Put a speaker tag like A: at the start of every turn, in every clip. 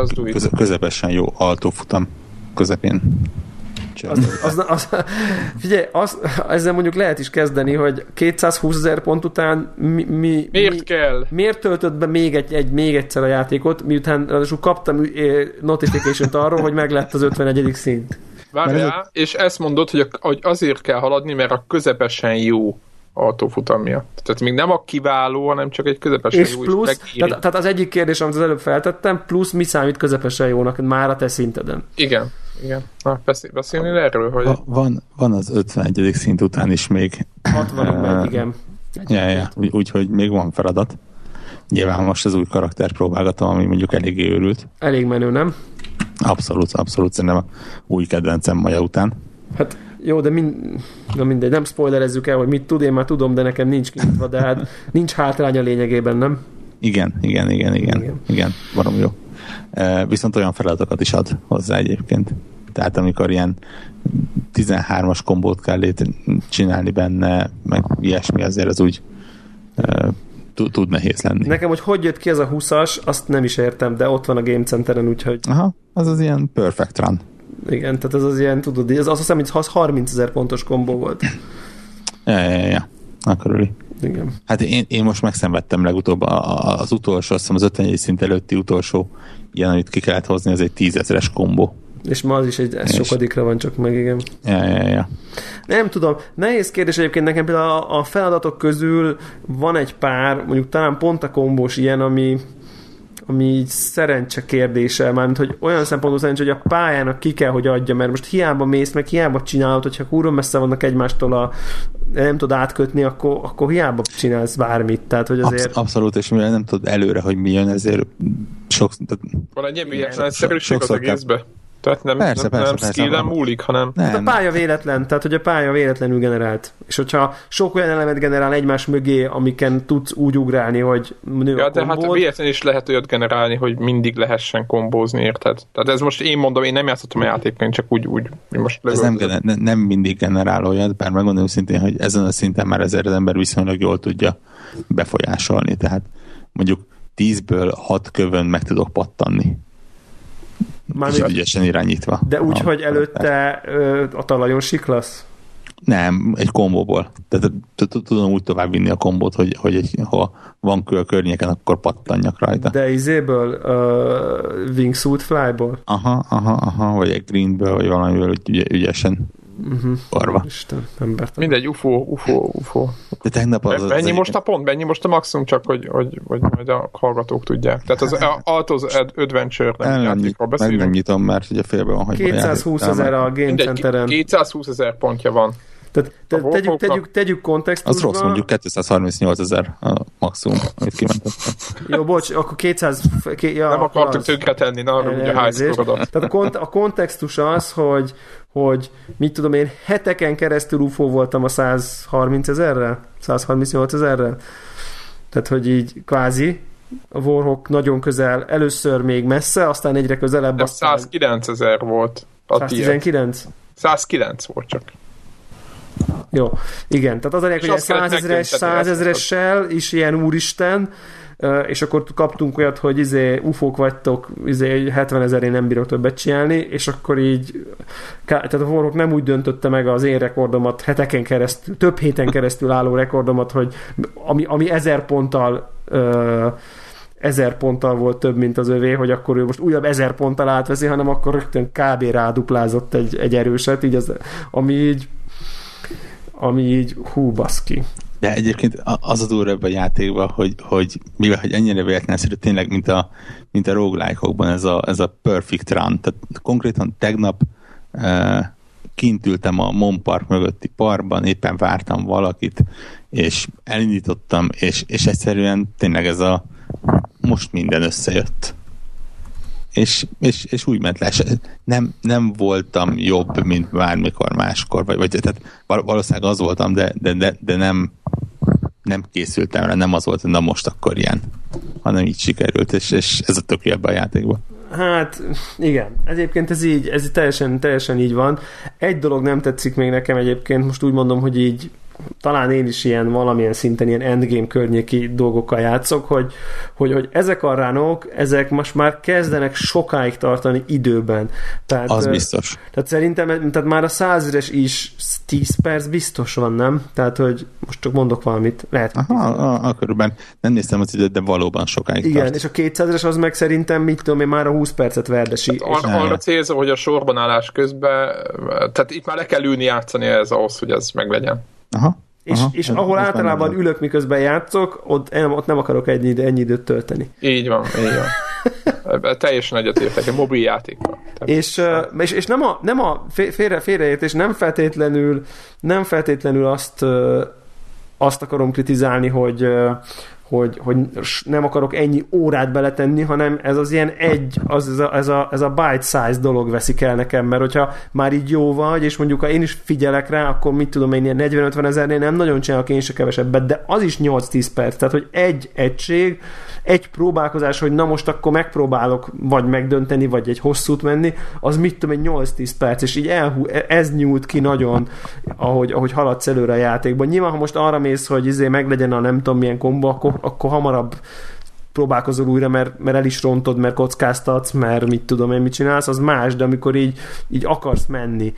A: Just do it.
B: Köze, közepesen jó altófutam közepén.
C: Az, az, az, figyelj, az, ezzel mondjuk lehet is kezdeni, hogy 220 ezer pont után mi, mi,
A: Miért
C: mi,
A: kell?
C: miért töltött be még, egy, egy, még egyszer a játékot, miután ráadásul kaptam notification-t arról, hogy meg lett az 51. szint.
A: Várjál, és ezt mondod, hogy, a, hogy azért kell haladni, mert a közepesen jó autófutam miatt. Tehát még nem a kiváló, hanem csak egy közepesen
C: És
A: jó
C: plusz,
A: is
C: tehát, tehát az egyik kérdés, amit az előbb feltettem, plusz mi számít közepesen jónak már a te szinteden?
A: Igen, igen. Na, beszél, beszélni erről, hogy...
B: Va- Van, van az 51. szint után is még.
C: 60 megy, igen.
B: Ja, ja, úgy, úgyhogy még van feladat. Nyilván most az új karakter próbálgatom, ami mondjuk eléggé őrült.
C: Elég menő, nem?
B: Abszolút, abszolút szerintem a új kedvencem Maja után.
C: Hát jó, de min... Na mindegy, nem spoilerezzük el, hogy mit tud, én már tudom, de nekem nincs kinyitva, de hát nincs hátrány a lényegében, nem?
B: Igen, igen, igen, igen,
C: Igen.
B: igen, valami jó. E, viszont olyan feladatokat is ad hozzá egyébként. Tehát amikor ilyen 13-as kombót kell csinálni benne, meg ilyesmi azért az úgy e, tud nehéz lenni.
C: Nekem, hogy hogy jött ki ez a 20-as, azt nem is értem, de ott van a Game Centeren, úgyhogy
B: Aha, az az ilyen perfect run.
C: Igen, tehát ez az ilyen, tudod, ez azt hiszem, hogy az 30 ezer pontos kombó volt.
B: Ja, ja, ja, ja. Akkor örüli.
C: Igen.
B: Hát én, én most megszenvedtem legutóbb az utolsó, azt hiszem az 51 szint előtti utolsó ilyen, amit ki kellett hozni, az egy tízezeres kombó.
C: És ma az is egy ez sokadikra van csak meg, igen.
B: Ja, ja, ja.
C: Nem tudom, nehéz kérdés egyébként nekem például a, a feladatok közül van egy pár, mondjuk talán pont a kombós ilyen, ami ami így szerencse kérdése, mármint, hogy olyan szempontból szerencse, hogy a pályának ki kell, hogy adja, mert most hiába mész, meg hiába csinálod, hogyha kurva messze vannak egymástól a nem tud átkötni, akkor, akkor hiába csinálsz bármit. Tehát, hogy azért...
B: Absz- abszolút, és mivel nem tudod előre, hogy mi jön, ezért sok, tehát
A: Van egy ilyen egyszerűség az
B: Sokszor kell-
A: egészbe. Tehát nem,
B: Persze,
A: nem,
B: persze,
A: nem
B: persze,
A: skillen
B: nem.
A: múlik, hanem...
C: Hát a
B: nem,
C: pálya véletlen, tehát hogy a pálya véletlenül generált. És hogyha sok olyan elemet generál egymás mögé, amiken tudsz úgy ugrálni, hogy nő
A: Ja,
C: a
A: de hát
C: kombód,
A: véletlen is lehet olyat generálni, hogy mindig lehessen kombózni, érted? Tehát ez most én mondom, én nem játszottam a játékon, csak úgy, úgy most
B: ez nem, gener- ne- nem mindig generál olyat, bár megmondom szintén, hogy ezen a szinten már ezért az ember viszonylag jól tudja befolyásolni. Tehát mondjuk 10-ből 6 kövön meg tudok pattanni.
C: Mármint-
B: Kicsit ügyesen irányítva.
C: de úgy,
B: A-
C: hogy előtte ö, a talajon siklasz.
B: Nem, egy kombóból. Tehát tudom úgy tovább vinni a kombót, hogy, hogy egy, ha van kő a környéken, akkor pattanjak rajta.
C: De izéből, uh, Wingsuit Flyból.
B: Aha, aha, aha, vagy egy greenből, vagy valamiből ügy, ügyesen
C: Uh-huh.
B: Arva.
C: Isten, embert.
A: Mindegy, UFO, UFO, UFO.
B: De tegnap az... az
A: Mennyi most a pont? Mennyi most a maximum, csak hogy, hogy, hogy majd a hallgatók tudják. Tehát az Altos Adventure nem játékról beszélünk.
B: nem nyitom, mert ugye félbe van, hogy
C: 220 ezer a Game
A: Mindegy,
C: Centeren.
A: 220 ezer pontja van.
C: Tehát te,
A: A
C: tegyük, tegyük, tegyük
B: Az
C: kontextusba.
B: rossz, mondjuk 238 ezer a maximum, amit kimentettem.
C: Jó, bocs, akkor 200... Ké, ja,
A: Nem akartuk
C: az.
A: tönkretenni, na arra ugye score-odat.
C: Tehát a, kont- a kontextus az, hogy, hogy mit tudom én, heteken keresztül UFO voltam a 130 ezerrel? 138 ezerrel? Tehát, hogy így kvázi a Warhawk nagyon közel, először még messze, aztán egyre közelebb,
A: De
C: aztán
A: 109 ezer volt a tiéd.
C: 119?
A: 109 volt csak.
C: Jó, igen, tehát az a lényeg, hogy
A: azt kellett
C: 100 ezeres,
A: megdönteni,
C: 100
A: ezt
C: ezeressel is ilyen úristen, és akkor kaptunk olyat, hogy izé ufók vagytok, izé 70 ezerén nem bírok többet csinálni, és akkor így, tehát a Warhawk nem úgy döntötte meg az én rekordomat, heteken keresztül, több héten keresztül álló rekordomat, hogy ami, ami ezer ponttal ö, ezer ponttal volt több, mint az övé, hogy akkor ő most újabb ezer ponttal átveszi, hanem akkor rögtön kb. ráduplázott egy, egy erőset, így az, ami így ami így hú, baszki.
B: De egyébként az a durva ebben a játékban, hogy, hogy mivel hogy ennyire véletlenszerű, tényleg, mint a, mint a roguelike-okban ez a, ez a perfect run. Tehát konkrétan tegnap uh, kint ültem a Mon Park mögötti parkban, éppen vártam valakit, és elindítottam, és, és egyszerűen tényleg ez a most minden összejött. És, és, és úgy ment le. Nem, nem voltam jobb, mint bármikor máskor, vagy, vagy tehát val- valószínűleg az voltam, de, de, de, de nem, nem készültem rá, nem az volt, hogy na most akkor ilyen, hanem így sikerült, és, és ez a tök ebben a játékban.
C: Hát, igen. Egyébként ez így, ez teljesen, teljesen így van. Egy dolog nem tetszik még nekem egyébként, most úgy mondom, hogy így talán én is ilyen valamilyen szinten ilyen endgame környéki dolgokkal játszok, hogy, hogy, hogy ezek a ránok, ezek most már kezdenek sokáig tartani időben.
B: Tehát, az biztos.
C: Tehát szerintem tehát már a százeres is 10 perc biztos van, nem? Tehát, hogy most csak mondok valamit, lehet.
B: Aha, a, a, körülben nem néztem az időt, de valóban sokáig
C: Igen,
B: tart.
C: és a 200-es az meg szerintem, mit tudom én, már a 20 percet verdesi.
A: Hát ar- arra célzó, hogy a sorban állás közben, tehát itt már le kell ülni játszani ez ahhoz, hogy ez meglegyen.
B: Aha.
C: És,
B: Aha,
C: és
B: ez-
C: ahol
B: ez
C: általában ülök, miközben játszok, ott, nem, ott nem akarok ennyi, ennyi időt tölteni.
A: Így van, így van. Teljesen egyetértek, egy mobil. Tehát,
C: És, és, és nem a, nem a fé- félre, félreértés, nem feltétlenül, nem feltétlenül azt, azt akarom kritizálni, hogy, hogy, hogy nem akarok ennyi órát beletenni, hanem ez az ilyen egy, az, ez, a, ez, a, ez a bite size dolog veszik el nekem, mert hogyha már így jó vagy, és mondjuk ha én is figyelek rá, akkor mit tudom én, ilyen 40-50 ezernél nem nagyon csinálok én se kevesebbet, de az is 8-10 perc, tehát hogy egy egység, egy próbálkozás, hogy na most akkor megpróbálok vagy megdönteni, vagy egy hosszút menni, az mit tudom, egy 8-10 perc, és így elhú, ez nyúlt ki nagyon, ahogy, ahogy haladsz előre a játékban. Nyilván, ha most arra mész, hogy izé meglegyen a nem tudom milyen kombo, akkor, akkor hamarabb próbálkozol újra, mert, mert el is rontod, mert kockáztatsz, mert mit tudom én, mit csinálsz, az más, de amikor így, így akarsz menni,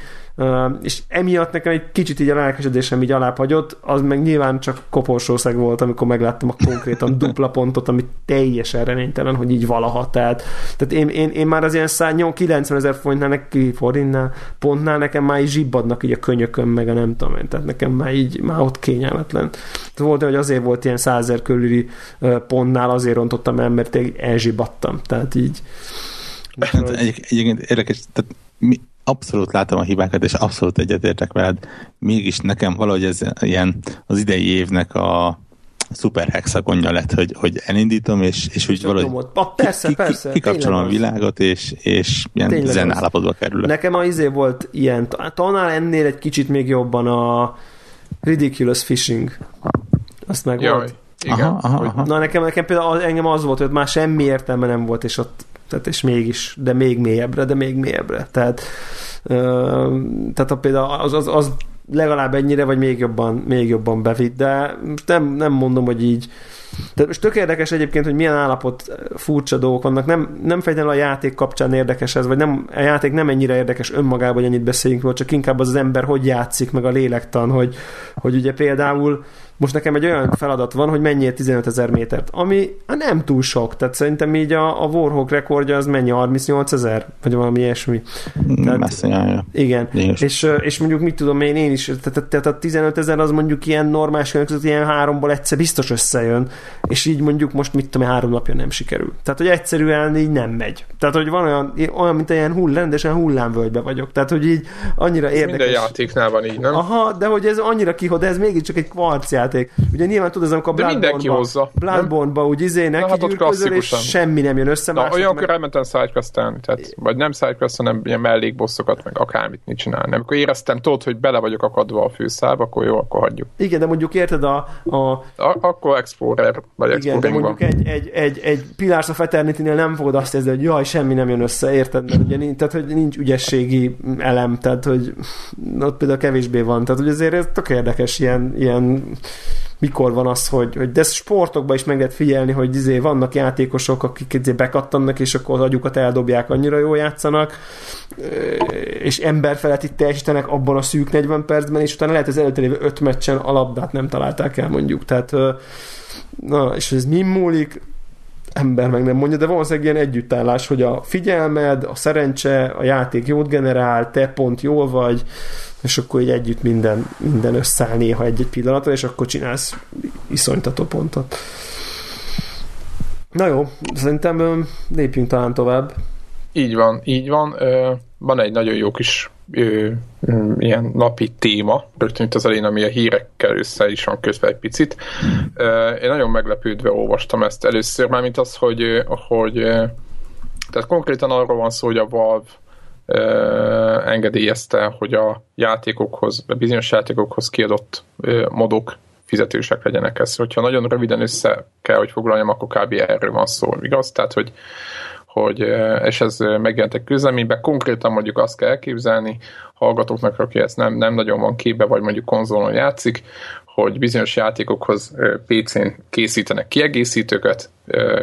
C: és emiatt nekem egy kicsit így a lelkesedésem így alább hagyott, az meg nyilván csak koporsószeg volt, amikor megláttam a konkrétan dupla pontot, ami teljesen reménytelen, hogy így valaha, tehát, tehát én, én, én már az ilyen 190 ezer forintnál, neki, forintnál, pontnál nekem már így zsibbadnak így a könyököm, meg a nem tudom én, tehát nekem már így, már ott kényelmetlen. Tehát volt, hogy azért volt ilyen 100 ezer körüli pontnál, azért rontottam el, mert elzsibbadtam, tehát így.
B: Hát egy, egyébként érdekes, tehát mi, abszolút látom a hibákat, és abszolút egyetértek veled. Mégis nekem valahogy ez ilyen az idei évnek a szuper hexagonja lett, hogy, hogy elindítom, és, és úgy valahogy
C: Nyomod. Ah, persze,
B: ki, ki,
C: persze,
B: kikapcsolom a világot, és, és ilyen
C: Tényleg
B: zen
C: az.
B: állapotba kerülök.
C: Nekem az izé volt ilyen, talán ennél egy kicsit még jobban a Ridiculous Fishing. Azt meg
A: Jaj,
C: volt.
A: igen.
B: Aha, aha, aha.
C: Na nekem, nekem például engem az volt, hogy ott már semmi értelme nem volt, és ott tehát és mégis, de még mélyebbre, de még mélyebbre. Tehát, ö, tehát a például az, az, az legalább ennyire, vagy még jobban, még jobban bevitt, de nem, nem mondom, hogy így de most tök érdekes egyébként, hogy milyen állapot furcsa dolgok vannak. Nem, nem feltétlenül a játék kapcsán érdekes ez, vagy nem, a játék nem ennyire érdekes önmagában, hogy ennyit beszéljünk róla, csak inkább az, az ember hogy játszik, meg a lélektan, hogy, hogy ugye például most nekem egy olyan feladat van, hogy menjél 15 ezer métert, ami nem túl sok, tehát szerintem így a, a Warhawk rekordja az mennyi, 38 ezer, vagy valami ilyesmi. Tehát-
B: Messze járja.
C: Igen, és, és mondjuk mit tudom én, én is, tehát, tehát a 15 ezer az mondjuk ilyen normális között ilyen háromból egyszer biztos összejön, és így mondjuk most mit tudom én, három napja nem sikerül. Tehát, hogy egyszerűen így nem megy. Tehát, hogy van olyan, olyan mint ilyen hull, rendesen hullámvölgybe vagyok. Tehát, hogy így annyira
A: Minden
C: érdekes.
A: játéknál van így, nem?
C: Aha, de hogy ez annyira kihod, de ez mégiscsak egy kvarc játék. Ugye nyilván tudod, ez amikor
A: mindenki
C: Bloodborne-ba? Bloodborne-ba úgy izé neki
A: hát ott
C: és semmi nem jön össze.
A: Na, olyankor
C: meg-
A: elmentem sidequest-elni, tehát, vagy nem sidequest, hanem ilyen mellékbosszokat, meg akármit mit csinálni. Amikor éreztem, tudod, hogy bele vagyok akadva a főszába, akkor jó, akkor hagyjuk.
C: Igen, de mondjuk érted a, a
A: A- akkor Explorer, vagy
C: Igen, de
A: van.
C: mondjuk egy, egy, egy, egy Pillars of Eternity-nél nem fogod azt érezni, hogy jaj, semmi nem jön össze, érted? Mert ugye nincs, tehát, hogy nincs ügyességi elem, tehát, hogy ott például kevésbé van. Tehát, hogy azért ez tök érdekes ilyen, ilyen mikor van az, hogy, hogy de ezt sportokban is meg lehet figyelni, hogy izé vannak játékosok, akik izé bekattannak, és akkor az agyukat eldobják, annyira jól játszanak, és emberfeletti teljesítenek abban a szűk 40 percben, és utána lehet az előtte lévő 5 meccsen a labdát nem találták el mondjuk. Tehát na, és ez mi múlik, ember meg nem mondja, de valószínűleg ilyen együttállás, hogy a figyelmed, a szerencse, a játék jót generál, te pont jól vagy, és akkor így együtt minden, minden összeáll néha egy-egy pillanatra, és akkor csinálsz iszonytató pontot. Na jó, szerintem lépjünk talán tovább.
A: Így van, így van. Van egy nagyon jó kis ilyen napi téma, rögtön itt az elején, ami a hírekkel össze is van közben egy picit. Én nagyon meglepődve olvastam ezt először, már mint az, hogy, hogy tehát konkrétan arról van szó, hogy a Valve engedélyezte, hogy a játékokhoz, a bizonyos játékokhoz kiadott modok fizetősek legyenek ezt. Hogyha nagyon röviden össze kell, hogy foglaljam, akkor kb. erről van szó, igaz? Tehát, hogy hogy, és ez megjelent egy közleményben, konkrétan mondjuk azt kell elképzelni, hallgatóknak, aki ezt nem, nem nagyon van képbe, vagy mondjuk konzolon játszik, hogy bizonyos játékokhoz PC-n készítenek kiegészítőket,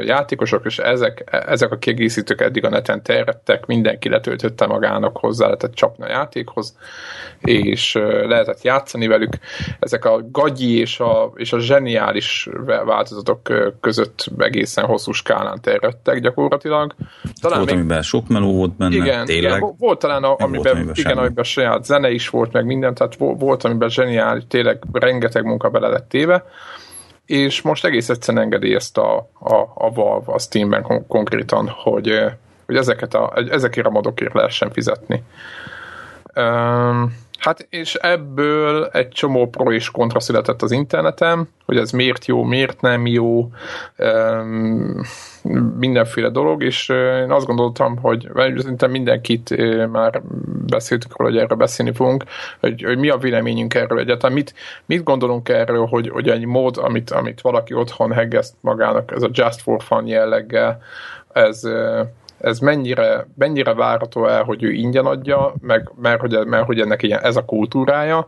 A: játékosok, és ezek, ezek a kiegészítők eddig a neten terjedtek, mindenki letöltötte magának, hozzá lehetett csapni a játékhoz, és lehetett játszani velük. Ezek a gagyi és a, és a zseniális változatok között egészen hosszú skálán terjedtek gyakorlatilag.
D: Talán volt, még, amiben sok meló volt benne,
A: igen,
D: tényleg.
A: Igen, volt talán, a, amiben, volt, amiben, igen, amiben saját zene is volt, meg minden, tehát volt, amiben zseniális, tényleg rengeteg munka bele lett téve és most egész egyszerűen engedi ezt a, a, a Valve a Steamben kon- konkrétan, hogy, hogy ezeket a, ezekért a modokért lehessen fizetni. Um, hát és ebből egy csomó pro és kontra született az interneten, hogy ez miért jó, miért nem jó, mindenféle dolog, és én azt gondoltam, hogy szerintem mindenkit már beszéltük róla, hogy erről beszélni fogunk, hogy, hogy mi a véleményünk erről egyáltalán, mit, mit gondolunk erről, hogy, hogy egy mód, amit, amit valaki otthon heggeszt magának, ez a just for fun jelleggel, ez, ez mennyire, mennyire várható el, hogy ő ingyen adja, meg, mert, hogy, mert hogy ennek ilyen, ez a kultúrája,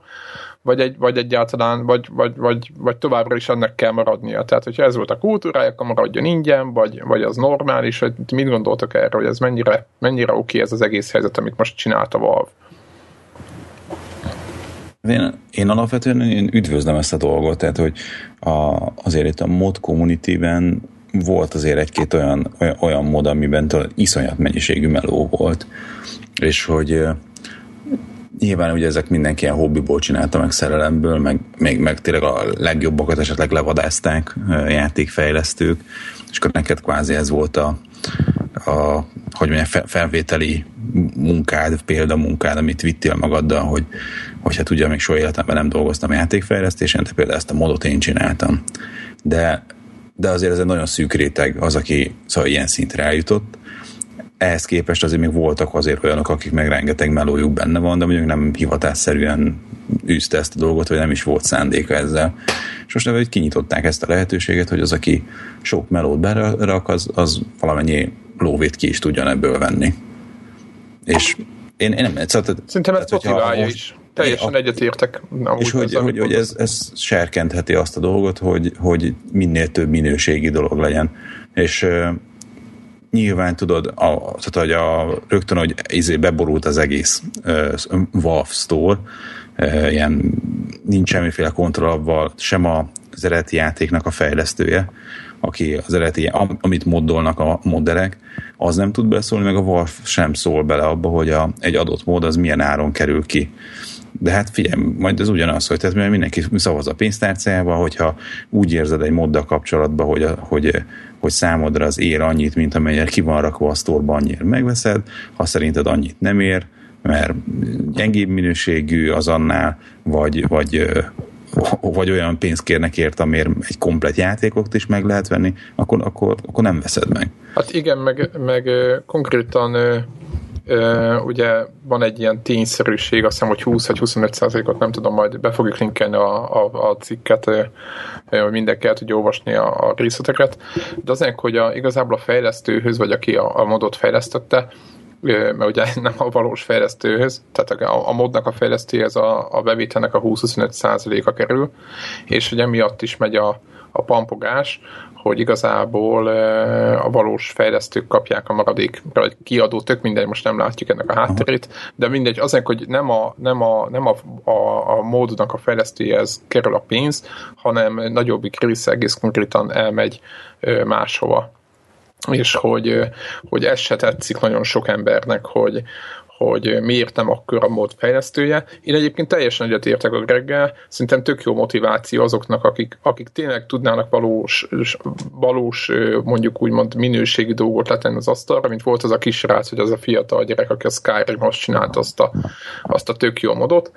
A: vagy, egy, vagy egyáltalán, vagy, vagy, vagy, vagy továbbra is ennek kell maradnia. Tehát, hogyha ez volt a kultúrája, akkor maradjon ingyen, vagy, vagy az normális, vagy mit gondoltok erről, hogy ez mennyire, mennyire oké ez az egész helyzet, amit most csinált a Valve?
D: Én, én alapvetően én üdvözlöm ezt a dolgot, tehát hogy a, azért itt a mod community-ben volt azért egy-két olyan, olyan, olyan mod, amiben iszonyat mennyiségű meló volt, és hogy nyilván ugye ezek mindenki ilyen hobbiból csinálta meg szerelemből, meg, meg, meg tényleg a legjobbakat esetleg levadázták játékfejlesztők, és akkor neked kvázi ez volt a, a hogy mondjam, felvételi munkád, példamunkád, amit vittél magaddal, hogy, hogy hát ugye még soha életemben nem dolgoztam játékfejlesztésen, te például ezt a modot én csináltam. De, de azért ez egy nagyon szűk réteg az, aki szóval ilyen szintre eljutott, ehhez képest azért még voltak azért olyanok, akik meg rengeteg melójuk benne van, de mondjuk nem hivatásszerűen űzte ezt a dolgot, vagy nem is volt szándéka ezzel. És most hogy kinyitották ezt a lehetőséget, hogy az, aki sok melót berak, az, az valamennyi lóvét ki is tudjon ebből venni. És én, én nem...
A: Szóval, Szerintem ez motiválja most, is. Teljesen egyetértek.
D: És hogy, hogy, hogy ez, ez serkentheti azt a dolgot, hogy, hogy minél több minőségi dolog legyen. És nyilván tudod, a, tehát, hogy a, rögtön, hogy izé beborult az egész uh, Valve Store, uh, ilyen nincs semmiféle kontroll sem az eredeti játéknak a fejlesztője, aki az eredeti, amit moddolnak a modderek, az nem tud beszólni, meg a Valve sem szól bele abba, hogy a, egy adott mód az milyen áron kerül ki. De hát figyelj, majd ez ugyanaz, hogy tehát mindenki szavaz a pénztárcájába, hogyha úgy érzed egy moddal kapcsolatban, hogy, hogy hogy számodra az ér annyit, mint amennyire ki van rakva a sztorban, annyira megveszed, ha szerinted annyit nem ér, mert gyengébb minőségű az annál, vagy, vagy, vagy olyan pénzt kérnek ért, amiért egy komplet játékot is meg lehet venni, akkor, akkor, akkor nem veszed meg.
A: Hát igen, meg, meg konkrétan ugye van egy ilyen tényszerűség, azt hiszem, hogy 20 vagy 25 százalékot, nem tudom, majd be fogjuk linkelni a, a, a cikket, hogy mindenki el tudja olvasni a, a részleteket, de azért, hogy a, igazából a fejlesztőhöz, vagy aki a, a modot fejlesztette, mert ugye nem a valós fejlesztőhöz, tehát a, a modnak a fejlesztőhez a, a bevételnek a 20-25 százaléka kerül, és ugye miatt is megy a, a pampogás, hogy igazából a valós fejlesztők kapják a maradék, vagy kiadó, tök mindegy, most nem látjuk ennek a hátterét, de mindegy, azért, hogy nem a, nem a, nem a, a, a módnak a fejlesztőjehez kerül a pénz, hanem nagyobbik része egész konkrétan elmegy máshova. És hogy, hogy ez se tetszik nagyon sok embernek, hogy, hogy miért nem akkor a mód fejlesztője. Én egyébként teljesen egyetértek a Greggel, szerintem tök jó motiváció azoknak, akik, akik tényleg tudnának valós, valós mondjuk úgymond minőségi dolgot letenni az asztalra, mint volt az a kisrác, hogy az a fiatal gyerek, aki a Skyrim most csinált azt a, azt a tök jó modot,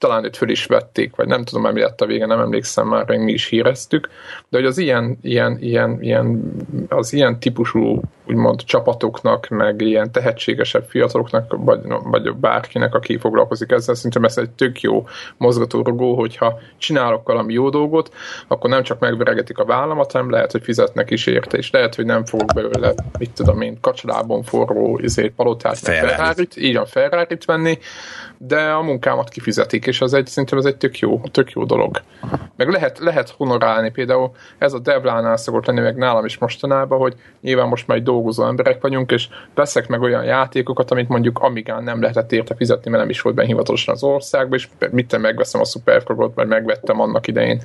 A: talán őt föl is vették, vagy nem tudom, mi lett a vége, nem emlékszem már, meg mi is híreztük, de hogy az ilyen, ilyen, ilyen, ilyen, az ilyen típusú úgymond csapatoknak, meg ilyen tehetségesebb fiataloknak, vagy, vagy bárkinek, aki foglalkozik ezzel, szerintem ez egy tök jó mozgatórugó, hogyha csinálok valami jó dolgot, akkor nem csak megveregetik a vállamat, hanem lehet, hogy fizetnek is érte, és lehet, hogy nem fogok belőle, mit tudom én, kacsalában forró izét, palotát, ferrari így a ferrari venni, de a munkámat kifizetik, és az egy, szerintem ez egy tök jó, tök jó dolog. Meg lehet, lehet honorálni, például ez a Devlánál szokott lenni, meg nálam is mostanában, hogy nyilván most majd dolgozó emberek vagyunk, és veszek meg olyan játékokat, amit mondjuk Amigán nem lehetett érte fizetni, mert nem is volt benne hivatalosan az országban, és mit megveszem a Superfrogot, vagy megvettem annak idején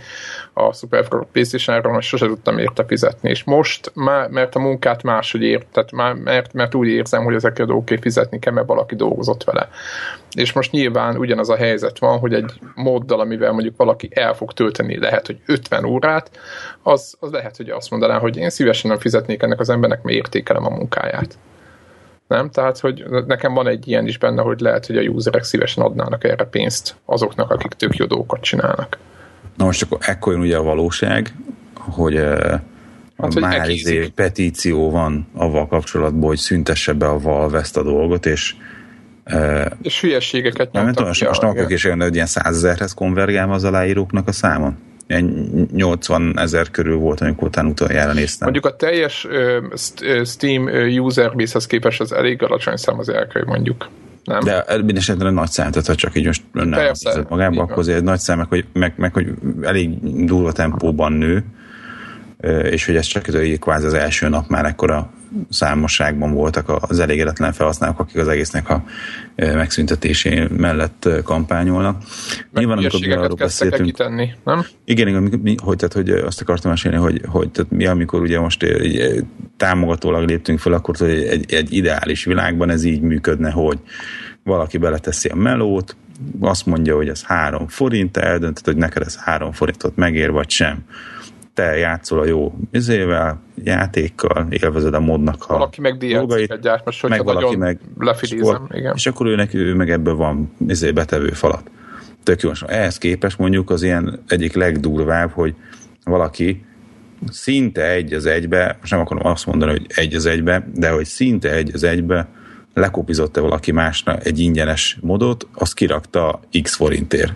A: a Superfrogot PlayStation-ról, és sose tudtam érte fizetni. És most, már, mert a munkát máshogy ért, tehát már, mert, mert úgy érzem, hogy ezekre a dolgokért fizetni kell, mert valaki dolgozott vele. És most nyilván ugyanaz a helyzet van, hogy egy móddal, amivel mondjuk valaki el fog tölteni, lehet, hogy 50 órát, az, az lehet, hogy azt mondaná, hogy én szívesen nem fizetnék ennek az embernek, mert értékelem a munkáját. Nem? Tehát, hogy nekem van egy ilyen is benne, hogy lehet, hogy a userek szívesen adnának erre pénzt azoknak, akik tök jó dolgokat csinálnak.
D: Na most akkor ekkor jön ugye a valóság, hogy Hát, hogy már izé petíció van avval kapcsolatban, hogy szüntesse be a Valve ezt a dolgot, és
A: és hülyeségeket
D: nyomtak. Nem tudom, most, nem akarok is olyan, hogy ilyen százezerhez konvergál az aláíróknak a számon? Ilyen 80 ezer körül volt, amikor utána utoljára néztem.
A: Mondjuk a teljes Steam user base-hez képest az elég alacsony szám az elkönyv, mondjuk. Nem?
D: De minden esetben nagy szám, tehát ha csak így most nem magába, akkor azért nagy szám, meg hogy, meg, meg, hogy elég durva tempóban nő, és hogy ez csak az, kvázi az első nap már ekkora számosságban voltak az elégedetlen felhasználók, akik az egésznek a megszüntetésé mellett kampányolnak.
A: Meg Nyilván, amikor mi arról beszéltünk, kitenni, nem?
D: Igen, igen hogy, tehát, hogy azt akartam mesélni, hogy, hogy tehát mi, amikor ugye most egy, támogatólag léptünk fel, akkor hogy egy, egy ideális világban ez így működne, hogy valaki beleteszi a melót, azt mondja, hogy ez három forint, eldöntöd, hogy neked ez három forintot megér, vagy sem te játszol a jó izével, játékkal, élvezed a modnak a
A: Valaki meg DLC-ket gyárt, most
D: meg valaki meg
A: lefidízem, igen.
D: És akkor ő, neki, ő meg ebből van izé, betevő falat. Tök jó. Ehhez képest mondjuk az ilyen egyik legdurvább, hogy valaki szinte egy az egybe, most nem akarom azt mondani, hogy egy az egybe, de hogy szinte egy az egybe lekopizott-e valaki másnak egy ingyenes modot, azt kirakta x forintért.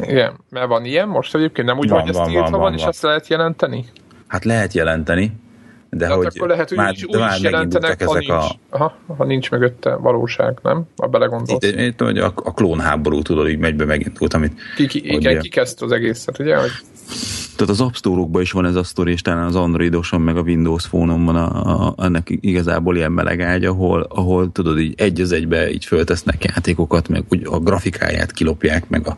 A: Igen, mert van ilyen most egyébként, nem úgy van, hogy ez van, van, van, és ezt lehet jelenteni?
D: Hát lehet jelenteni, de, hát hogy
A: akkor lehet, hogy már, úgy, úgy is jelentenek, ha nincs, a... aha, ha nincs mögötte valóság, nem? A belegondolsz. Itt,
D: itt, a, a klónháború, tudod, így megy be megindult, amit...
A: Ki, ki, igen, ki kezdte az egészet, ugye? Hogy
D: tehát az App Store-okban is van ez a sztori, és talán az Androidoson, meg a Windows phone van a, a, ennek igazából ilyen meleg ágy, ahol, ahol tudod, így egy az egybe így föltesznek játékokat, meg úgy a grafikáját kilopják, meg a,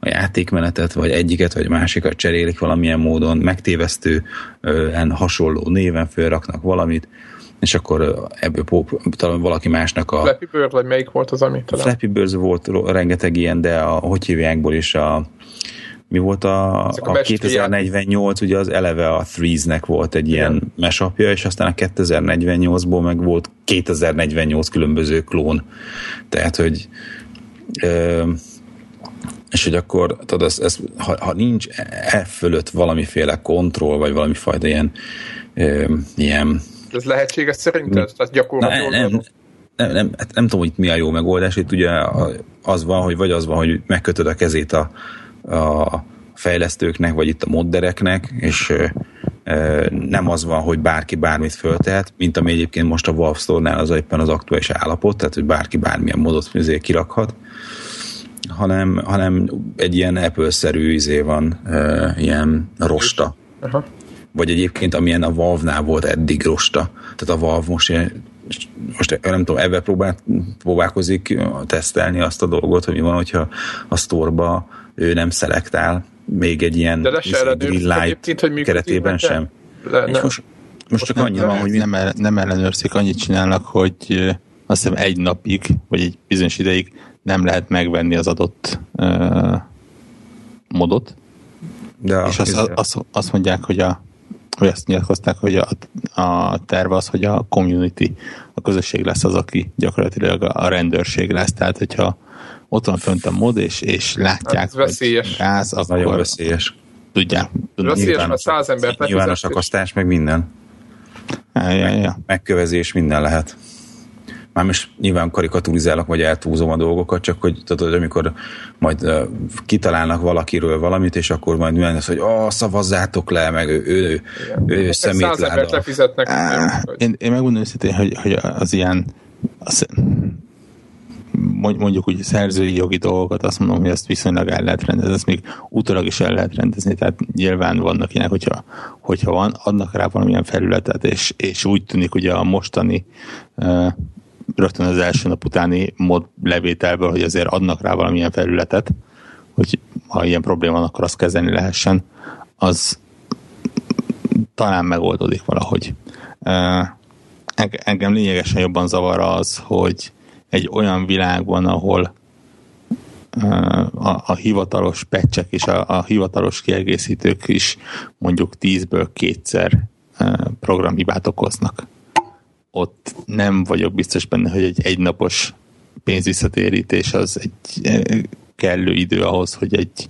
D: a játékmenetet, vagy egyiket, vagy másikat cserélik valamilyen módon, megtévesztően hasonló néven fölraknak valamit, és akkor ebből talán valaki másnak a...
A: Flappy Bird, vagy melyik volt az, amit
D: talán? Flappy Bird volt rengeteg ilyen, de a, hogy hívjákból is a mi volt a, a, a 2048, ugye az eleve a Threes-nek volt egy Igen. ilyen mesapja, és aztán a 2048-ból meg volt 2048 különböző klón. Tehát, hogy ö, és hogy akkor, tudod, ez, ez, ha, ha nincs e fölött valamiféle kontroll, vagy valamifajta ilyen, ö, ilyen
A: ez lehetséges szerinted? Tehát gyakorlatilag
D: nem, nem, nem, nem, hát nem tudom, hogy mi a jó megoldás, itt ugye az van, hogy vagy az van, hogy megkötöd a kezét a, a fejlesztőknek, vagy itt a moddereknek, és nem az van, hogy bárki bármit föltehet, mint ami egyébként most a Valve Store-nál az éppen az aktuális állapot, tehát hogy bárki bármilyen modot kirakhat, hanem, hanem egy ilyen Apple-szerű izé van, ilyen rosta. Aha. Vagy egyébként amilyen a Valve-nál volt eddig rosta. Tehát a Valve most most nem tudom, ebben próbál, próbálkozik tesztelni azt a dolgot, hogy mi van, hogyha a sztorba ő nem szelektál még egy ilyen
A: De green light
D: hogy keretében sem. Le, és most, most csak annyi van, hogy
B: nem, el, nem ellenőrzik, annyit csinálnak, hogy azt hiszem egy napig, vagy egy bizonyos ideig nem lehet megvenni az adott uh, modot. De és azt, az, azt, azt mondják, hogy a hogy azt nyilatkozták, hogy a, a terve az, hogy a community, a közösség lesz az, aki gyakorlatilag a, a rendőrség lesz. Tehát, hogyha ott van fönt a mod, és, és látják, hát
A: veszélyes.
B: hogy gáz,
D: akkor nagyon veszélyes.
B: Tudják.
A: Veszélyes, mert száz ember
D: Nyilvános akasztás, meg minden.
B: Ja, ja, ja.
D: megkövezés, minden lehet. Már most nyilván karikaturizálok, vagy eltúzom a dolgokat, csak hogy tudod, amikor majd uh, kitalálnak valakiről valamit, és akkor majd milyen az, hogy oh, szavazzátok le, meg ő, ő, ő
A: Száz embert
D: szemétláda.
A: lefizetnek.
B: Á, én, én megmondom őszintén, hogy, hogy az ilyen az, mondjuk úgy szerzői jogi dolgokat, azt mondom, hogy ezt viszonylag el lehet rendezni, ezt még utólag is el lehet rendezni, tehát nyilván vannak ilyenek, hogyha, hogyha van, adnak rá valamilyen felületet, és, és úgy tűnik ugye a mostani uh, rögtön az első nap utáni mod levételből, hogy azért adnak rá valamilyen felületet, hogy ha ilyen probléma van, akkor azt kezelni lehessen, az talán megoldódik valahogy. Eng- engem lényegesen jobban zavar az, hogy egy olyan világban, ahol uh, a, a hivatalos pecsek és a, a hivatalos kiegészítők is mondjuk tízből kétszer uh, programhibát okoznak. Ott nem vagyok biztos benne, hogy egy egynapos pénzvisszatérítés az egy eh, kellő idő ahhoz, hogy egy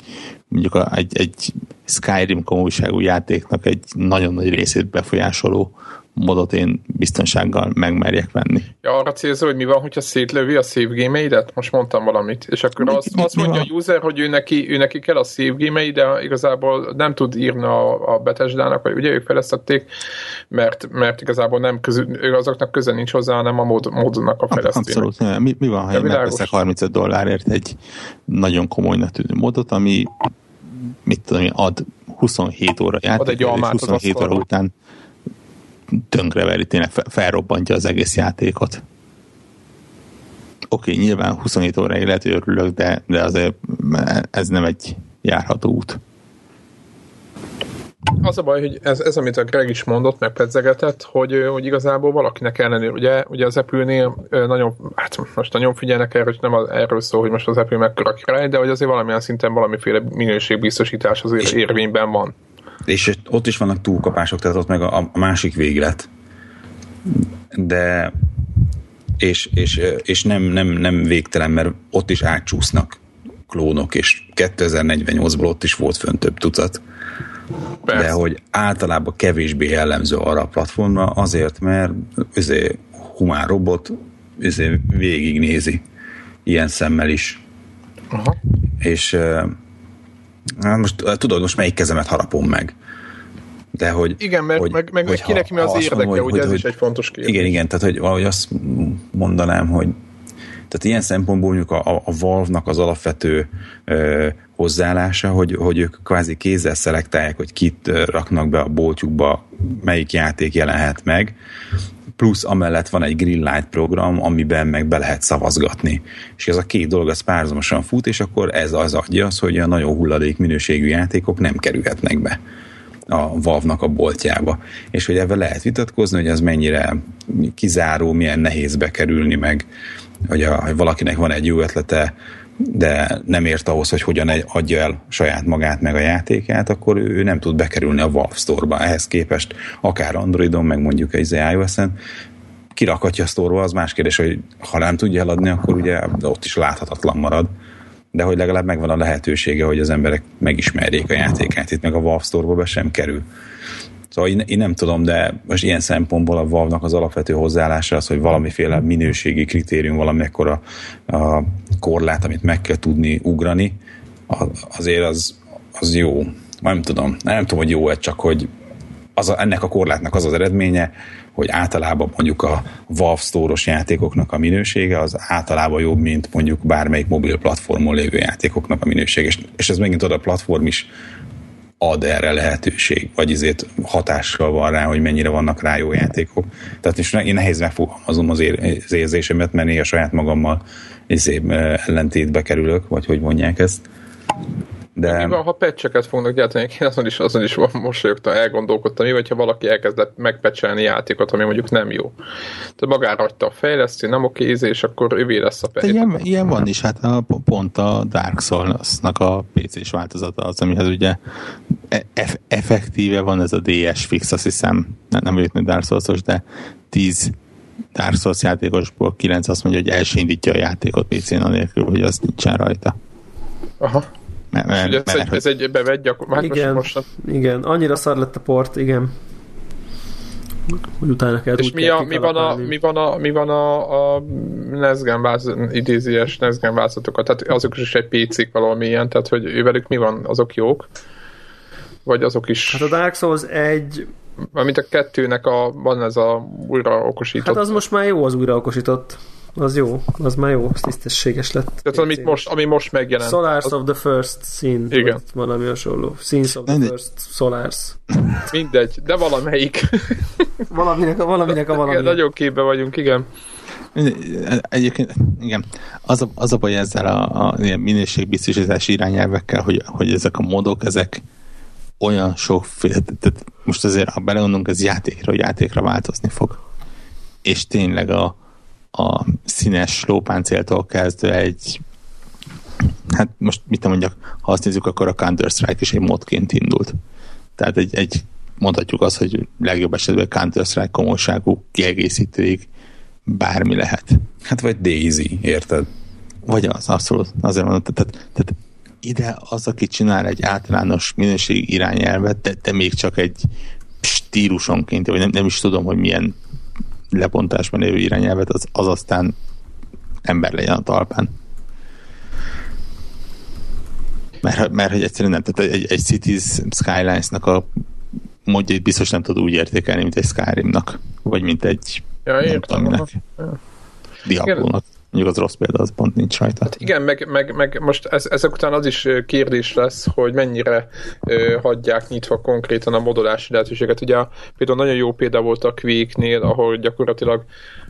B: mondjuk a, egy, egy Skyrim komolyságú játéknak egy nagyon nagy részét befolyásoló modot én biztonsággal megmerjek venni.
A: Ja, arra célzol, hogy mi van, hogyha szétlövi a save game Most mondtam valamit. És akkor
B: Mi-
A: azt,
B: mi-
A: azt
B: mi
A: mondja
B: van?
A: a user, hogy ő neki, ő neki kell a save game de igazából nem tud írni a, a Bethesda-nak, vagy ugye ők fejlesztették, mert, mert igazából nem közül, azoknak köze nincs hozzá, hanem a mód, módnak a fejlesztőnek.
B: Abszolút. Mi, mi van, ha én megveszek 35 dollárért egy nagyon komolynak tűnő modot, ami mit tudom én, ad 27 óra játék,
A: egy
B: és
A: almát az
B: 27 óra után tönkreveri, tényleg fe- felrobbantja az egész játékot. Oké, nyilván 27 óráig lehet, hogy örülök, de, de azért ez nem egy járható út.
A: Az a baj, hogy ez, ez amit a Greg is mondott, meg pedzegetett, hogy, hogy igazából valakinek ellenőr, ugye, ugye az Apple-nél ö, nagyon, hát most nagyon figyelnek erre, hogy nem az, erről szól, hogy most az Apple mekkora király, de hogy azért valamilyen szinten valamiféle minőségbiztosítás azért érvényben van.
D: És ott is vannak túlkapások, tehát ott meg a, a másik véglet. De és, és, és nem, nem, nem végtelen, mert ott is átcsúsznak klónok, és 2048-ból ott is volt fönn több tucat.
A: Persze.
D: De hogy általában kevésbé jellemző arra a platformra, azért, mert azért humán robot azért végignézi ilyen szemmel is.
A: Aha.
D: És most eh, tudod, most melyik kezemet harapom meg. De hogy...
A: Igen, mert
D: hogy,
A: meg, meg
D: hogy
A: kinek mi az érdeke,
D: mondom,
A: ugye ez is egy fontos kérdés.
D: Igen, igen, tehát hogy valahogy azt mondanám, hogy tehát ilyen szempontból mondjuk a, a Valve-nak az alapvető ö, hozzáállása, hogy, hogy ők kvázi kézzel szelektálják, hogy kit raknak be a boltjukba, melyik játék jelenhet meg, plusz amellett van egy Greenlight program, amiben meg be lehet szavazgatni. És ez a két dolog az párhuzamosan fut, és akkor ez az adja az, hogy a nagyon hulladék minőségű játékok nem kerülhetnek be a Valve-nak a boltjába. És hogy ebben lehet vitatkozni, hogy ez mennyire kizáró, milyen nehéz bekerülni, meg hogy, a, hogy valakinek van egy jó ötlete, de nem ért ahhoz, hogy hogyan adja el saját magát meg a játékát, akkor ő nem tud bekerülni a Valve Store-ba. Ehhez képest akár Androidon, meg mondjuk egy iOS-en kirakhatja a store az más kérdés, hogy ha nem tudja eladni, akkor ugye ott is láthatatlan marad. De hogy legalább megvan a lehetősége, hogy az emberek megismerjék a játékát. Itt meg a Valve Store-ba be sem kerül. Szóval én, én nem tudom, de most ilyen szempontból a Valve-nak az alapvető hozzáállása az, hogy valamiféle minőségi kritérium, valamekkora a korlát, amit meg kell tudni ugrani, azért az, az jó. Nem tudom. Nem tudom, hogy jó-e, csak hogy az a, ennek a korlátnak az az eredménye, hogy általában mondjuk a Valve Store-os játékoknak a minősége az általában jobb, mint mondjuk bármelyik mobil platformon lévő játékoknak a minősége. És, és ez megint oda a platform is ad erre lehetőség, vagy ezért hatással van rá, hogy mennyire vannak rá jó játékok. Tehát is én nehéz megfogalmazom az, ér, az érzésemet, mert néha saját magammal izé, ellentétbe kerülök, vagy hogy mondják ezt. De...
A: Mi van, ha pecseket fognak gyártani? Én azon is, azon is mosolyogtam, elgondolkodtam, mi vagy, ha valaki elkezdett megpecselni játékot, ami mondjuk nem jó. Tehát magára hagyta a fejlesztő, nem oké, és akkor ővé lesz a
B: De
A: pecset.
B: ilyen, ilyen van is, hát a, pont a Dark Souls-nak a PC-s változata az, amihez ugye eff- effektíve van ez a DS fix, azt hiszem, nem, nem vagyok Dark souls de 10 Dark Souls játékosból 9 azt mondja, hogy elsindítja a játékot PC-n anélkül, hogy az nincsen rajta.
A: Aha.
B: Mert, mert,
A: ugye ez,
B: mert,
A: egy, ez egy bevett gyakor... Hát
C: Igen,
A: most,
C: igen, annyira szar lett a port, igen. hogy utána kell
A: És mi, a, mi, van a, mi van a, mi van a, a Nesgen változat, idézies Nesgen változatokat? Tehát azok is egy PC-k valami ilyen, tehát hogy ővelük mi van, azok jók? Vagy azok is...
C: Hát a Dark Souls egy
A: mint a kettőnek a, van ez a újra okosított.
C: Hát az most már jó az újra okosított. Az jó, az már jó, tisztességes lett.
A: Tehát amit most, ami most megjelent.
C: Solars
A: az...
C: of the First Scene.
A: Igen.
C: Valami hasonló. Scenes of the First Solars.
A: Mindegy, de valamelyik.
C: Valaminek a valaminek a valami.
A: Igen, nagyon képbe vagyunk, igen.
B: Egyébként, igen, az a, az a baj ezzel a, a minőségbiztosítási irányelvekkel, hogy, hogy ezek a modok, ezek olyan sok, tehát most azért, ha belegondolunk, ez játékra, játékra változni fog. És tényleg a, a színes lópáncéltól kezdve egy hát most mit nem mondjak, ha azt nézzük, akkor a Counter-Strike is egy modként indult. Tehát egy, egy mondhatjuk azt, hogy legjobb esetben Counter-Strike komolyságú kiegészítőig bármi lehet.
D: Hát vagy Daisy, érted?
B: Vagy az, abszolút. Azért mondom, tehát, tehát ide az, aki csinál egy általános minőségi irányelvet, de, de még csak egy stílusonként, vagy nem, nem is tudom, hogy milyen lebontásban élő irányelvet, az, az aztán ember legyen a talpán. Mert, mert hogy egyszerűen nem, tehát egy, egy Cities Skylines-nak a módjait biztos nem tud úgy értékelni, mint egy Skyrimnak, vagy mint egy
A: ja, nem tudom minek.
B: Diablo-nak. Mondjuk az rossz példa, az pont nincs rajta. Hát
A: igen, meg, meg, meg most ez, ezek után az is kérdés lesz, hogy mennyire ö, hagyják nyitva konkrétan a modolási lehetőséget. Ugye például nagyon jó példa volt a Quake-nél, ahol gyakorlatilag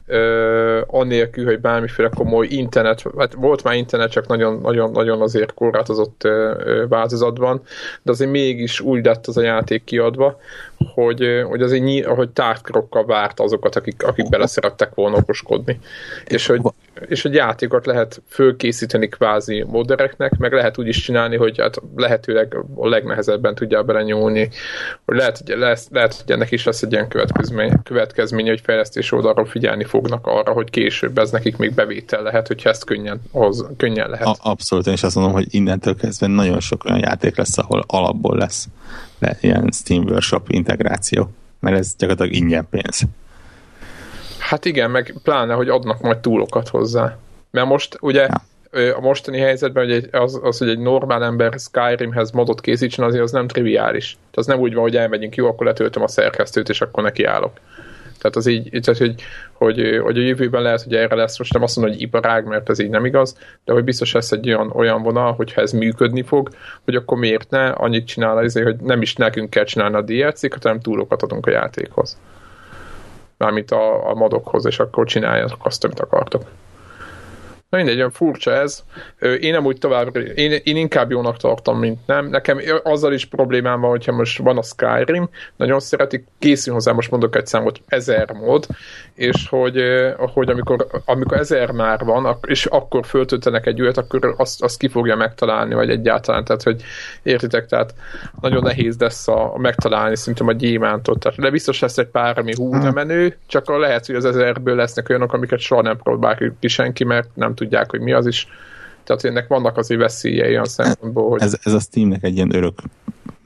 A: ö, anélkül, hogy bármiféle komoly internet, hát volt már internet, csak nagyon, nagyon, nagyon azért korlátozott ö, ö, változatban, de azért mégis úgy lett az a játék kiadva, hogy, hogy azért nyi, hogy tártkrokkal várt azokat, akik, akik beleszerettek volna okoskodni. És hogy, és hogy játékot lehet fölkészíteni kvázi modereknek, meg lehet úgy is csinálni, hogy hát lehetőleg a legnehezebben tudja belenyúlni, hogy lehet, hogy lesz, lehet, hogy ennek is lesz egy ilyen következmény, következmény hogy fejlesztés oldalról figyelni fognak arra, hogy később ez nekik még bevétel lehet, hogyha ezt könnyen, ahhoz, könnyen lehet. A,
B: abszolút, én is azt mondom, hogy innentől kezdve nagyon sok olyan játék lesz, ahol alapból lesz le, ilyen Steam Workshop integráció, mert ez gyakorlatilag ingyen pénz.
A: Hát igen, meg pláne, hogy adnak majd túlokat hozzá. Mert most ugye ja. a mostani helyzetben hogy az, az, hogy egy normál ember Skyrimhez modot készítsen, azért az nem triviális. Tehát az nem úgy van, hogy elmegyünk, jó, akkor letöltöm a szerkesztőt, és akkor nekiállok. Tehát az így, tehát, hogy, hogy, hogy a jövőben lehet, hogy erre lesz, most nem azt mondom, hogy iparág, mert ez így nem igaz, de hogy biztos lesz egy olyan, olyan vonal, hogyha ez működni fog, hogy akkor miért ne annyit csinál, azért, hogy nem is nekünk kell csinálni a DLC-ket, hanem túlokat adunk a játékhoz. Mármint a, a modokhoz, és akkor csináljátok azt, amit akartok. Na mindegy, olyan furcsa ez. Én nem úgy tovább, én, én inkább jónak tartom, mint nem. Nekem azzal is problémám van, hogyha most van a Skyrim, nagyon szeretik, készül hozzá, most mondok egy számot, ezer mód, és hogy, hogy amikor, amikor ezer már van, és akkor föltöltenek egy ület, akkor azt, azt ki fogja megtalálni, vagy egyáltalán, tehát hogy értitek, tehát nagyon nehéz lesz a, a megtalálni szerintem a gyémántot, tehát de biztos lesz egy pár, ami hú, nem menő, csak lehet, hogy az ezerből lesznek olyanok, amiket soha nem próbál ki senki, mert nem tudják, hogy mi az is. Tehát ennek vannak azért veszélyei olyan szempontból, hogy...
B: Ez, ez a Steamnek egy ilyen örök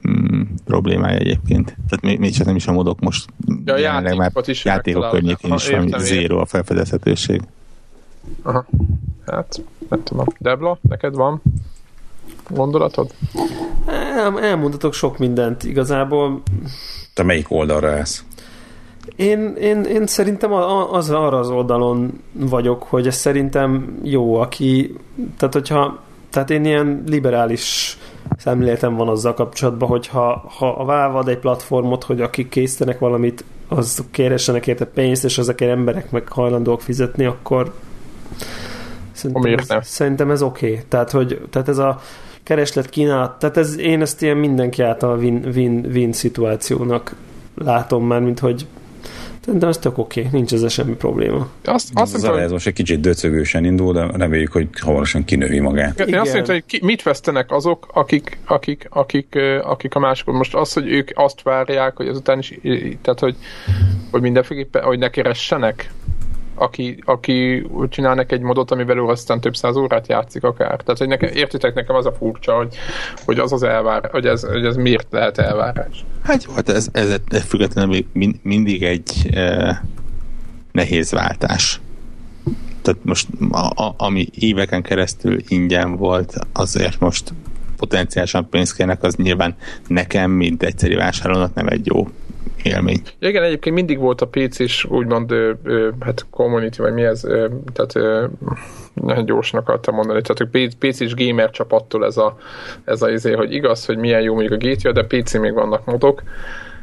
B: mm, problémája egyébként. Tehát még, még csak nem is a modok most
A: ja, jelenleg már
B: is játékok környékén is van zéro a felfedezhetőség.
A: Aha. Hát, nem tudom. Debla, neked van gondolatod?
C: El, elmondatok sok mindent igazából.
D: Te melyik oldalra állsz?
C: Én, én, én szerintem az, arra az oldalon vagyok, hogy ez szerintem jó, aki, tehát hogyha, tehát én ilyen liberális szemléletem van azzal kapcsolatban, hogy ha, ha a Valve ad egy platformot, hogy akik készítenek valamit, az kéressenek érte pénzt, és ezekért emberek meg hajlandók fizetni, akkor szerintem, ez, szerintem ez oké. Okay. Tehát, hogy, tehát ez a kereslet kínálat, tehát ez, én ezt ilyen mindenki által win-win win szituációnak látom már, mint hogy de az tök oké, okay. nincs ezzel semmi probléma.
D: Azt, azt az hogy... most egy kicsit döcögősen indul, de reméljük, hogy hamarosan kinövi magát.
A: Én azt mondtam, hogy ki, mit vesztenek azok, akik, akik, akik, akik a másikon. Most az, hogy ők azt várják, hogy azután is, tehát hogy, hogy mindenféleképpen, hogy ne keressenek, aki, aki csinálnak egy modot, amivel ő aztán több száz órát játszik akár. Tehát, hogy nekem, értitek, nekem az a furcsa, hogy, hogy az az elvár, hogy ez, hogy ez miért lehet elvárás.
B: Hát jó, hát ez, ez, ez függetlenül mindig egy eh, nehéz váltás. Tehát most a, a, ami éveken keresztül ingyen volt, azért most potenciálisan pénzt kérnek, az nyilván nekem, mint egyszerű vásárlónak nem egy jó élmény.
A: Igen, egyébként mindig volt a PC is úgymond ö, ö, hát community, vagy mi ez, ö, tehát ö, nagyon gyorsan akartam mondani, tehát a PC és gamer csapattól ez a, ez a izé, hogy igaz, hogy milyen jó mondjuk a GTA, de PC még vannak modok,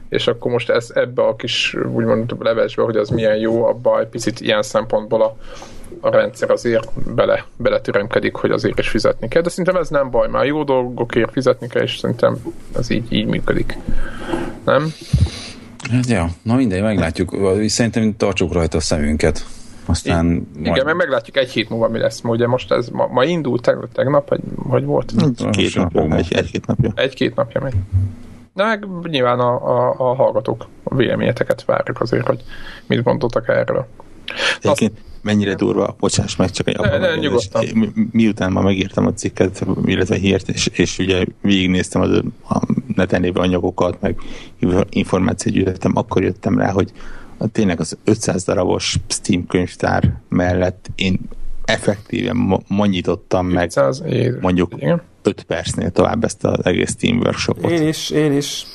A: és akkor most ez ebbe a kis úgymond levesbe, hogy az milyen jó, abba egy picit ilyen szempontból a, a rendszer azért bele, beletüremkedik, hogy azért is fizetni kell, de szerintem ez nem baj, már jó dolgokért fizetni kell, és szerintem ez így, így működik. Nem?
D: Hát ja, na mindegy, meglátjuk. Szerintem tartsuk rajta a szemünket. Aztán
A: I- majd... Igen, mert meglátjuk egy hét múlva mi lesz. Ugye most ez ma, ma indult tegnap, tegnap, vagy hogy volt?
B: Két napja, egy, egy-két napja.
A: Egy-két napja megy. De meg nyilván a, a, a hallgatók a véleményeteket várjuk azért, hogy mit gondoltak erről.
B: Egyébként mennyire durva, bocsáss meg, csak egy
A: ne, ne, nyugodtan.
B: Mi, miután ma megírtam a cikket, illetve hírt, és, és ugye végignéztem az, a neten lévő anyagokat, meg információt gyűjtöttem, akkor jöttem rá, hogy a, tényleg az 500 darabos Steam könyvtár mellett én effektíven ma, manyítottam meg mondjuk igen. 5 percnél tovább ezt az egész Steam workshopot.
C: Én is, én is.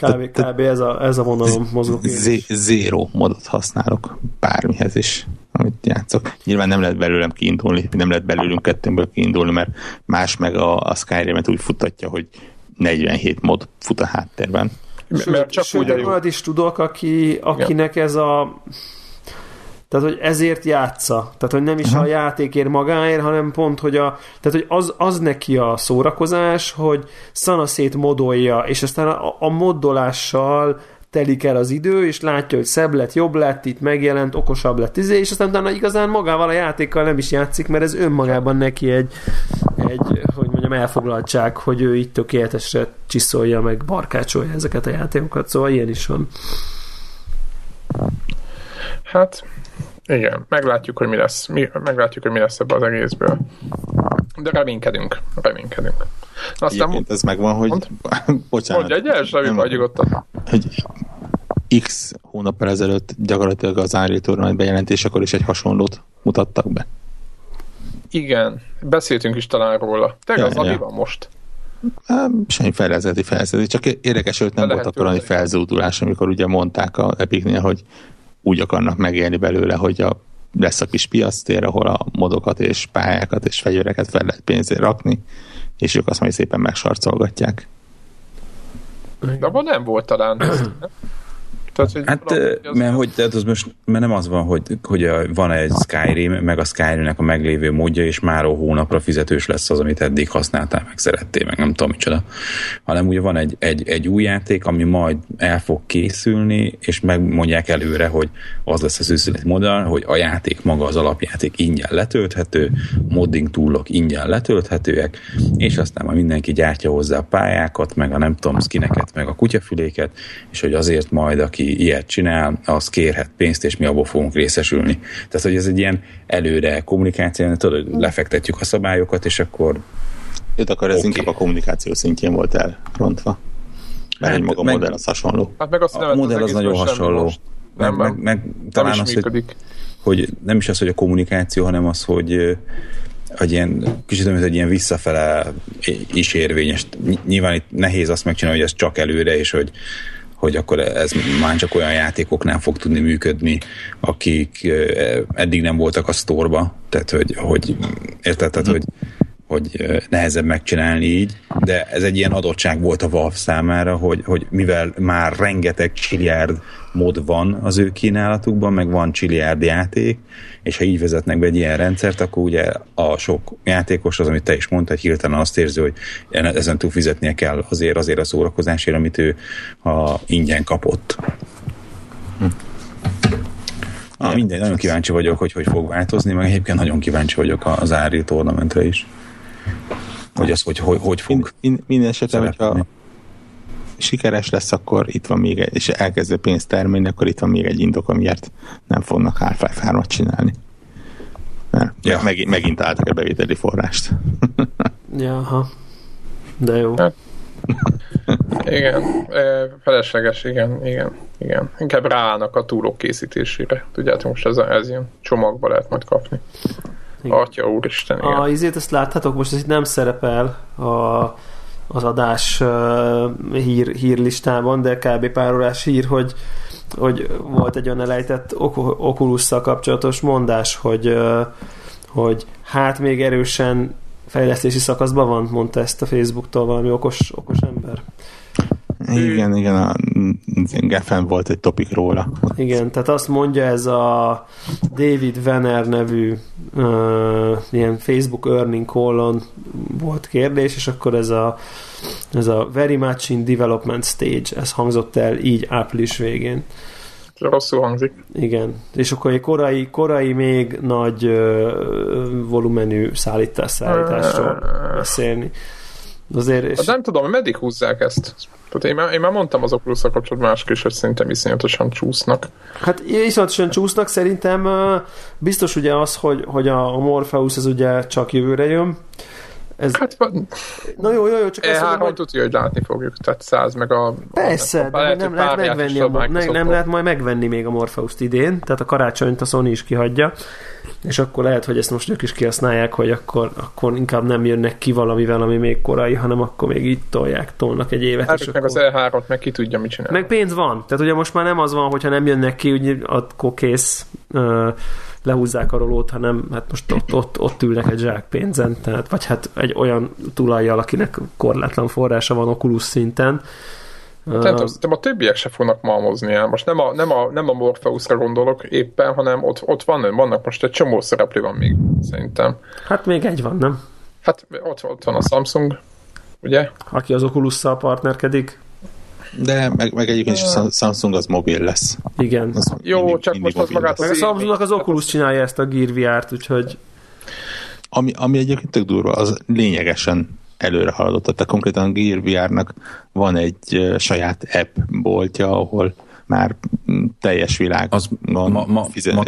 C: Kb. kb. ez a, ez a vonalom mozgok.
B: Zero modot használok bármihez is, amit játszok. Nyilván nem lehet belőlem kiindulni, nem lehet belőlünk kettőnkből kiindulni, mert más meg a, a Skyrim-et úgy futatja, hogy 47 mod fut a háttérben.
C: Sőt, mert csak sőt, úgy olyat is tudok, aki, akinek ez a tehát, hogy ezért játsza. Tehát, hogy nem is Aha. a játékért magáért, hanem pont, hogy, a, tehát, hogy az, az neki a szórakozás, hogy szanaszét modolja, és aztán a, a moddolással telik el az idő, és látja, hogy szebb lett, jobb lett, itt megjelent, okosabb lett, izé, és aztán utána igazán magával a játékkal nem is játszik, mert ez önmagában neki egy, egy hogy mondjam, elfoglaltság, hogy ő itt tökéletesre csiszolja, meg barkácsolja ezeket a játékokat, szóval ilyen is van.
A: Hát, igen, meglátjuk, hogy mi lesz. Mi, meglátjuk, hogy mi lesz ebből az egészből. De reménykedünk, reménykedünk.
B: Aztán Egyébként ez megvan, hogy... Mond?
A: Bocsánat. Mondja egy ami vagy nyugodtan.
B: Hogy X hónap ezelőtt gyakorlatilag az állítóra bejelentésekor is egy hasonlót mutattak be.
A: Igen, beszéltünk is talán róla. Te ja, az ja. van most?
B: Semmi felezeti felezeti, csak érdekes, hogy nem volt akkor annyi felzúdulás, amikor ugye mondták a Epicnél, hogy úgy akarnak megélni belőle, hogy a, lesz a kis piasztér, ahol a modokat és pályákat és fegyvereket fel lehet pénzért rakni, és ők azt majd szépen megsarcolgatják.
A: De abban nem volt talán.
D: Tehát, hogy hát, az mert, hogy, tehát az most, mert nem az van, hogy, hogy van egy Skyrim, meg a Skyrimnek a meglévő módja, és már hónapra fizetős lesz az, amit eddig használtál, meg szerettél, meg nem tudom micsoda. Hanem ugye van egy, egy, egy új játék, ami majd el fog készülni, és megmondják előre, hogy az lesz az üzleti modell, hogy a játék maga, az alapjáték ingyen letölthető, modding túlok ingyen letölthetőek, és aztán majd mindenki gyártja hozzá a pályákat, meg a nem tudom, skineket, meg a kutyafüléket, és hogy azért majd, aki ilyet csinál, az kérhet pénzt, és mi abból fogunk részesülni. Tehát, hogy ez egy ilyen előre kommunikáció, tudod, lefektetjük a szabályokat, és akkor
B: Jó, akkor ez okay. inkább a kommunikáció szintjén volt elrontva. Mert hát, egy maga meg, modell az hasonló.
A: Hát meg azt
D: a modell az, az nagyon hasonló. Most.
A: Nem, meg, meg, meg talán az, hogy,
D: hogy nem is az, hogy a kommunikáció, hanem az, hogy hogy ilyen, kicsit olyan, egy ilyen visszafele is érvényes. Nyilván itt nehéz azt megcsinálni, hogy ez csak előre, és hogy hogy akkor ez már csak olyan játékoknál fog tudni működni, akik eddig nem voltak a sztorba, tehát hogy, hogy érted, tehát, hogy hogy nehezebb megcsinálni így, de ez egy ilyen adottság volt a Valve számára, hogy, hogy mivel már rengeteg csiliárd mod van az ő kínálatukban, meg van csiliárd játék, és ha így vezetnek be egy ilyen rendszert, akkor ugye a sok játékos, az, amit te is mondtad, hirtelen azt érzi, hogy ezen túl fizetnie kell azért, azért a szórakozásért, amit ő a ingyen kapott. Hm. Ah, minden, nagyon kíváncsi vagyok, hogy hogy fog változni, meg egyébként nagyon kíváncsi vagyok az Ári tornamentre is. Hogy az, hogy hogy, hogy fog
B: Mind, minden esetre, hogyha sikeres lesz, akkor itt van még egy, és elkezdő pénzt termelni, akkor itt van még egy indok, amiért nem fognak Half-Life 3-at csinálni. Mert
D: Ja.
B: megint, megint álltak a bevételi forrást.
C: Jaha. De jó.
A: Hát, Igen, felesleges, igen, igen, igen. Inkább ráállnak a túlok készítésére. Tudjátok, most ez, ez ilyen csomagba lehet majd kapni.
C: Igen.
A: Atya úristen, igen.
C: A izét ezt láthatok, most ez itt nem szerepel a, az adás uh, hír, hírlistában, de kb. pár órás hír, hogy, hogy volt egy olyan elejtett Oculusszal kapcsolatos mondás, hogy, uh, hogy hát még erősen fejlesztési szakaszban van, mondta ezt a Facebooktól valami okos, okos ember.
B: Igen, igen, a Geffen volt egy topik róla.
C: Igen, tehát azt mondja ez a David Venner nevű uh, ilyen Facebook earning call volt kérdés, és akkor ez a, ez a very much in development stage, ez hangzott el így április végén.
A: Rosszul hangzik.
C: Igen, és akkor egy korai, korai még nagy uh, volumenű szállítás, szállításról beszélni. Azért, és
A: Hát nem tudom, hogy meddig húzzák ezt. Tehát én már, én már mondtam az oculus kapcsolatban mások is, hogy szerintem iszonyatosan csúsznak.
C: Hát iszonyatosan csúsznak, szerintem biztos ugye az, hogy, hogy a Morpheus ez ugye csak jövőre jön. Ez,
A: Hát
C: na jó, jó, jó, csak azt mondom,
A: E3
C: hogy
A: tudja, hogy látni fogjuk, tehát 100 meg a...
C: persze,
A: a-
C: de hogy nem lehet megvenni, a,
A: a
C: ne, nem lehet majd megvenni még a Morpheus-t idén, tehát a karácsonyt a Sony is kihagyja, és akkor lehet, hogy ezt most ők is kihasználják, hogy akkor, akkor inkább nem jönnek ki valamivel, ami még korai, hanem akkor még így tolják, tolnak egy évet, és
A: Hát meg az
C: akkor...
A: E3-ot, meg ki tudja, mit csinál.
C: Meg pénz van. Tehát ugye most már nem az van, hogyha nem jönnek ki, ugye akkor kész ö, lehúzzák a rolót, hanem hát most ott, ott, ott ülnek egy zsák pénzen, tehát, vagy hát egy olyan tulajjal, akinek korlátlan forrása van Oculus szinten.
A: Tudom, szerintem a többiek se fognak malmozni el. Most nem a, nem a, nem a Morpheusra gondolok éppen, hanem ott, ott van, vannak most egy csomó szereplő van még, szerintem.
C: Hát még egy van, nem?
A: Hát ott, ott van a Samsung, ugye?
C: Aki az Oculus-szal partnerkedik.
B: De meg, meg egyébként is a Samsung az mobil lesz.
C: Igen.
B: Az
A: Jó,
B: mindig-
A: csak
B: mindig
A: most az magát
B: lesz.
C: Meg a Samsungnak az Oculus csinálja ezt a Gear VR-t, úgyhogy
B: Ami, ami egyébként tök durva, az lényegesen előre haladott. Tehát konkrétan a Gear VR-nak van egy saját app boltja, ahol már mm, teljes világ
D: Az
B: van
D: ma- ma-
B: fizet-
D: ma-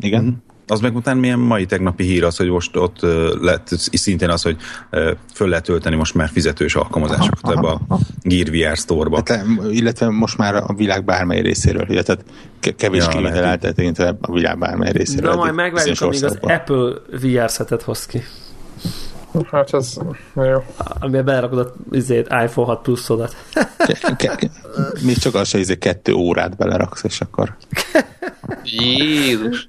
B: Igen?
D: Az meg utána milyen mai tegnapi hír az, hogy most ott lett szintén az, hogy föl lehet tölteni most már fizetős alkalmazásokat ebbe a Gear VR Store-ba.
B: Hát, le- illetve most már a világ bármely részéről, ugye, tehát kevés
D: Ja,
B: kivétel a világ bármely részéről.
C: Na majd megvárjuk, amíg az. Apple VR szetet hoz ki.
A: Hát ez jó.
C: Amiben belerakod az izét, iPhone 6 pluszodat.
B: Még csak az se, hogy kettő órát beleraksz, és akkor
A: Jézus.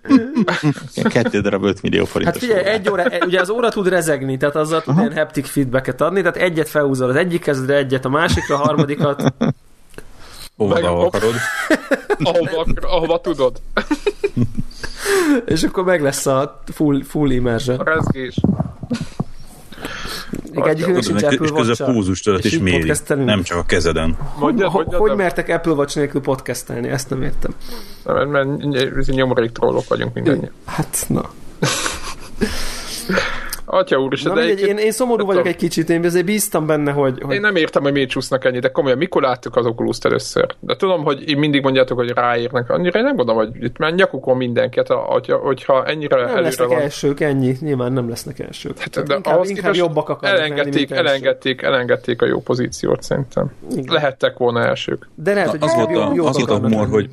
B: kettő darab 5 millió
C: Hát
B: forintos
C: figyelj,
B: órát.
C: egy óra, ugye az óra tud rezegni, tehát azzal tud ilyen haptic feedbacket adni, tehát egyet felhúzol az egyik kezedre, egyet a másikra, a harmadikat.
A: Meg-
D: ahova akarod.
A: Ahova, ahova tudod.
C: És akkor meg lesz a full, full
A: A
C: immersion.
A: rezgés.
C: Még egyikünk sincs
D: És
C: Apple
D: közben
C: watch
D: púzus tudod
C: És
D: is méri. Nem csak a kezeden.
C: Hogy, hogy mertek Apple Watch nélkül podcastelni? Ezt nem értem.
A: mert, mert, mert nyomorék trollok vagyunk mindannyian.
C: Hát, na.
A: Atya úr,
C: Na
A: ez
C: mindegy, én, én szomorú vagyok
A: tudom.
C: egy kicsit, én azért bíztam benne, hogy, hogy
A: Én nem értem, hogy miért csúsznak ennyi, de komolyan, mikor láttuk az oculus először? De tudom, hogy így mindig mondjátok, hogy ráérnek. Annyira én nem gondolom, hogy itt már nyakukon mindenket, hogyha, hogyha ennyire
C: nem
A: előre
C: lesznek
A: van.
C: elsők, ennyi. Nyilván nem lesznek elsők.
A: Hát, de
C: inkább,
A: ahhoz
C: inkább jobbak akarnak lenni,
A: elengedték,
C: elsők.
A: elengedték, elengedték a jó pozíciót szerintem.
C: Igen.
A: Lehettek volna elsők.
C: De lehet, hogy
D: az volt a,
C: jobb, jobbak
D: az volt a humor,
C: lenni.
D: hogy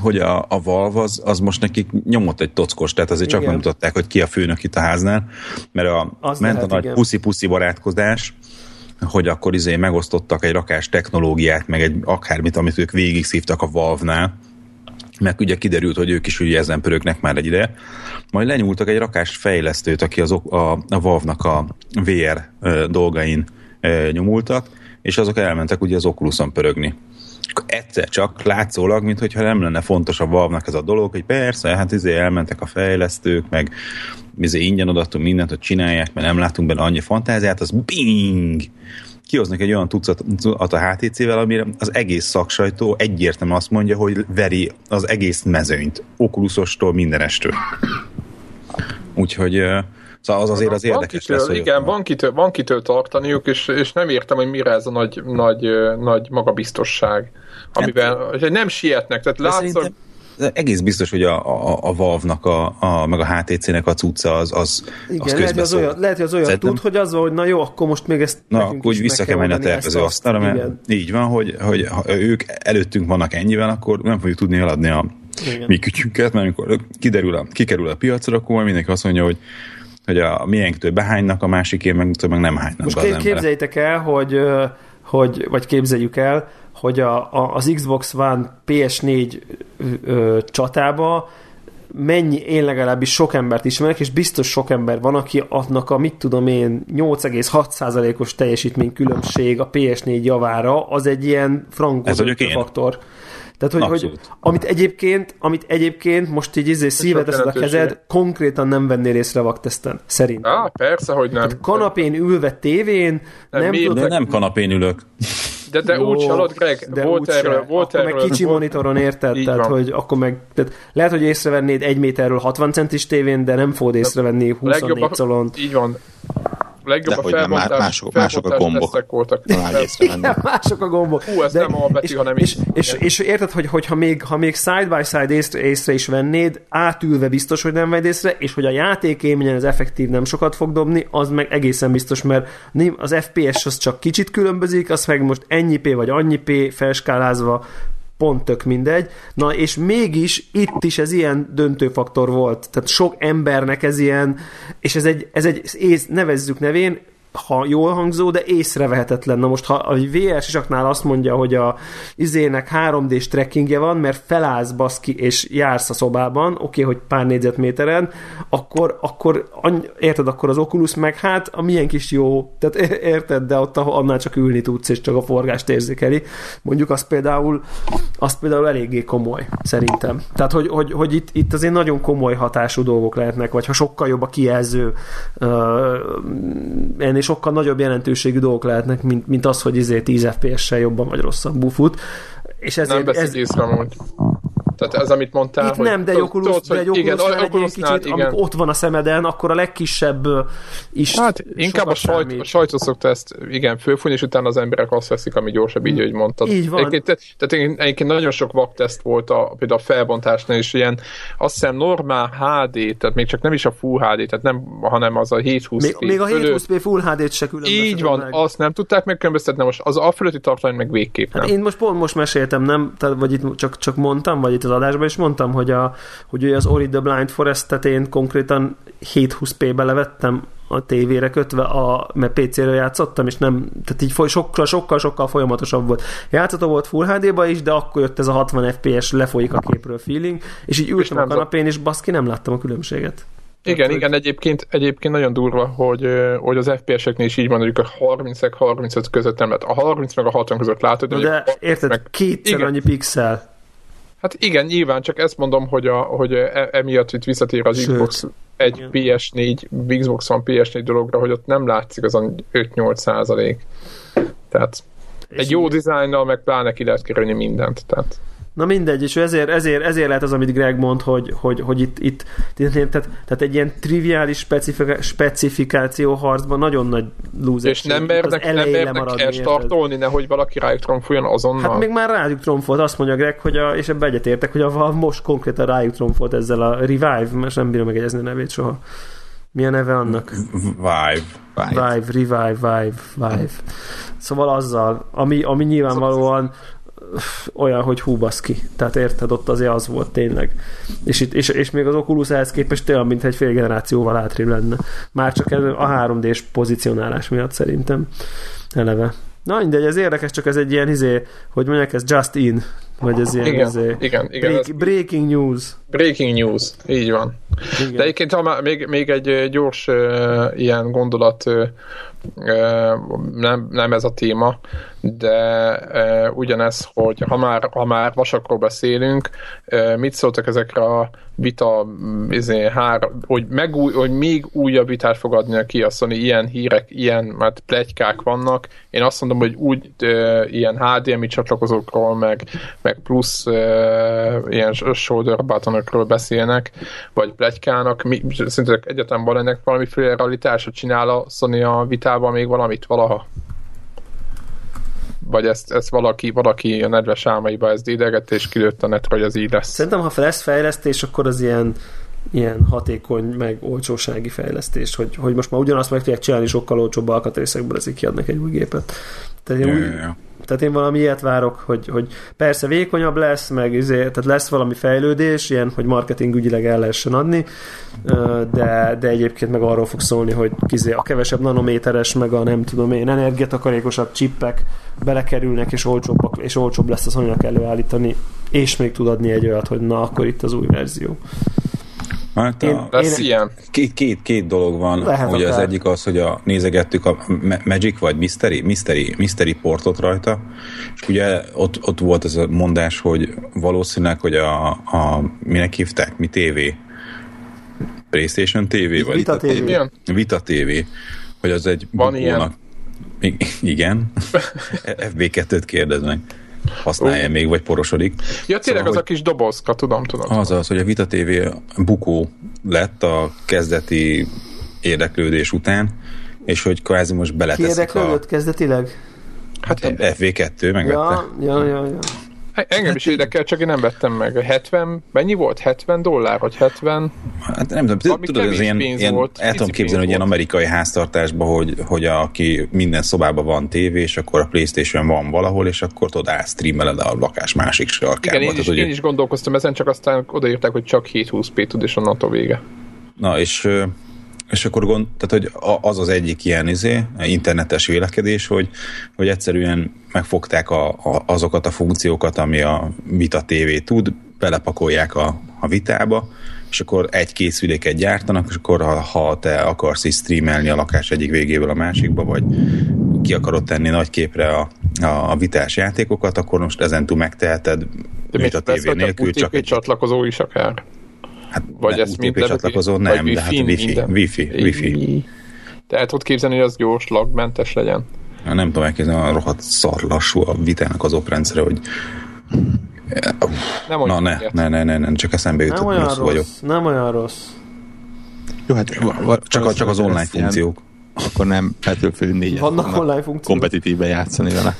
D: hogy a, a Valve az, az most nekik nyomott egy tockos, tehát azért csak
C: Igen.
D: megmutatták, hogy ki a főnök itt a háznál, mert a,
C: Az
D: ment
C: lehet,
D: a nagy puszi-puszi barátkozás, hogy akkor izé megosztottak egy rakás technológiát, meg egy akármit, amit ők végig szívtak a Valve-nál, meg ugye kiderült, hogy ők is ugye ezen pörögnek már egy ide. Majd lenyúltak egy rakás fejlesztőt, aki az, a, a Valve-nak a VR dolgain nyomultak, és azok elmentek ugye az Oculuson pörögni. Egyszer csak látszólag, mintha nem lenne fontos a Valve-nak ez a dolog, hogy persze, hát izé elmentek a fejlesztők, meg izé ingyen adattunk mindent, hogy csinálják, mert nem látunk benne annyi fantáziát, az bing! Kihoznak egy olyan tucat a HTC-vel, amire az egész szaksajtó egyértelműen azt mondja, hogy veri az egész mezőnyt, Oculusostól mindenestől. Úgyhogy Szóval az azért az
A: van
D: érdekes
A: kitől,
D: lesz, hogy
A: Igen, van kitől, van kitől tartaniuk, és, és nem értem, hogy mire ez a nagy, nagy, nagy magabiztosság, amiben hogy nem sietnek. Tehát látszol,
D: szerintem egész biztos, hogy a, a, a Valve-nak, a, a, meg a HTC-nek a cucca az, az,
C: Igen,
D: az
C: lehet, az
D: közbeszól.
C: olyan, lehet, hogy az olyan
D: Szerintem-
C: tud, hogy az van, hogy na jó, akkor most még ezt
D: Na, akkor úgy vissza kell menni a tervező asztalra, mert
C: Igen.
D: így van, hogy, hogy ha ők előttünk vannak ennyivel, akkor nem fogjuk tudni eladni a
C: Igen.
D: mi kütyünket, mert amikor kiderül a, kikerül a piacra, akkor majd mindenki azt mondja, hogy hogy a miénktől behánynak, a másiké meg, meg nem hánynak
C: Most képzeljétek el, hogy, hogy, vagy képzeljük el, hogy a, a, az Xbox One PS4 ö, csatába mennyi, én legalábbis sok embert ismerek, és biztos sok ember van, aki annak a, mit tudom én, 8,6%-os teljesítmény különbség a PS4 javára, az egy ilyen frankó
D: vagyok én.
C: Tehát, hogy, hogy amit egyébként, amit egyébként most így izé szívet teszed a kezed, konkrétan nem vennél észre a vakteszten, szerintem.
A: Á, persze, hogy nem.
C: Kanapén ülve tévén, nem,
A: Nem,
C: tudod,
D: De nem kanapén ülök.
A: De, de
C: Jó,
A: úgy hallod, Greg,
C: de
A: volt
C: úgyse.
A: erről, volt
C: akkor
A: erről.
C: meg kicsi
A: volt-
C: monitoron érted,
A: Így
C: tehát
A: van.
C: hogy akkor meg, tehát lehet, hogy észrevennéd egy méterről 60 centis tévén, de nem fogod észrevenni 24 colon.
A: Így van. Legjobb a
B: Dehogy nem,
A: felbontás,
B: má- mások- mások a gombok.
A: voltak.
C: Igen, mások a gombok.
A: Hú, ez nem A betű,
C: és,
A: hanem
C: és,
A: így.
C: és, és, érted, hogy, hogy ha, még, ha még side by side észre, észre is vennéd, átülve biztos, hogy nem vedd észre, és hogy a játék élményen az effektív nem sokat fog dobni, az meg egészen biztos, mert nem- az FPS az csak kicsit különbözik, az meg most ennyi P vagy annyi P felskálázva pont tök mindegy. Na és mégis itt is ez ilyen döntőfaktor volt. Tehát sok embernek ez ilyen, és ez egy, ez egy ész, nevezzük nevén, ha jól hangzó, de észrevehetetlen. Na most, ha a VR sisaknál azt mondja, hogy a izének 3D-s trekkingje van, mert felállsz baszki, és jársz a szobában, oké, okay, hogy pár négyzetméteren, akkor, akkor érted, akkor az Oculus meg hát a milyen kis jó, tehát érted, de ott ahol annál csak ülni tudsz, és csak a forgást érzékeli. Mondjuk az például, az például eléggé komoly, szerintem. Tehát, hogy, hogy, hogy itt, itt azért nagyon komoly hatású dolgok lehetnek, vagy ha sokkal jobb a kijelző, uh, sokkal nagyobb jelentőségű dolgok lehetnek, mint, mint az, hogy izé 10 FPS-sel jobban vagy rosszabbul fut. És
A: Nem
C: ezért,
A: veszik
C: ez,
A: észre amúgy. Tehát ez, amit mondtál,
C: itt
A: hogy
C: nem, de Oculus, de
A: igen,
C: Oculusnál egy ilyen
A: Oculusnál,
C: kicsit, amikor ott van a szemeden, akkor a legkisebb is
A: Hát inkább a, sajt, a sajtó szokta ezt igen fölfújni, és utána az emberek azt veszik, ami gyorsabb, így, hogy mondtad.
C: Így van.
A: Egyébként, te- tehát egyébként, nagyon sok vakteszt volt a, például a felbontásnál, és ilyen azt hiszem normál HD, tehát még csak nem is a Full HD, tehát nem, hanem az a 720
C: Még, még a 720p Full HD-t se különböztetem
A: Így van,
C: meg.
A: azt nem tudták megkülönböztetni, most az a fölötti tartomány meg végképp nem.
C: Hát én most pont most meséltem, nem? Tehát, vagy itt csak, csak mondtam, vagy itt az adásban is mondtam, hogy, a, hogy az Ori the Blind Forest-et én konkrétan 720p-be levettem a tévére kötve, a, mert PC-ről játszottam, és nem, tehát így sokkal, sokkal, sokkal folyamatosabb volt. Játszható volt Full HD-ba is, de akkor jött ez a 60 FPS lefolyik a képről feeling, és így ültem
A: nem
C: a kanapén, és baszki nem láttam a különbséget.
A: Igen,
C: Tehát,
A: igen, egyébként, egyébként nagyon durva, hogy, hogy az FPS-eknél is így van, hogy a 30 35 között nem lehet. A 30 meg a 60 között látod,
C: De,
A: hogy
C: de
A: 30
C: érted,
A: meg,
C: kétszer
A: Igen.
C: annyi pixel.
A: Hát igen, nyilván, csak ezt mondom, hogy, a, hogy e, emiatt itt visszatér az
C: Sőt,
A: Xbox egy
C: igen.
A: PS4, Xbox One PS4 dologra, hogy ott nem látszik az a 5-8 százalék. Tehát
C: És
A: egy jó dizájnnal meg pláne ki lehet kerülni mindent. Tehát
C: Na mindegy, és ezért, ezért, ezért lehet az, amit Greg mond, hogy, hogy, hogy itt, itt tehát, tehát egy ilyen triviális specifika, specifikáció harcban nagyon nagy loser.
A: és nem mernek, nem mernek elstartolni, nehogy valaki rájuk tromfoljon azonnal.
C: Hát még már rájuk tromfolt, azt mondja Greg, hogy a, és ebbe egyetértek, hogy a Valve most konkrétan rájuk tromfolt ezzel a Revive, most nem bírom megegyezni a nevét soha. Mi a neve annak?
D: Vive.
C: Vive, Revive, Vive, Vive. Szóval azzal, ami, ami nyilvánvalóan olyan, hogy hú baszki. Tehát érted, ott azért az volt tényleg. És, itt, és, és még az Oculus ehhez képest olyan, mintha egy fél generációval átrébb lenne. Már csak a 3D-s pozicionálás miatt szerintem. Eleve. Na mindegy, ez érdekes, csak ez egy ilyen izé, hogy mondják, ez just in, vagy ez ilyen
A: igen,
C: izé,
A: igen, igen,
C: break,
A: ez
C: breaking news.
A: breaking news, így van.
C: Igen.
A: De egyébként ha már még, még egy gyors uh, ilyen gondolat, uh, nem, nem ez a téma, de uh, ugyanez, hogy ha már, ha már vasakról beszélünk, uh, mit szóltak ezekre a vita, izé, hár, hogy, megúj, hogy még újabb vitát fog adni ki a Sony, ilyen hírek, ilyen hát plegykák vannak. Én azt mondom, hogy úgy uh, ilyen HDMI csatlakozókról, meg, meg plusz uh, ilyen shoulder buttonokról beszélnek, vagy plegykának, mi, szerintetek egyetem van ennek valamiféle realitása, csinál a Sony a vitában még valamit valaha? Vagy ezt, ezt valaki, valaki a nedves álmaiba ezt idegette, és kilőtt a netre, hogy az így lesz.
C: Szerintem, ha lesz fejlesztés, akkor az ilyen ilyen hatékony, meg olcsósági fejlesztés, hogy, hogy most már ugyanazt meg tudják csinálni sokkal olcsóbb alkatrészekből, ezek kiadnak egy új gépet. Tehát én, ja, úgy, ja, ja. tehát én valami ilyet várok, hogy, hogy persze vékonyabb lesz, meg izé, tehát lesz valami fejlődés, ilyen, hogy marketing ügyileg el lehessen adni, de, de egyébként meg arról fog szólni, hogy kizé a kevesebb nanométeres, meg a nem tudom én, energiatakarékosabb csippek belekerülnek, és olcsóbb, és olcsóbb lesz az anyag előállítani, és még tud adni egy olyat, hogy na, akkor itt az új verzió.
D: Hát én, lesz én, ilyen. Két, két, két dolog van. Lehet ugye akár. az egyik az, hogy a, nézegettük a Magic vagy Mystery, Mystery, Mystery portot rajta, és ugye ott, ott volt ez a mondás, hogy valószínűleg, hogy a, a minek hívták, mi TV? PlayStation TV? Vagy
C: Vita TV.
D: Vita TV. Hogy az egy
A: Van ilyen.
D: Igen. FB2-t kérdez használja még, vagy porosodik.
A: Ja, tényleg szóval, az a kis dobozka, tudom, tudom.
D: Az az, hogy a Vita TV bukó lett a kezdeti érdeklődés után, és hogy kvázi most beleteszik Ki
C: érdeklődött a... kezdetileg?
D: Hát FV2 megvette.
C: Ja, ja, ja, ja.
A: Engem is érdekel, csak én nem vettem meg. 70, mennyi volt? 70 dollár, vagy 70?
D: Hát nem tudom, tudod, ez ilyen, ilyen volt, el tudom képzelni, hogy ilyen amerikai háztartásban, hogy, hogy aki minden szobában van tévé, és akkor a Playstation van valahol, és akkor tudod, átstreameled a lakás másik sarkába.
A: Igen, én is, én is gondolkoztam ezen, csak aztán odaírták, hogy csak 720p tud, és onnantól vége.
D: Na, és és akkor gond, tehát, hogy az az egyik ilyen izé, internetes vélekedés, hogy, hogy egyszerűen megfogták a, a, azokat a funkciókat, ami a Vita TV tud, belepakolják a, a vitába, és akkor egy készüléket gyártanak, és akkor ha, ha te akarsz is streamelni a lakás egyik végéből a másikba, vagy ki akarod tenni nagy képre a, a, a vitás játékokat, akkor most ezentúl megteheted
A: De Vita TV nélkül. Csak egy csatlakozó is akár.
D: Hát vagy ezt mind csatlakozó nem, de hát wifi, wifi, wifi.
A: Tehát tudod képzelni, hogy az gyors, lagmentes legyen.
D: Na, nem tudom elképzelni, a rohadt szar lassú a vitának az oprendszere, hogy nem Na ne, ne, ne, ne, ne, csak eszembe jutott,
C: nem rossz, vagyok. Nem olyan rossz.
B: Jó, hát
D: csak, csak az online funkciók.
B: Akkor nem Battlefield 4
C: Vannak online funkciók.
B: Kompetitívben játszani vele.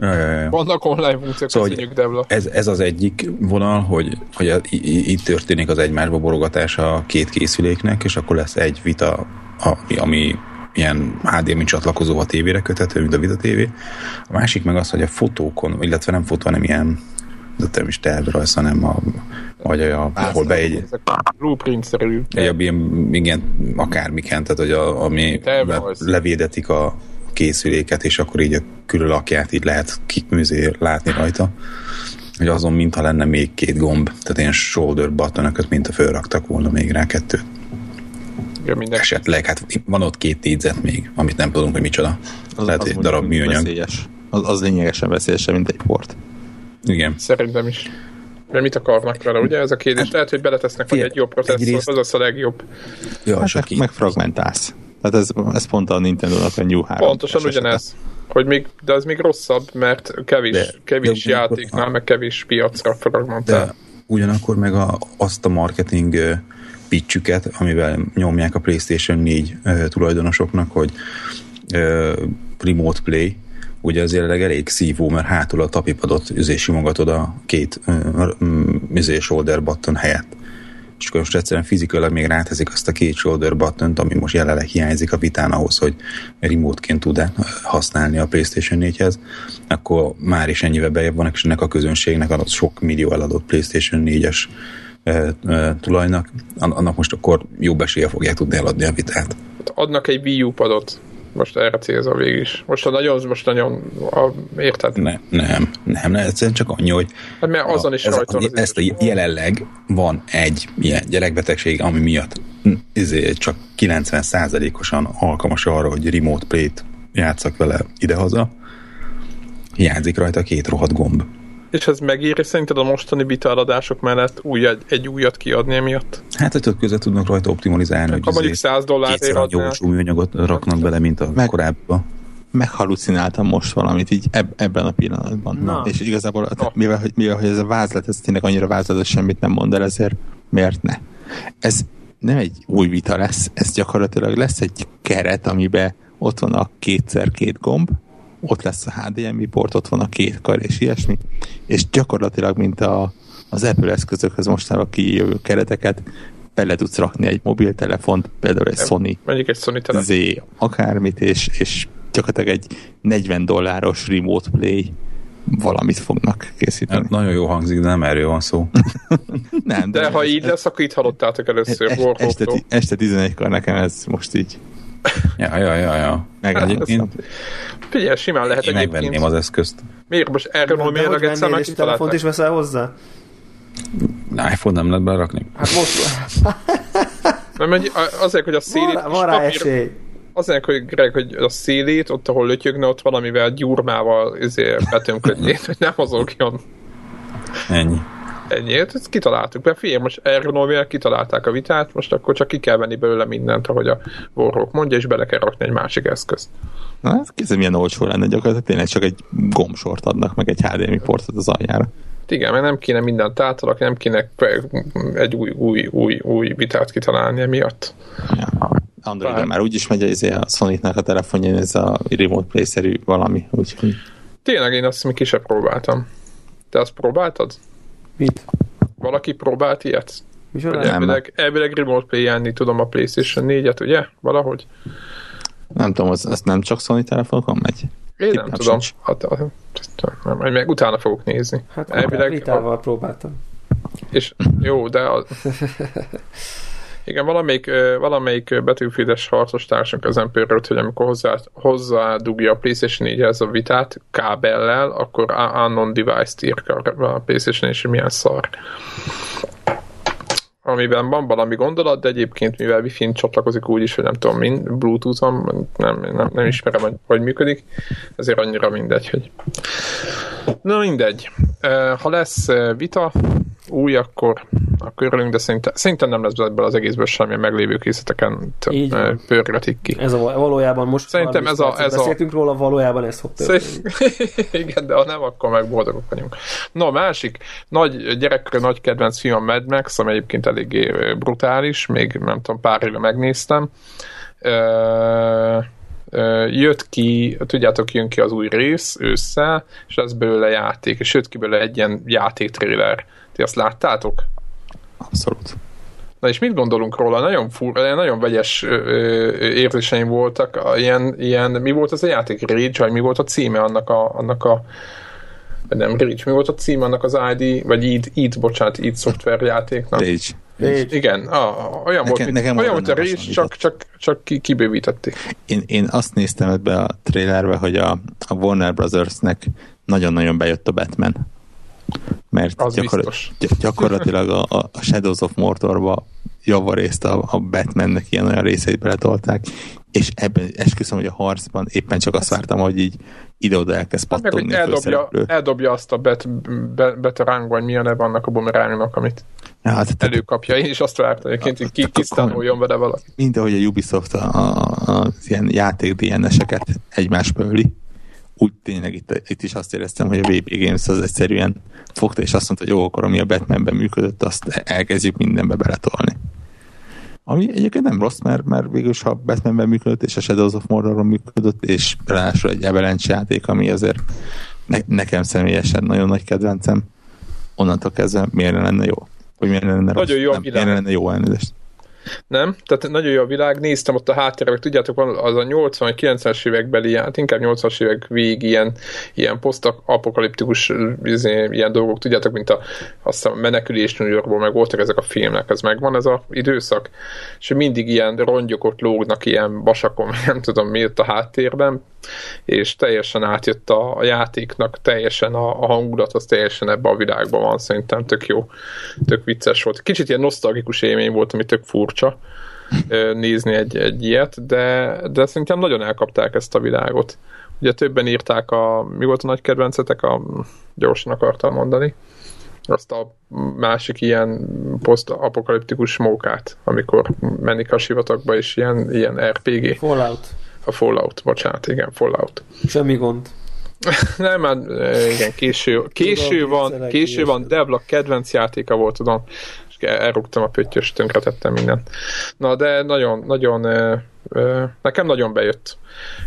A: Ja, ja, ja. Vannak online funkciók, szóval,
D: Devla. Ez, ez az egyik vonal, hogy, hogy itt történik az egymásba borogatás a két készüléknek, és akkor lesz egy vita, ami, ami ilyen HDMI csatlakozó a tévére köthető, mint a Vita TV. A másik meg az, hogy a fotókon, illetve nem fotó, hanem ilyen de nem is tervrajz, hanem a, vagy a, ahol beégy.
A: Blueprint-szerű.
D: Egy, ilyen, igen, akármiken, tehát hogy a, ami le, levédetik a, készüléket, és akkor így a külölakját így lehet kikműzé látni rajta. Hogy azon mintha lenne még két gomb, tehát ilyen shoulder buttonöket, mint a fölraktak volna még rá kettőt.
A: Ja, minden.
D: Esetleg, hát van ott két négyzet még, amit nem tudunk, hogy micsoda. Az, Lehet, az egy darab műanyag.
B: Veszélyes. Az, az lényegesen veszélyesebb, mint egy port.
D: Igen.
A: Szerintem is. De mit akarnak vele, ugye? Ez a kérdés. Hát, Lehet, hogy beletesznek, hogy egy jobb processzor, az az a legjobb.
B: Ja, hát meg, megfragmentálsz. Tehát ez, ez pont a Nintendo-nak a New 3.
A: Pontosan ugyanez. Hogy még, de ez még rosszabb, mert kevés, de, kevés de játéknál, a, meg kevés piacra fragmentál. De
D: ugyanakkor meg a, azt a marketing pitchüket, amivel nyomják a PlayStation 4 tulajdonosoknak, hogy remote play, ugye azért elég szívó, mert hátul a tapipadot üzé simogatod a két üzé shoulder button helyett akkor most egyszerűen fizikailag még ráteszik azt a két shoulder button ami most jelenleg hiányzik a vitán ahhoz, hogy remote-ként tud használni a PlayStation 4-hez, akkor már is ennyivel bejebb vannak, és ennek a közönségnek az sok millió eladott PlayStation 4-es e, e, tulajnak, annak most akkor jobb esélye fogják tudni eladni a vitát.
A: Adnak egy Wii U padot most erre célzol végig is. Most a nagyon, most nagyon, a, érted?
D: Ne, nem, nem, nem, egyszerűen csak annyi, hogy
A: hát mert azon is a,
D: ez, ezt a jelenleg van egy ilyen gyerekbetegség, ami miatt ezért csak 90%-osan alkalmas arra, hogy remote play-t játszak vele idehaza. Hiányzik rajta két rohadt gomb.
A: És ez megéri szerinted a mostani bitaladások mellett új, egy, egy újat kiadni emiatt?
D: Hát, hogy több között tudnak rajta optimalizálni.
A: hogy mondjuk 100 dollárért
D: adnál. műanyagot raknak bele, mint a Meg, korábban.
B: Meghalucináltam most valamit így eb- ebben a pillanatban. Na. És igazából, Na. mivel, hogy, mivel hogy ez a vázlat, ez tényleg annyira vázlat, hogy semmit nem mond el, ezért miért ne? Ez nem egy új vita lesz, ez gyakorlatilag lesz egy keret, amiben ott van a kétszer két gomb, ott lesz a HDMI port, ott van a két kar és ilyesmi, és gyakorlatilag, mint a, az Apple eszközökhöz mostanában kijövő kereteket, bele tudsz rakni egy mobiltelefont, például egy Sony,
A: Mondjuk egy Sony.
B: Z, akármit, és, és gyakorlatilag egy 40 dolláros remote play valamit fognak készíteni.
D: Hát nagyon jó hangzik, de nem erről van szó.
B: nem,
A: De ha így lesz, akkor itt hallottátok először
B: este, este 11-kor nekem ez most így
D: Ja, ja, ja, ja.
B: meg
A: Hát,
D: Egyébként
A: Figyelj, simán lehet
D: én megvenném
A: egyébként.
D: az eszközt.
A: Miért most erről
C: De
A: miért
C: hogy
A: egyszer
C: vennél, és telefont is veszel hozzá?
D: iPhone nem lehet berakni.
C: Hát most
A: Nem, azért, hogy a szélét...
C: van, van rá esély.
A: Azért, hogy, Greg, hogy a szélét, ott, ahol lötyögne, ott valamivel gyurmával ezért betömködni, hogy nem mozogjon.
D: Ennyi.
A: Ennyi, hát ezt kitaláltuk. Mert figyelj, most erről kitalálták a vitát, most akkor csak ki kell venni belőle mindent, ahogy a Warhawk mondja, és bele kell rakni egy másik eszközt.
B: Na, ez kézzel milyen olcsó lenne, gyakorlatilag tényleg csak egy gombsort adnak, meg egy HDMI portot az aljára.
A: Igen, mert nem kéne mindent átalakni, nem kéne egy új, új, új, új vitát kitalálni emiatt.
B: Ja. Androidon
A: Bár-
B: már úgyis megy ez a Sony-nak a telefonján ez a remote play-szerű valami, úgyhogy
A: Tényleg én azt még ki sem próbáltam. Te azt próbáltad?
C: Mit?
A: Valaki próbált ilyet?
C: Micsoda?
B: Nem.
A: elvileg, elvileg remote play tudom a PlayStation 4-et, ugye? Valahogy?
B: nem tudom, az, az nem csak Sony telefonokon megy?
A: Én nem
B: Tippem
A: tudom.
B: sincs.
A: Hát, nem, meg utána fogok nézni.
C: Hát
A: elvileg,
C: Ritával próbáltam.
A: és jó, de a, igen, valamelyik, valamelyik betűfides harcos társunk az pörölt, hogy amikor hozzá, hozzádugja a PlayStation 4-hez a vitát kábellel, akkor a- unknown device-t ír a PlayStation és milyen szar. Amiben van valami gondolat, de egyébként mivel Wi-Fi-n csatlakozik úgy is, hogy nem tudom, min, Bluetooth-on, nem, nem, nem ismerem, hogy hogy működik, ezért annyira mindegy, hogy Na mindegy. Ha lesz vita, új, akkor, akkor örülünk, de szerintem, szerintem nem lesz ebből az egészből semmi a meglévő készleteken
C: van.
A: pörgetik ki.
C: Ez a valójában most
A: Szerintem
C: 30
A: ez a- ez a-
C: beszéltünk róla, valójában ez fog történni.
A: Igen, de ha nem, akkor meg boldogok vagyunk. No, másik nagy gyerekkori nagy kedvenc film a Mad Max, ami egyébként eléggé ö, brutális, még nem tudom, pár éve megnéztem. Ö, jött ki, tudjátok, jön ki az új rész ősszel, és lesz belőle játék, és jött ki belőle egy ilyen játéktrailer. Ti azt láttátok?
B: Abszolút.
A: Na és mit gondolunk róla? Nagyon fur, nagyon vegyes ö, ö, érzéseim voltak. A, ilyen, ilyen, mi volt az a játék? Rage, vagy mi volt a címe annak a, annak a nem Rage, mi volt a címe annak az ID, vagy id, id bocsánat, id szoftver játéknak?
B: Rage.
C: Rage.
A: Igen, a, olyan volt,
B: Nekem-
A: mint,
B: nekem
A: olyan, mint a Rage, csak, csak, csak ki, kibővítették.
B: Én, én azt néztem ebbe a trailerbe, hogy a, a Warner Brothersnek nagyon-nagyon bejött a Batman. Mert
A: Az
B: gyakor-
A: biztos.
B: gy- gyakorlatilag a, a Shadows of Mordorba javarészt a, a Batmannek ilyen olyan részeit beletolták, és ebben esküszöm, hogy a harcban éppen csak azt vártam, hogy így ide-oda elkezd
A: Hát
B: pattogni a
A: eldobja, eldobja azt a bet, bet, beterang, vagy mi a neve annak a bumerangnak, amit
B: Ja, hát, tehát
A: előkapja. Én is azt vártam, egyébként, hogy ki, kisztánoljon vele valaki.
B: mint ahogy a Ubisoft a, a, az ilyen játék DNS-eket egymásba öli, úgy tényleg itt, itt is azt éreztem, hogy a VP Games az egyszerűen fogta, és azt mondta, hogy jó, akkor ami a Batmanben működött, azt elkezdjük mindenbe beletolni. Ami egyébként nem rossz, mert, mert végül ha Batmanben működött, és a Shadows of Mordorban működött, és ráadásul egy Avalanche játék, ami azért ne, nekem személyesen nagyon nagy kedvencem, onnantól kezdve miért ne lenne jó? Vagy miért ne lenne rossz?
A: Nagyon jó
B: nem, miért ne lenne jó elnézést?
A: Nem? Tehát nagyon jó a világ, néztem ott a háttérben, tudjátok, van az a 80-90-es évekbeli, hát inkább 80-as évek végig ilyen, ilyen posztapokaliptikus izé, ilyen dolgok, tudjátok, mint a, azt a menekülés New Yorkból, meg voltak ezek a filmek, ez megvan ez a időszak, és mindig ilyen rongyok ott lógnak ilyen vasakon, nem tudom mi ott a háttérben, és teljesen átjött a, a játéknak, teljesen a, a hangulat, az teljesen ebbe a világban van, szerintem tök jó, tök vicces volt. Kicsit ilyen nosztalgikus élmény volt, ami tök furcsa ö, nézni egy, egy ilyet, de, de szerintem nagyon elkapták ezt a világot. Ugye többen írták a, mi volt a nagy kedvencetek, a, gyorsan akartam mondani, azt a másik ilyen posztapokaliptikus mókát, amikor mennik a sivatagba, és ilyen, ilyen RPG.
C: Fallout.
A: A Fallout, bocsánat, igen, Fallout.
C: Semmi gond.
A: Nem, hát eh, igen, késő, késő
C: Tudom,
A: van, késő van. Devla kedvenc játéka volt, tudom, elrúgtam a pöttyös, tönkretettem mindent. Na, de nagyon, nagyon nekem nagyon bejött.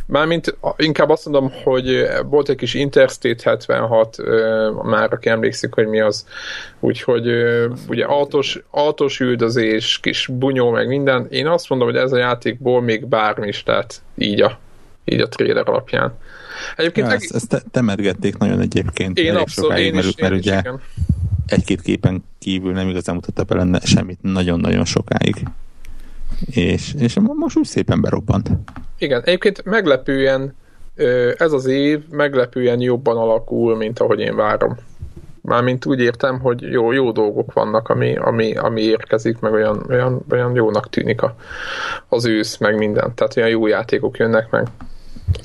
A: Mármint inkább azt mondom, hogy volt egy kis Interstate 76, ö, már aki emlékszik, hogy mi az. Úgyhogy ugye autós, autós üldözés, kis bunyó, meg minden. Én azt mondom, hogy ez a játékból még bármi is lehet így a, így a trailer alapján.
B: Egyébként ja, ezt, ezt temergették nagyon egyébként.
A: Én abszolút, én is,
B: mert
A: én
B: ugye
A: is, igen.
B: Egy-két képen kívül nem igazán mutatta be lenne semmit nagyon-nagyon sokáig. És, és most úgy szépen berobbant.
A: Igen, egyébként meglepően ez az év meglepően jobban alakul, mint ahogy én várom. Mármint úgy értem, hogy jó, jó dolgok vannak, ami, ami, ami érkezik, meg olyan, olyan, olyan jónak tűnik a, az ősz, meg minden. Tehát olyan jó játékok jönnek meg.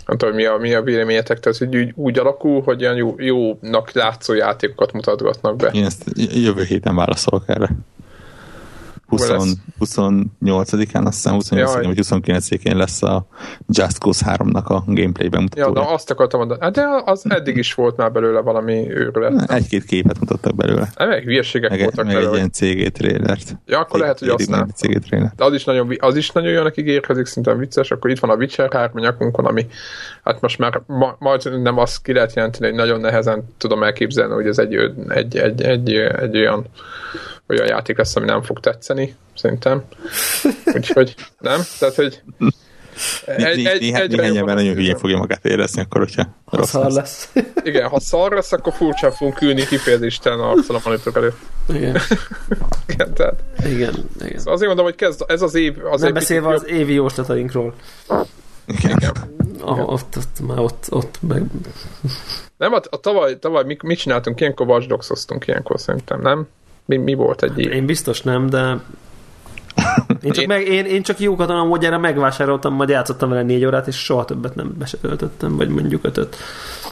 A: Nem tudom, mi a, mi a véleményetek, tehát hogy úgy, úgy alakul, hogy olyan jó, jónak látszó játékokat mutatgatnak be.
B: Én ezt jövő héten válaszolok erre. 20, 28-án, azt hiszem 28 vagy 29-én lesz a Just Cause 3-nak a gameplay bemutatója.
A: Ja, de azt akartam mondani. Hát de az eddig is volt már belőle valami őrület.
B: Egy-két képet mutattak belőle.
A: Hát meg hülyeségek
B: meg,
A: voltak
B: meg
A: belőle.
B: egy ilyen CG trailert.
A: Ja, akkor lehet, hogy azt nem.
B: CG.
A: De az is nagyon, az is nagyon jónak ígérkezik, szinte vicces. Akkor itt van a Witcher 3 nyakunkon, ami hát most már ma, majd nem azt ki lehet jelenteni, hogy nagyon nehezen tudom elképzelni, hogy ez egy, egy, egy, egy, egy olyan olyan játék lesz, ami nem fog tetszeni, szerintem. Úgyhogy nem, tehát, hogy
B: egy, egy, egy, egy néhány ember nagyon hülyén fogja magát érezni, akkor, hogyha
C: ha rossz szar lesz.
A: Igen, ha szar lesz, akkor furcsán fogunk ülni kifejezéstelen a monitor előtt.
C: Igen.
A: igen, tehát.
C: Igen, igen.
A: Szóval azért mondom, hogy kezd, ez az év... Az
C: Nem beszélve az évi jóslatainkról.
B: Igen. igen.
C: Ah, ott, ott, már ott, ott meg...
A: Nem, a, a tavaly, tavaly mit, mit csináltunk? Ilyenkor Watch ilyenkor szerintem, nem? Mi, mi volt egy év?
C: Én biztos nem, de én csak, meg, én, én csak jókat a módjára megvásároltam, majd játszottam vele négy órát, és soha többet nem besetöltöttem, vagy mondjuk ötöt.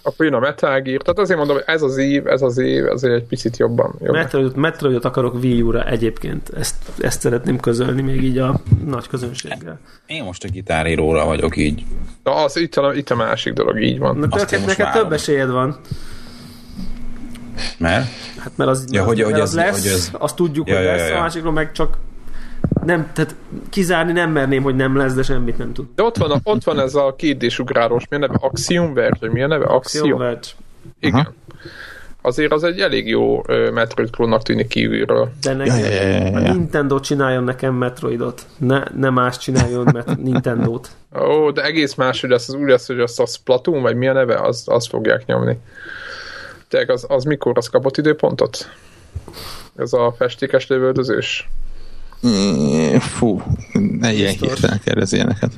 A: Akkor jön a Metal Gear, tehát azért mondom, hogy ez az év, ez az év, azért egy picit jobban. jobban.
C: Metroidot, Metroidot akarok Wii U-ra egyébként, ezt, ezt szeretném közölni még így a nagy közönséggel.
D: Én most a gitáríróra vagyok így.
A: Na, az itt a, itt a másik dolog, így van.
C: Na, neked, neked több esélyed van.
D: Mert?
C: Hát mert az,
D: ja,
C: az,
D: hogy,
C: mert
D: hogy
C: az,
D: az,
C: lesz,
D: hogy az...
C: azt tudjuk,
D: ja,
C: hogy
D: ja,
C: lesz,
D: ja, ja.
C: a másikról meg csak nem, tehát kizárni nem merném, hogy nem lesz, de semmit nem tud.
A: De ott van, a, ott van ez a kétdés ugrálós, mi a neve? Axiom Verge, mi a neve? Axiom.
C: Axiom Verge.
A: Igen. Aha. Azért az egy elég jó uh, Metroid klónnak tűnik kívülről.
C: De nekem,
B: Ja, ja, ja, ja,
C: a
B: ja.
C: Nintendo csináljon nekem Metroidot. Ne, ne más csináljon met Nintendót.
A: Ó, de egész más, hogy lesz az úgy lesz, hogy azt a Splatoon, vagy mi a neve, az, az fogják nyomni. Tehát az, az mikor az kapott időpontot? Ez a festékes lövöldözős?
B: Mm, Fú, ne ilyen hirtelen kérdez ilyeneket.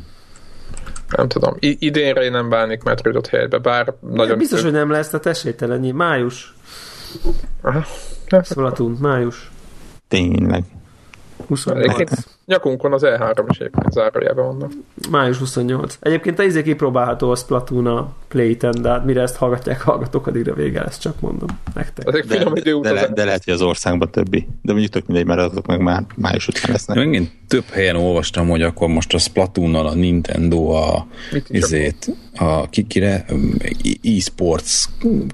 A: Nem tudom. I- idénre én nem bánik Metroidot helybe, bár nagyon...
C: Biztos, hogy nem lesz, tehát esélytelennyi. Május.
A: Aha. Ja,
C: Splatoon, május.
B: Tényleg.
C: 28.
A: Egyébként nyakunkon az E3 is egyébként zárójában vannak.
C: Május 28. Egyébként a izé kipróbálható a Splatoon a Playten, de hát mire ezt hallgatják, hallgatók, addigra vége lesz, csak mondom nektek.
A: Ezek
B: De, de,
A: idő
B: de, le, de lehet, hogy az országban többi. De mondjuk tök mindegy, mert azok meg már május után lesznek.
D: Megint több helyen olvastam, hogy akkor most a Splatoonnal a Nintendo a izét, a kikire e-sports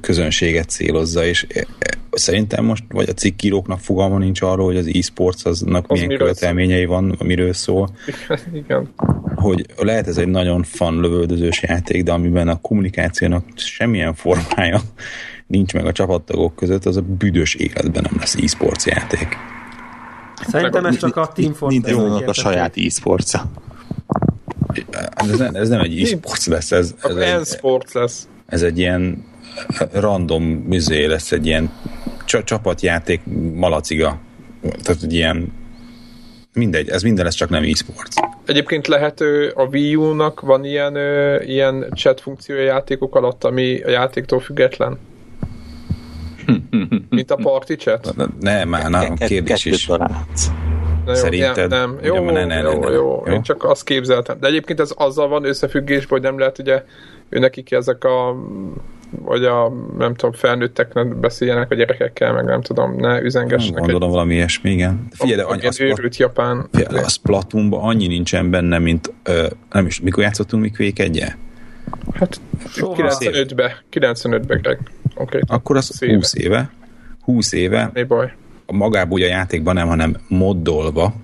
D: közönséget célozza, és e- e- szerintem most, vagy a cikkíróknak fogalma nincs arról, hogy az e-sports aznak
A: Az
D: milyen követelményei van, miről szól,
A: Igen.
D: hogy lehet ez egy nagyon fan lövöldözős játék, de amiben a kommunikációnak semmilyen formája nincs meg a csapattagok között, az a büdös életben nem lesz e-sports játék.
C: Szerintem ez csak a Team Fortress
B: Nintendo-nak a saját e-sportja.
D: Ez nem, ez nem egy e-sports lesz, ez, ez, egy,
A: N-Sports lesz.
D: ez egy ilyen random műzé lesz, egy ilyen csa- csapatjáték malaciga. Tehát egy ilyen mindegy, ez minden lesz csak nem e-sports.
A: Egyébként lehet a Wii U-nak van ilyen, ilyen chat funkciója játékok alatt, ami a játéktól független? Mint a party chat?
D: Ne, már nem, kérdés is.
A: Na jó,
D: Szerinted?
A: Nem, nem. Jó,
D: Ugye, ne, ne, ne,
A: jó,
D: ne, ne.
A: jó,
D: Jó?
A: Én csak azt képzeltem. De egyébként ez azzal van összefüggésben, hogy nem lehet ugye ő nekik ezek a vagy a, nem tudom, felnőttek ne beszéljenek a gyerekekkel, meg nem tudom, ne üzengessenek.
D: Gondolom valami ilyesmi, igen. De figyelj, de
A: egy,
D: annyi, az,
A: egy őrült japán.
D: a Splatoonban annyi nincsen benne, mint ö, nem is, mikor játszottunk mi Quake 1
A: Hát
C: Soha.
A: 95-be, 95-be, Greg. Konkrétan.
D: Akkor az
A: 20 éve.
D: 20 éve. 20 éve
A: Mi baj?
D: a magából a játékban nem, hanem moddolva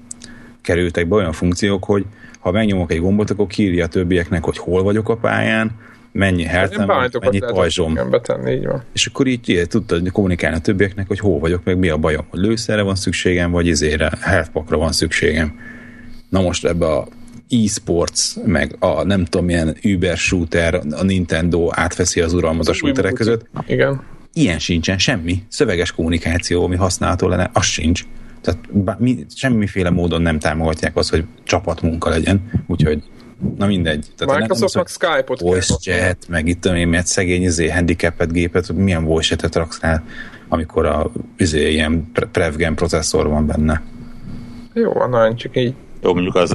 D: kerültek be olyan funkciók, hogy ha megnyomok egy gombot, akkor kírja a többieknek, hogy hol vagyok a pályán, mennyi hertem mennyi pajzsom.
A: Betenni, így van.
D: És akkor így, így tudtad kommunikálni a többieknek, hogy hol vagyok, meg mi a bajom, hogy lőszerre van szükségem, vagy izére, healthpackra van szükségem. Na most ebbe a e-sports, meg a nem tudom milyen Uber shooter, a Nintendo átveszi az uralmat a shooterek között.
A: Igen.
D: Ilyen sincsen, semmi. Szöveges kommunikáció, ami használható lenne, az sincs. Tehát mi, semmiféle módon nem támogatják azt, hogy csapatmunka legyen, úgyhogy na mindegy.
A: Tehát Microsoftnak Skype-ot
D: Voice chat, meg itt tudom én, miért szegény izé, handicapet gépet, milyen voice chat raksz rá, amikor a izé, ilyen prevgen processzor van benne.
A: Jó, nagyon csak így
B: jó, mondjuk az...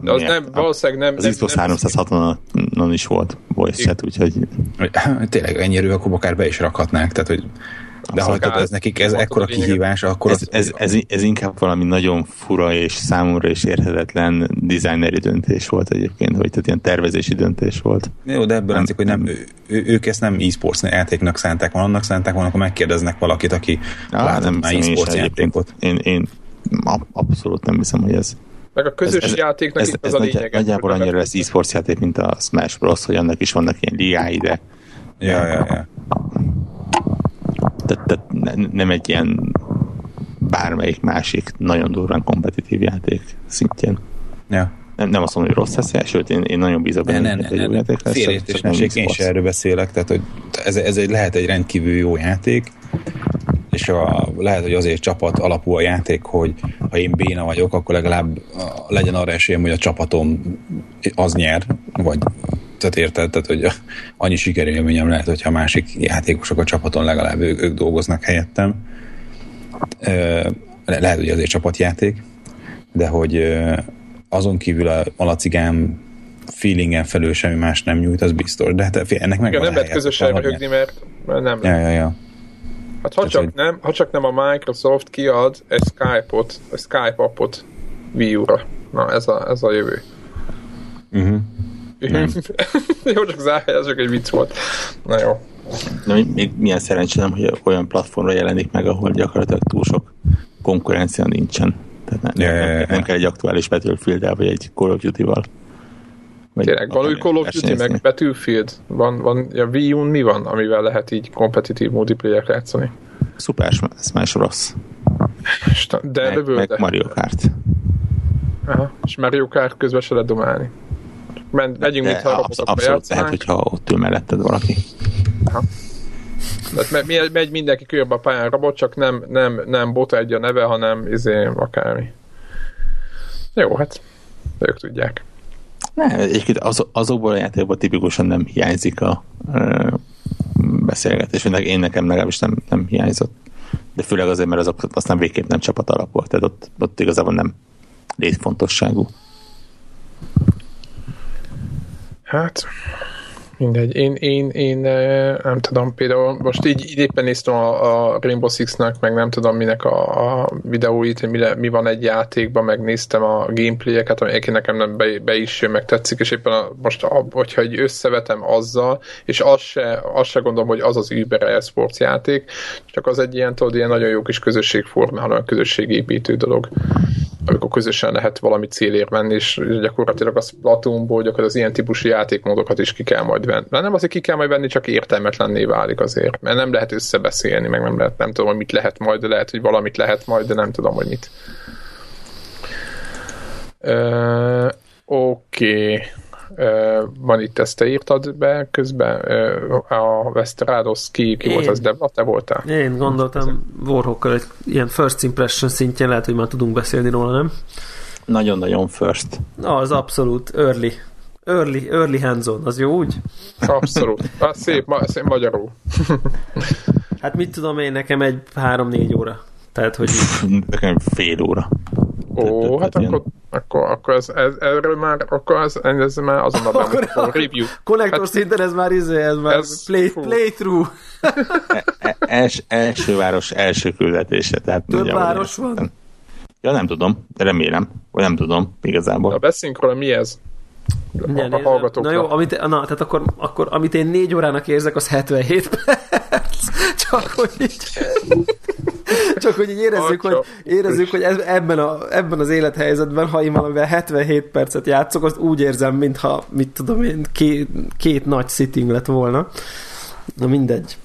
A: De az nem, valószínűleg nem...
B: Az Xbox 360-on is volt voice chat, úgyhogy...
D: Tényleg ennyire akkor akár be is rakhatnák, tehát hogy de ha tudod, ez nekik ez ekkora kihívás, akkor...
B: Ez, ez, ez, ez, inkább valami nagyon fura és számomra is érhetetlen designeri döntés volt egyébként, vagy tehát ilyen tervezési döntés volt.
D: Jó, de ebből látszik, hogy nem, ő, ők ezt nem e-sports játéknak szánták van, annak szánták van, akkor megkérdeznek valakit, aki
B: Á, nem már e-sports játékot. Én, én abszolút nem hiszem, hogy ez
A: meg a közös ez,
B: játéknak ez,
A: itt
B: ez
A: az a lényeg.
B: Nagyjából annyira lesz e-sports játék, mint a Smash Bros., hogy annak is vannak ilyen ligái, de...
D: Ja, ja, ja.
B: Tehát, tehát nem egy ilyen bármelyik másik nagyon durván kompetitív játék szintjén.
D: Ja.
B: Nem, nem azt mondom, hogy rossz lesz, sőt, én, én nagyon bízom
D: benne, hogy egy jó játék lesz. Félértés, én sem erről beszélek, tehát hogy ez, ez egy, lehet egy rendkívül jó játék, és a, lehet, hogy azért csapat alapú a játék, hogy ha én béna vagyok, akkor legalább legyen arra esélyem, hogy a csapatom az nyer, vagy tehát érted, tehát, hogy annyi sikerélményem lehet, hogyha másik játékosok a csapaton legalább ők, ők dolgoznak helyettem. Lehet, hogy azért csapatjáték, de hogy azon kívül a malacigám feelingen felül semmi más nem nyújt, az biztos. De hát ennek meg
A: Igen, nem lehet közösen röhögni, mert nem
D: ja, ja, ja.
A: Hát ha csak, nem, ha csak nem a Microsoft kiad egy Skype-ot, egy Skype appot Wii U-ra. Na, ez a, ez a jövő.
D: Uh-huh.
A: jó, csak zárjázsok, egy vicc volt. Na jó.
B: Na, még milyen szerencsé nem, hogy olyan platformra jelenik meg, ahol gyakorlatilag túl sok konkurencia nincsen. Tehát nem, yeah, nem, nem kell egy aktuális battlefield vagy egy Call of Duty-val.
A: Tényleg, új Call of Duty, meg Battlefield? Van, van, ja, Wii U mi van, amivel lehet így kompetitív multiplayer játszani?
B: Super Smash Bros.
A: De
B: meg, meg Mario Kart.
A: Aha, és Mario Kart közben se lehet domálni. Men, megyünk,
B: De mintha absz- Abszolút lehet, hogyha ott ül melletted valaki.
A: Aha. Tehát megy mindenki körbe a pályán robot, csak nem, nem, nem bot egy a neve, hanem izé akármi. Jó, hát ők tudják.
B: Ne, egyébként az, azokból a játékokból tipikusan nem hiányzik a ö, beszélgetés. Én nekem legalábbis nem, nem hiányzott. De főleg azért, mert azok aztán végképp nem csapat alap volt. Tehát ott, ott igazából nem létfontosságú.
A: Hát, mindegy. Én, én, én nem tudom, például most így éppen néztem a, a Rainbow Six-nek, meg nem tudom minek a, a videóit, mi, mi van egy játékban, megnéztem a gameplay-eket, ami egyébként nekem nem be, be is jön, meg tetszik, és éppen a, most, a, hogyha egy összevetem azzal, és azt se, azt se gondolom, hogy az az Uber Esports játék, csak az egy ilyen, tudod, ilyen nagyon jó kis közösségforma, hanem közösségépítő dolog amikor közösen lehet valami célért menni, és gyakorlatilag a Splatoonból gyakorlatilag az ilyen típusú játékmódokat is ki kell majd venni. Mert nem azért ki kell majd venni, csak értelmetlenné válik azért. Mert nem lehet összebeszélni, meg nem lehet, nem tudom, hogy mit lehet majd, de lehet, hogy valamit lehet majd, de nem tudom, hogy mit. Uh, Oké. Okay van itt, ezt te írtad be közben, a Westerádos ki, ki volt az, de te voltál?
C: Én gondoltam Warhawkkal egy ilyen first impression szintjén lehet, hogy már tudunk beszélni róla, nem?
B: Nagyon-nagyon first.
C: Na, az abszolút early. Early, early hands-on, az jó úgy?
A: Abszolút. Az szép, ma, szép magyarul.
C: hát mit tudom én, nekem egy három-négy óra. Tehát, hogy...
B: nekem fél óra.
A: Ó, hát akkor, akkor, akkor ez, ez, erről már, akkor ez, ez már azonnal akkor a review.
C: Konnektor hát, szinten ez már, izé, ez már ez, play, playthrough.
B: E, e, els, első város első küldetése. Tehát
C: Több város van?
B: Ja, nem tudom, remélem, vagy nem tudom igazából.
A: Na, beszéljünk róla, mi ez?
C: a, a hallgatóknak. Na jó, amit, na, tehát akkor, akkor amit én négy órának érzek, az 77 perc. Csak hogy így... Csak hogy így érezzük, hogy, érezzük, hogy ebben, a, ebben az élethelyzetben, ha én valamivel 77 percet játszok, azt úgy érzem, mintha, mit tudom én, két, két nagy sitting lett volna. Na mindegy.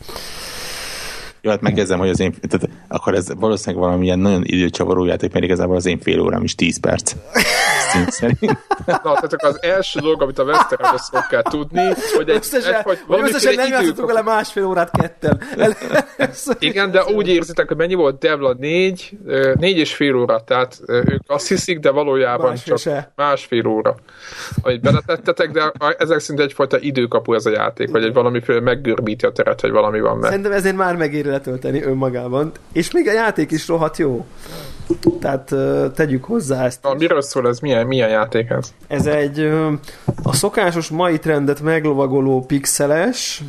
B: Jó, hát megkezdem, hogy az én, tehát akkor ez valószínűleg valamilyen nagyon időcsavaró játék, mert igazából az én fél órám is 10 perc. szerint.
A: Na, tehát az első dolog, amit a Westeros kell tudni, hogy egy,
C: összesen, egy, hogy összesen nem játszottuk vele másfél órát ketten.
A: Igen, de úgy érzitek, hogy mennyi volt Devla? Négy, négy és fél óra, tehát ők azt hiszik, de valójában másfél csak se. másfél óra. Amit beletettetek, de ezek szinte egyfajta időkapu ez a játék, vagy egy valamiféle meggörbíti a teret, hogy valami van meg.
C: Szerintem ezért már megéri letölteni önmagában. És még a játék is rohadt jó. Tehát tegyük hozzá ezt.
A: A, miről szól ez? Milyen, milyen játék ez?
C: Ez egy a szokásos mai trendet meglovagoló pixeles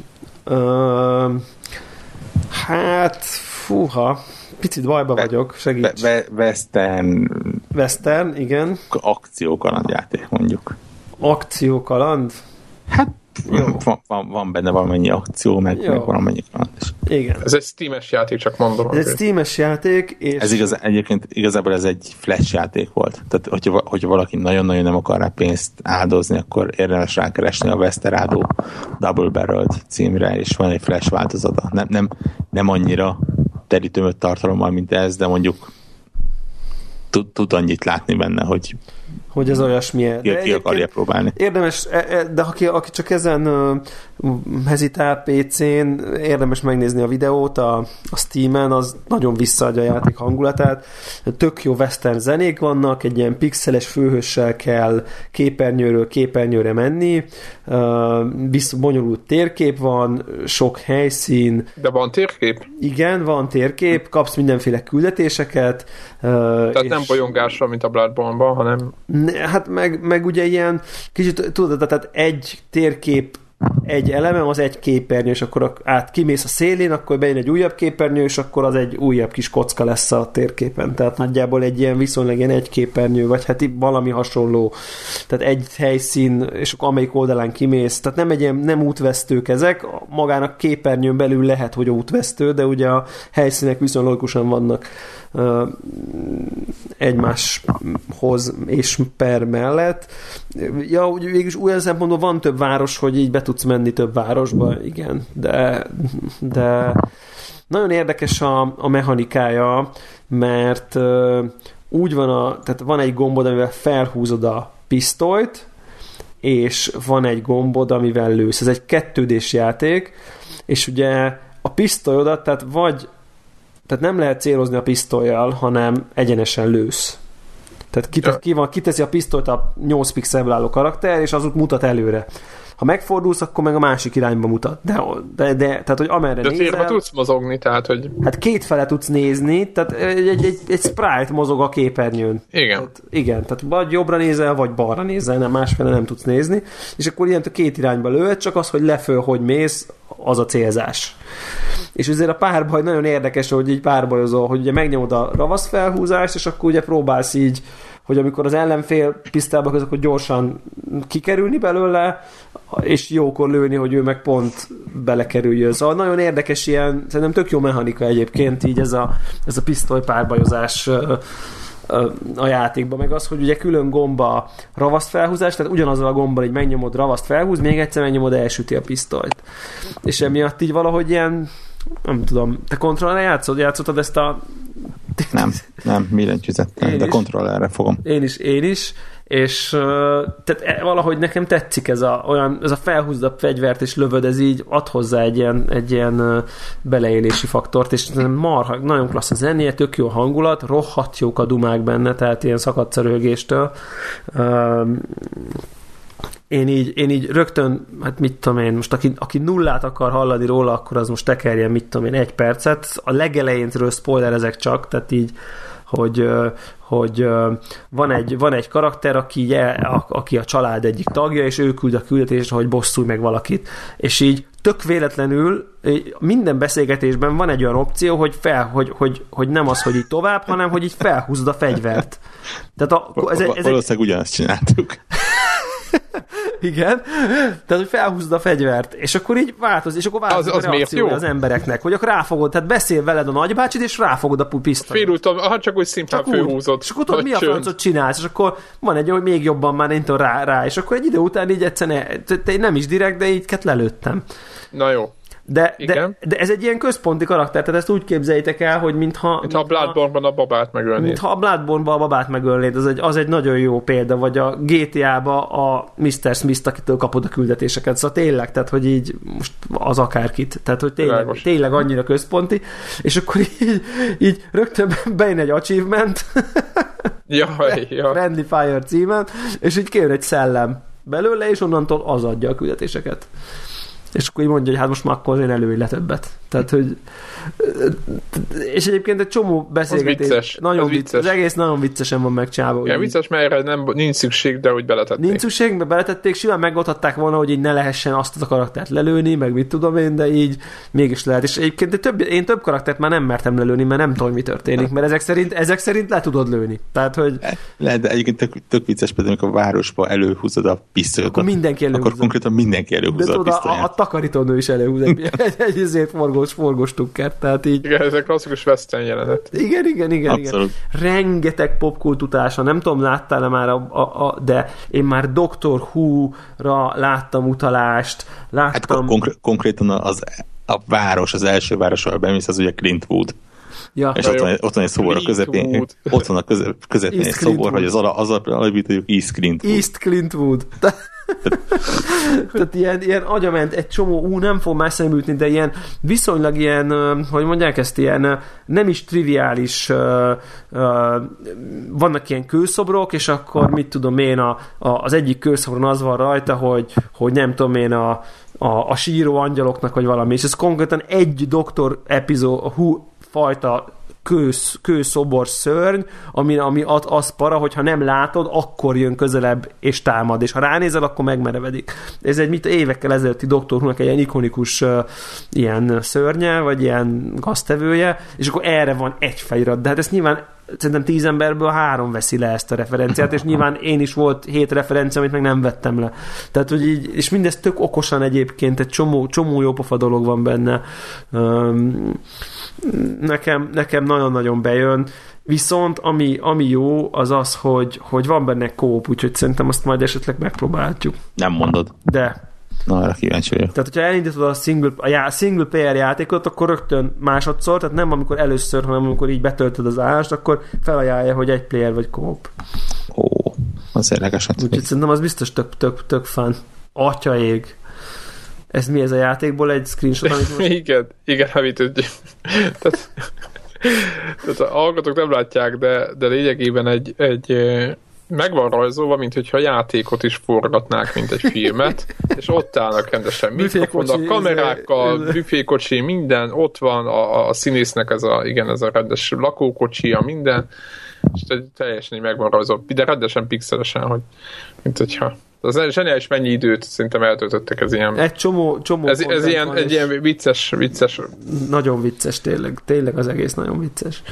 C: hát fúha picit bajba vagyok, segíts.
B: Be, western
C: Western, igen.
B: Akciókaland játék mondjuk.
C: Akciókaland?
B: Hát van, van, van benne valamennyi akció, meg, meg valamennyi is.
C: Igen.
A: Ez egy Steam-es játék, csak mondom.
C: Ez egy Steam-es játék, és...
B: Ez igaz, egyébként igazából ez egy flash játék volt. Tehát, hogyha, hogyha valaki nagyon-nagyon nem akar rá pénzt áldozni, akkor érdemes rákeresni a Westerado Double Barrel címre, és van egy flash változata. Nem, nem, nem annyira terítőmött tartalommal, mint ez, de mondjuk tud, tud annyit látni benne, hogy
C: hogy ez olyasmi.
B: Ki, ki akarja próbálni.
C: Érdemes, e, e, de aki, aki csak ezen hezitál PC-n, érdemes megnézni a videót a, a Steam-en, az nagyon visszaadja a játék hangulatát. Tök jó western zenék vannak, egy ilyen pixeles főhőssel kell képernyőről képernyőre menni, visz, bonyolult térkép van, sok helyszín.
A: De van térkép?
C: Igen, van térkép, kapsz mindenféle küldetéseket.
A: Tehát és... nem bolyongásra, mint a Bloodborne-ban, hanem...
C: Hát meg, meg ugye ilyen kicsit, tudod, tehát egy térkép egy eleme, az egy képernyő, és akkor át kimész a szélén, akkor bejön egy újabb képernyő, és akkor az egy újabb kis kocka lesz a térképen. Tehát nagyjából egy ilyen viszonylag ilyen egy képernyő, vagy hát valami hasonló. Tehát egy helyszín, és akkor amelyik oldalán kimész. Tehát nem egy ilyen, nem útvesztők ezek, magának képernyőn belül lehet, hogy útvesztő, de ugye a helyszínek viszonylag vannak egymáshoz és per mellett. Ja, úgy végülis olyan szempontból van több város, hogy így be tudsz menni több városba, igen, de, de nagyon érdekes a, a mechanikája, mert úgy van a, tehát van egy gombod, amivel felhúzod a pisztolyt, és van egy gombod, amivel lősz. Ez egy kettődés játék, és ugye a pisztolyodat, tehát vagy tehát nem lehet célozni a pisztolyjal, hanem egyenesen lősz. Tehát ki, ki van, kiteszi a pisztolyt a 8 pixelből álló karakter, és az mutat előre. Ha megfordulsz, akkor meg a másik irányba mutat. De, de, de tehát, hogy amerre
A: de
C: nézel...
A: De tudsz mozogni, tehát, hogy...
C: Hát két fele tudsz nézni, tehát egy, egy, egy, egy sprite mozog a képernyőn.
A: Igen.
C: Tehát, igen, tehát vagy jobbra nézel, vagy balra nézel, nem másfele nem tudsz nézni, és akkor ilyen két irányba lőhet, csak az, hogy leföl, hogy mész, az a célzás. És azért a párbaj nagyon érdekes, hogy így párbajozol, hogy ugye megnyomod a ravasz felhúzást, és akkor ugye próbálsz így hogy amikor az ellenfél pisztába közök, akkor gyorsan kikerülni belőle, és jókor lőni, hogy ő meg pont belekerüljön. Szóval nagyon érdekes ilyen, szerintem tök jó mechanika egyébként így ez a, ez a pisztoly párbajozás a játékban, meg az, hogy ugye külön gomba ravaszt felhúzás, tehát ugyanazzal a gombbal így megnyomod ravaszt felhúz, még egyszer megnyomod elsüti a pisztolyt. És emiatt így valahogy ilyen nem tudom, te kontrollerre játszod? Játszottad ezt a...
B: Nem, nem, billentyűzettel, de kontrollerre fogom.
C: Én is, én is, és tehát e, valahogy nekem tetszik ez a, olyan, ez a felhúzd a fegyvert és lövöd, ez így ad hozzá egy ilyen, egy ilyen beleélési faktort, és marha, nagyon klassz a zenéje, tök jó hangulat, rohadt jók a dumák benne, tehát ilyen szakadszerőgéstől. Én így, én így rögtön, hát mit tudom én, most aki, aki nullát akar hallani róla, akkor az most tekerjen, mit tudom én, egy percet. A legelejéntről ezek csak, tehát így, hogy, hogy van egy, van egy karakter, aki, aki a család egyik tagja, és ő küld a küldetésre, hogy bosszulj meg valakit. És így tök véletlenül minden beszélgetésben van egy olyan opció, hogy, fel, hogy, hogy, hogy nem az, hogy így tovább, hanem hogy így felhúzod a fegyvert.
B: Tehát a, ez, ez, ez
C: Valószínűleg
B: ugyanazt csináltuk.
C: Igen. Tehát, hogy felhúzod a fegyvert, és akkor így változ, és akkor változik
A: Az- az
C: a
A: miért jó?
C: az embereknek, hogy akkor ráfogod, tehát beszél veled a nagybácsid, és ráfogod a pisztolyt.
A: Félúton, ha csak úgy szimplán
C: Csak úgy.
A: főhúzott.
C: És akkor tudod, mi a francot csinálsz, és akkor van egy, hogy még jobban már nem rá, rá, és akkor egy idő után így egyszerűen, nem is direkt, de így ket lelőttem.
A: Na jó.
C: De, de,
A: Igen.
C: de, ez egy ilyen központi karakter, tehát ezt úgy képzeljétek el, hogy mintha...
A: Mint ha a Bloodborne-ban a babát megölnéd.
C: Mintha a bloodborne a babát megölnéd, az egy, az egy nagyon jó példa, vagy a GTA-ba a Mr. Smith, akitől kapod a küldetéseket. Szóval tényleg, tehát hogy így most az akárkit, tehát hogy tényleg,
A: Világos.
C: tényleg annyira központi, és akkor így, így rögtön bejön egy achievement,
A: Jaj, ja.
C: Friendly Fire címen, és így kér egy szellem belőle, és onnantól az adja a küldetéseket. És akkor így mondja, hogy hát most már akkor én előj le többet. Tehát, hogy és egyébként egy csomó beszélgetés.
A: vicces,
C: Nagyon
A: az
C: vicces.
A: vicces.
C: Az egész nagyon viccesen van megcsinálva. Úgy.
A: vicces, mert erre nem, nincs szükség, de hogy beletették.
C: Nincs szükség, mert beletették, simán megoldhatták volna, hogy így ne lehessen azt a karaktert lelőni, meg mit tudom én, de így mégis lehet. És egyébként több, én több karaktert már nem mertem lelőni, mert nem tudom, mi történik, mert ezek szerint, ezek szerint le tudod lőni. Tehát, hogy
B: Lehet, de egyébként tök, tök vicces például, amikor a városba előhúzod a pisztolyot.
C: Akkor mindenki előhúzza.
B: Akkor konkrétan mindenki
C: de
B: előhúzza a
C: tudod, a, a, a takarítónő is előhúz egy, egy, egy ezért forgós, forgós tukkert, tehát így
A: Igen, ez egy klasszikus western jelenet.
C: igen, igen, igen,
B: Abszolút.
C: igen. Rengeteg popkultutása, nem tudom, láttál-e már, a, a, a, de én már Doctor Who-ra láttam utalást, láttam...
B: Hát kon- konkr- konkrétan az a város, az első város, ahol bemész, az ugye Clintwood.
C: ja,
B: És ott van, egy- ott van egy szobor a közepén, ott van a köze- közepén egy szobor, hogy az, ala, az alapítjuk East Clintwood.
C: East Clintwood. Tehát ilyen, ilyen agyament egy csomó, ú, nem fog más szembe de ilyen viszonylag ilyen, hogy mondják ezt, ilyen nem is triviális, vannak ilyen kőszobrok, és akkor mit tudom én, a, a, az egyik kőszobron az van rajta, hogy, hogy nem tudom én, a, a, a síró angyaloknak, vagy valami, és ez konkrétan egy doktor epizód, hú, fajta kősz, kőszobor szörny, ami, ami ad, az para, hogyha nem látod, akkor jön közelebb és támad, és ha ránézel, akkor megmerevedik. Ez egy mit évekkel ezelőtti Who-nak egy ilyen ikonikus uh, ilyen szörnye, vagy ilyen gaztevője, és akkor erre van egy felirat, de hát ezt nyilván szerintem tíz emberből három veszi le ezt a referenciát, és nyilván én is volt hét referencia, amit meg nem vettem le. Tehát, hogy így, és mindez tök okosan egyébként, egy csomó, csomó jópofa dolog van benne. Um, nekem, nekem nagyon-nagyon bejön. Viszont ami, ami jó, az az, hogy, hogy van benne kóp, úgyhogy szerintem azt majd esetleg megpróbálhatjuk.
B: Nem mondod.
C: De,
B: Na, arra kíváncsi vagyok.
C: tehát hogyha elindítod a single, a já, single player játékot, akkor rögtön másodszor, tehát nem amikor először, hanem amikor így betöltöd az állást, akkor felajánlja, hogy egy player vagy kóp.
B: Ó, az érdekes.
C: Úgyhogy szerintem az biztos tök, tök, tök fán. Atya ég. Ez mi ez a játékból? Egy screenshot, amit most...
A: Igen, igen, amit úgy... tehát, tehát a hallgatók nem látják, de, de lényegében egy, egy meg van rajzolva, mint hogyha játékot is forgatnák, mint egy filmet, és ott állnak rendesen mikrofonnal,
C: Büfékocsi,
A: kamerákkal,
C: izé-
A: büfékocsi, minden, ott van a, a színésznek ez a, igen, ez a rendes lakókocsia, minden, és te- teljesen így meg van rajzolva, de rendesen pixelesen, hogy mint hogyha az zseniális mennyi időt szerintem eltöltöttek ez ilyen
C: Egy csomó, csomó
A: ez, ez ilyen, egy ilyen vicces, vicces
C: Nagyon vicces, tényleg. Tényleg az egész nagyon vicces.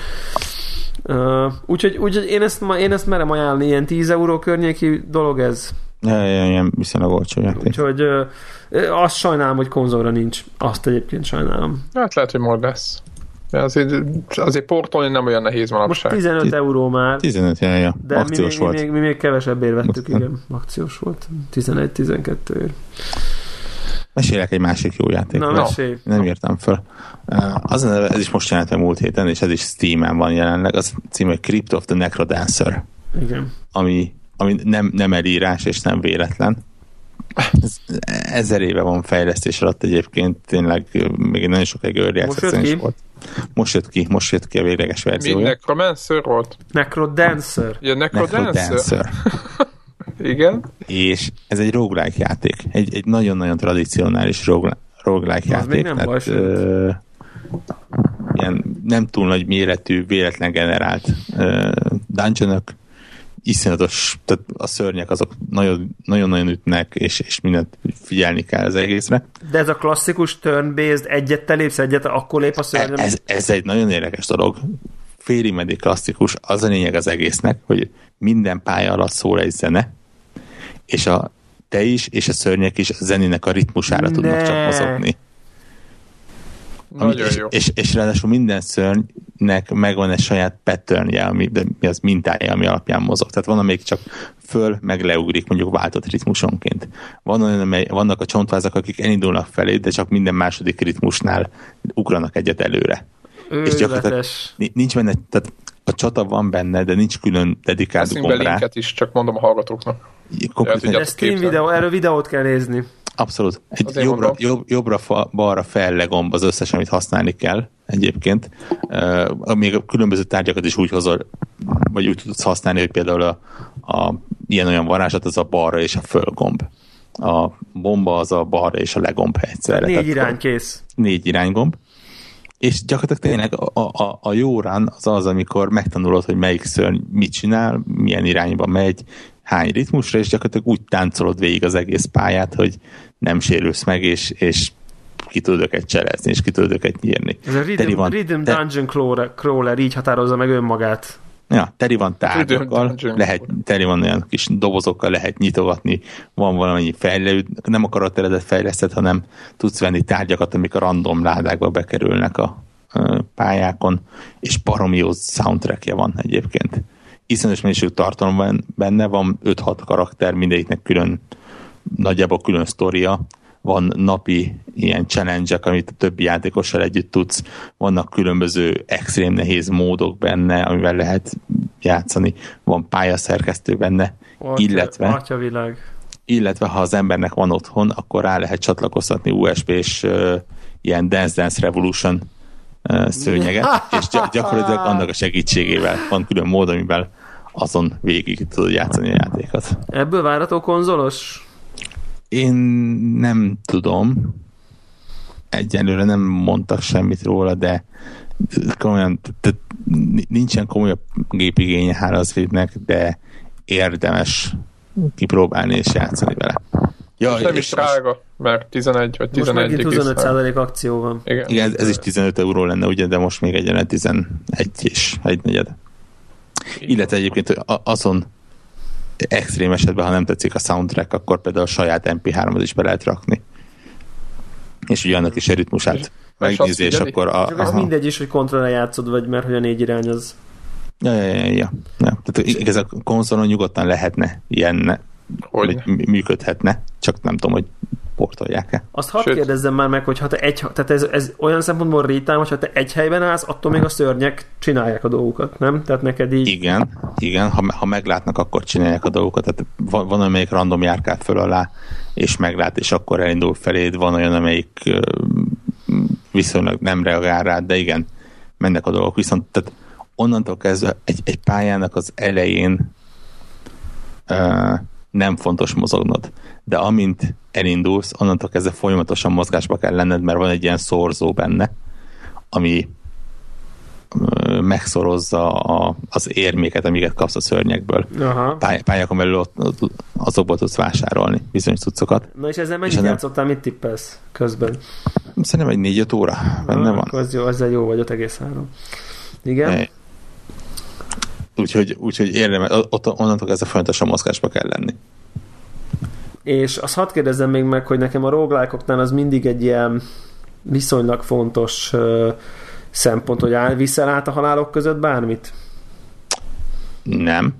C: Uh, úgyhogy, úgyhogy én, ezt, én ezt merem ajánlani, ilyen 10 euró környéki dolog ez.
B: Ja, ja, ilyen viszonylag olcsó játék.
C: Úgyhogy uh, azt sajnálom, hogy konzolra nincs. Azt egyébként sajnálom.
A: Hát lehet, hogy majd lesz. Azért, azért portolni nem olyan nehéz
C: Most
A: manapság.
C: 15 euró már,
B: 15 ja, ja.
C: de mi,
B: akciós
C: mi,
B: volt.
C: mi, még, mi még kevesebbért vettük,
B: Most-
C: igen. Akciós volt. 11-12 ér.
B: Mesélek egy másik jó játékról.
C: Na, mesélj.
B: Nem írtam fel. Uh, Az a neve, ez is most jelent meg múlt héten, és ez is Steam-en van jelenleg. Az címe hogy Crypt of the Necrodancer,
C: Igen.
B: ami, ami nem, nem elírás és nem véletlen. Ez ezer éve van fejlesztés alatt egyébként, tényleg még nagyon sokáig early
C: Most
B: access is volt. Most jött ki, most jött ki a végleges
A: Mind
B: verziója.
A: Necromancer volt?
C: Necrodancer.
A: Ja, Necrodancer?
B: Necrodancer.
A: Igen.
B: és ez egy roguelike játék. Egy, egy nagyon-nagyon tradicionális rogue- roguelike
C: Az még
B: játék.
C: nem baj,
B: ö, ilyen nem túl nagy méretű, véletlen generált ö, dungeonok, iszonyatos, tehát a szörnyek azok nagyon- nagyon-nagyon ütnek, és, és mindent figyelni kell az egészre.
C: De ez a klasszikus turn-based, egyet te lépsz, egyet, akkor lép a szörnyem.
B: Ez, ez egy nagyon érdekes dolog. Félig meddig klasszikus, az a lényeg az egésznek, hogy minden pálya alatt szól egy zene, és a te is, és a szörnyek is a zenének a ritmusára
C: Ne.
B: tudnak csak mozogni.
A: Nagyon
B: és,
A: jó.
B: és, és ráadásul minden szörnynek megvan egy saját patternje, ami, de mi az mintája, ami alapján mozog. Tehát van, amelyik csak föl, meg leugrik, mondjuk váltott ritmusonként. Van olyan, amely, vannak a csontvázak, akik elindulnak felé, de csak minden második ritmusnál ugranak egyet előre. És gyakorlatilag nincs benne, tehát a csata van benne, de nincs külön dedikált gomb rá.
A: is, csak mondom a hallgatóknak.
B: Konkrétan,
C: Ez Steam videó, erről videót kell nézni.
B: Abszolút. Egy
A: Azért
B: jobbra,
A: mondom.
B: jobb, jobbra fa, balra fel gomb az összes, amit használni kell egyébként. Uh, még a különböző tárgyakat is úgy hozol, vagy úgy tudsz használni, hogy például a, a ilyen-olyan varázslat az a balra és a föl gomb. A bomba az a balra és a legomb egyszerre.
C: Négy
B: Tehát
C: irány kész.
B: Négy iránygomb. És gyakorlatilag tényleg a, a, a jó run az az, amikor megtanulod, hogy melyik szörny mit csinál, milyen irányba megy, hány ritmusra, és gyakorlatilag úgy táncolod végig az egész pályát, hogy nem sérülsz meg, és, és ki tudod őket cselezni, és ki tudod őket nyírni.
C: Ez a Rhythm,
B: van-
C: Rhythm
B: te-
C: Dungeon Crawler, Crawler így határozza meg önmagát.
B: Ja, teri van tárgyakkal, lehet, teri van olyan kis dobozokkal, lehet nyitogatni, van valami fejlő, nem a karakteredet fejleszted, hanem tudsz venni tárgyakat, amik a random ládákba bekerülnek a pályákon, és baromi jó soundtrackje van egyébként. Iszonyos mennyiségű tartalom van benne, van 5-6 karakter, mindegyiknek külön, nagyjából külön sztoria, van napi ilyen challenge amit a többi játékossal együtt tudsz, vannak különböző extrém nehéz módok benne, amivel lehet játszani, van pályaszerkesztő benne,
C: Atya,
B: illetve,
C: Atyavilág.
B: illetve ha az embernek van otthon, akkor rá lehet csatlakoztatni USB-s uh, ilyen Dance Dance Revolution uh, szőnyeget, és gy- gyakorlatilag annak a segítségével van külön mód, amivel azon végig tudod játszani a játékot.
C: Ebből várható konzolos?
B: Én nem tudom. Egyelőre nem mondtak semmit róla, de komolyan, tehát nincsen komolyabb gépigénye Hárazvédnek, de érdemes kipróbálni és játszani vele. Ja,
A: És nem is drága, mert 11 vagy
C: Most
A: 11
C: megint
A: egész-
C: 25% akció van.
A: Igen.
B: Igen, ez is 15 euró lenne, ugye, de most még egyenlet 11 és egy negyed. Illetve egyébként a- azon extrém esetben, ha nem tetszik a soundtrack, akkor például a saját MP3-ot is be lehet rakni. És ugye annak is egy ritmusát megnézi, és akkor a,
C: Csak ez
B: aha.
C: mindegy is, hogy kontrollra játszod, vagy mert hogy a négy irány az...
B: Ja, ja, ja, ja. ja. Tehát igaz, a konzolon nyugodtan lehetne ilyen,
A: Hogy?
B: működhetne, csak nem tudom, hogy portolják-e.
C: Azt hadd
A: Sőt.
C: kérdezzem már meg, hogy ha te egy, tehát ez, ez olyan szempontból rétám, hogy ha te egy helyben állsz, attól még a szörnyek csinálják a dolgukat, nem? Tehát neked így...
B: Igen, igen, ha, ha meglátnak, akkor csinálják a dolgokat. Tehát van, van amelyik random járkál föl alá, és meglát, és akkor elindul feléd. Van olyan, amelyik viszonylag nem reagál rád, de igen, mennek a dolgok. Viszont tehát onnantól kezdve egy, egy pályának az elején ö, nem fontos mozognod. De amint elindulsz, onnantól kezdve folyamatosan mozgásba kell lenned, mert van egy ilyen szorzó benne, ami megszorozza a, az érméket, amiket kapsz a szörnyekből.
C: Aha.
B: Pály- pályákon belül ott, azokból tudsz vásárolni bizonyos cuccokat.
C: Na és ezzel
B: És
C: mennyit
B: nem-
C: játszottál, mit tippelsz közben?
B: Szerintem egy 4-5 óra benne
C: Ah,
B: van.
C: Ez jó, ezzel jó vagy 5,3. Igen?
B: Úgyhogy, úgyhogy érdemes, ott, onnantól kezdve folyamatosan mozgásba kell lenni.
C: És azt hadd kérdezzem még meg, hogy nekem a roguelike az mindig egy ilyen viszonylag fontos uh, szempont, hogy áll, viszel át a halálok között bármit?
B: Nem.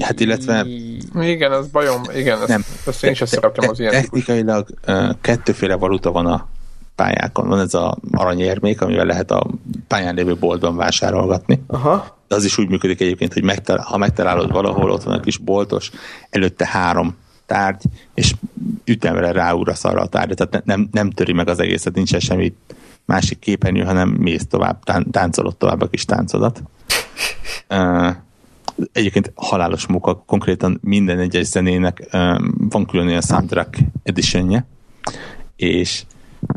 B: Hát illetve
A: Igen, ez bajom. Igen, ezt,
B: Nem.
A: ezt én sem szeretem az ilyen.
B: Technikailag ö, kettőféle valuta van a pályákon. Van ez a aranyérmék, amivel lehet a pályán lévő boltban vásárolgatni.
C: Aha.
B: De az is úgy működik egyébként, hogy megtal- ha megtalálod valahol, ott van egy kis boltos, előtte három tárgy, és ütemre ráugrasz arra a tárgyra, tehát ne- nem, nem töri meg az egészet, nincsen semmi másik képernyő, hanem mész tovább, tán- táncolod tovább a kis táncodat. Uh, egyébként halálos munka, konkrétan minden egyes zenének um, van külön ilyen soundtrack editionje, és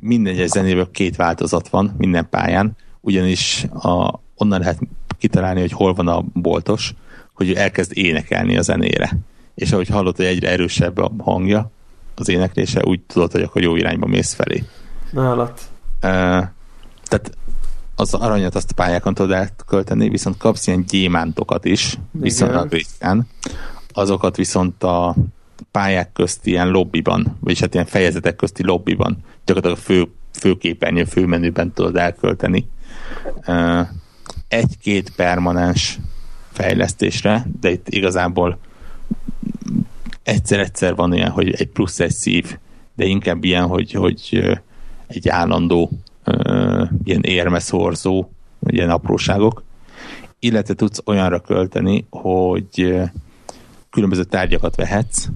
B: minden egyes zenéből két változat van minden pályán, ugyanis a, onnan lehet kitalálni, hogy hol van a boltos, hogy ő elkezd énekelni a zenére. És ahogy hallod, hogy egyre erősebb a hangja, az éneklése, úgy tudod, hogy akkor jó irányba mész felé.
C: Nálad.
B: Uh, tehát az aranyat azt a pályákon tudod elkölteni, viszont kapsz ilyen gyémántokat is, viszonylag ritkán. Azokat viszont a pályák közti ilyen lobbiban, vagyis hát ilyen fejezetek közti lobbiban, gyakorlatilag a fő, főképernyő, főmenüben tudod elkölteni. Egy-két permanens fejlesztésre, de itt igazából egyszer-egyszer van ilyen, hogy egy plusz egy szív, de inkább ilyen, hogy, hogy egy állandó ilyen érmeszorzó, ilyen apróságok, illetve tudsz olyanra költeni, hogy különböző tárgyakat vehetsz,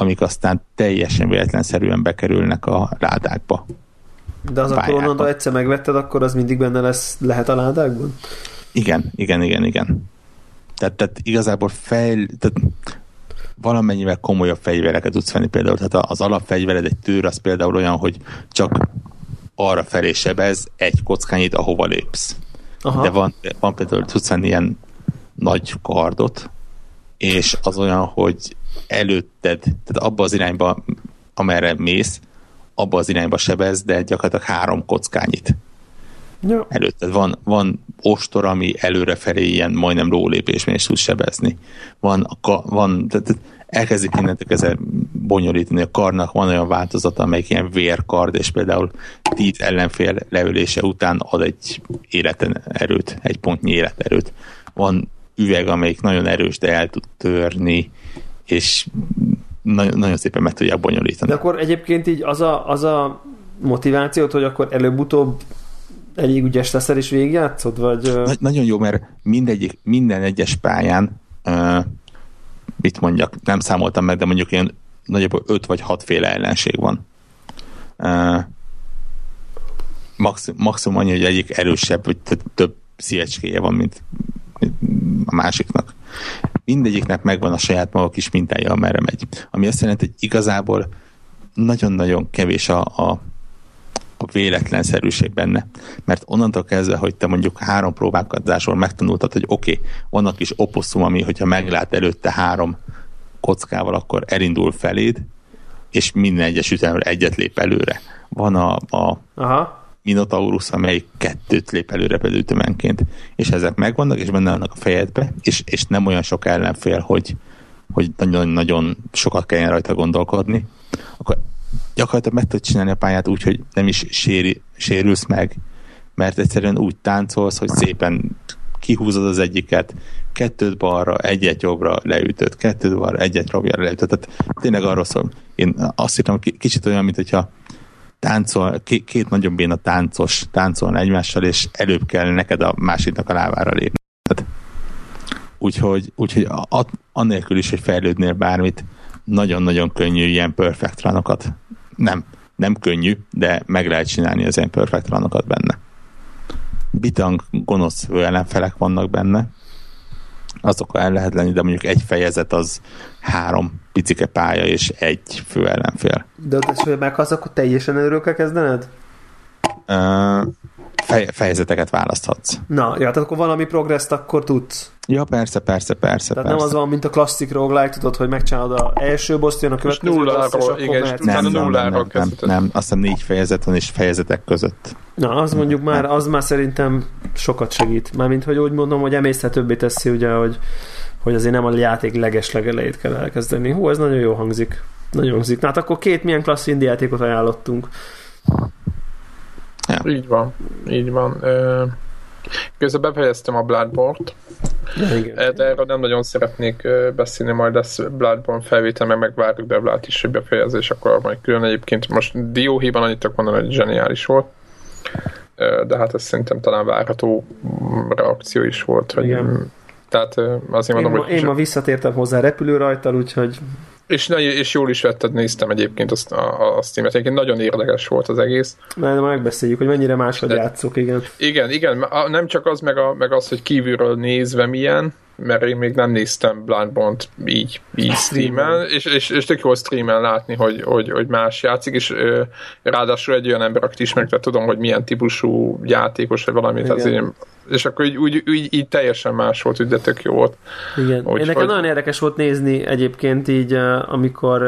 B: amik aztán teljesen véletlenszerűen bekerülnek a ládákba.
C: De az akkor onnantól egyszer megvetted, akkor az mindig benne lesz, lehet a ládákban?
B: Igen, igen, igen, igen. Tehát, tehát igazából fejl, tehát valamennyivel komolyabb fegyvereket tudsz venni például. Tehát az alapfegyvered egy tűr, az például olyan, hogy csak arra felé sebez egy kockányit, ahova lépsz. Aha. De van, van például, tudsz venni ilyen nagy kardot, és az olyan, hogy előtted, tehát abba az irányba, amerre mész, abba az irányba sebez, de gyakorlatilag három kockányit. Ja. Előtted van, van ostor, ami előrefelé ilyen majdnem lólépésben is tud sebezni. Van, a, van tehát elkezdik innentől ezzel bonyolítani. A karnak van olyan változata, amelyik ilyen vérkard, és például tíz ellenfél leülése után ad egy életen erőt, egy pontnyi életerőt. Van üveg, amelyik nagyon erős, de el tud törni, és nagyon, nagyon szépen meg tudják bonyolítani.
C: De akkor egyébként így az a, az a motivációt, hogy akkor előbb-utóbb elég ügyes leszel és végigjátszod? Vagy...
B: Na, nagyon jó, mert mindegyik, minden egyes pályán uh, mit mondjak, nem számoltam meg, de mondjuk ilyen nagyjából öt vagy hat féle ellenség van. Uh, maximum, maximum annyi, hogy egyik erősebb, vagy több szívecskéje van, mint, mint a másiknak. Mindegyiknek megvan a saját maga kis mintája, amerre megy. Ami azt jelenti, hogy igazából nagyon-nagyon kevés a, a a véletlenszerűség benne. Mert onnantól kezdve, hogy te mondjuk három próbálkozásról megtanultad, hogy oké, okay, vannak is oposszum, ami, hogyha meglát előtte három kockával, akkor elindul feléd, és minden egyes ütemre egyet lép előre. Van a, a Aha. Minotaurus, amely kettőt lép előre ütemenként, és ezek megvannak, és benne vannak a fejedbe, és, és nem olyan sok ellenfél, hogy, hogy nagyon-nagyon sokat kelljen rajta gondolkodni, akkor gyakorlatilag meg tudod csinálni a pályát úgy, hogy nem is séri, sérülsz meg, mert egyszerűen úgy táncolsz, hogy szépen kihúzod az egyiket, kettőt balra, egyet jobbra leütött, kettőt balra, egyet jobbra leütött. Tehát tényleg arról szól. Én azt hittem, kicsit olyan, mint hogyha táncol, két, két nagyon béna táncos táncolna egymással, és előbb kell neked a másiknak a lávára lépni. Úgyhogy, úgyhogy a, annélkül is, hogy fejlődnél bármit, nagyon-nagyon könnyű ilyen perfect runokat. Nem, nem könnyű, de meg lehet csinálni az ilyen perfect runokat benne. Bitang gonosz ellenfelek vannak benne, azok el lehet lenni, de mondjuk egy fejezet az három picike pálya és egy fő ellenfél.
C: De ott hogy meghalsz, akkor teljesen előről kell kezdened?
B: Uh, fej, fejezeteket választhatsz.
C: Na, ja, tehát akkor valami progresszt akkor tudsz.
B: Ja, persze, persze, persze.
C: Tehát
B: persze.
C: nem az van, mint a klasszik roguelike, tudod, hogy megcsinálod a első boss jön a következő
A: nulláról, igen,
B: és nem, nem, nem, nem, nem, nem, azt hiszem négy fejezet van, és fejezetek között.
C: Na, az mondjuk már, az már szerintem sokat segít. Mármint, hogy úgy mondom, hogy emészhetőbbé teszi, ugye, hogy, hogy azért nem a játék leges legelejét kell elkezdeni. Hú, ez nagyon jó hangzik. Nagyon hangzik. Na, hát akkor két milyen klassz indie játékot ajánlottunk.
A: Ja. Így van, így van. Közben befejeztem a Bloodborne-t, ja, de erről nem nagyon szeretnék beszélni, majd lesz Bloodborne felvétel, meg megvárjuk Devlát is, hogy befejezés, akkor majd külön egyébként most dióhéjban annyit tudok mondani, hogy zseniális volt de hát ez szerintem talán várható reakció is volt, hogy Igen. Tehát azért
C: én
A: mondom,
C: ma, hogy... Én ma visszatértem hozzá repülő rajtal, úgyhogy...
A: És, és jól is vetted, néztem egyébként azt a, a Steam-et. Egyébként nagyon érdekes volt az egész.
C: Mert megbeszéljük, hogy mennyire máshogy De, játszok, igen.
A: Igen, igen. Nem csak az, meg, a, meg az, hogy kívülről nézve milyen, mert én még nem néztem Bloodborne-t így, így streamen, és, és, és tök jó streamen látni, hogy, hogy, hogy más játszik, és ö, ráadásul egy olyan ember, akit ismerek, tehát tudom, hogy milyen típusú játékos, vagy valamit, Igen. azért, és akkor így, úgy, úgy, így teljesen más volt, de tök jó volt.
C: Igen. Úgy, én nekem hogy... nagyon érdekes volt nézni egyébként így, amikor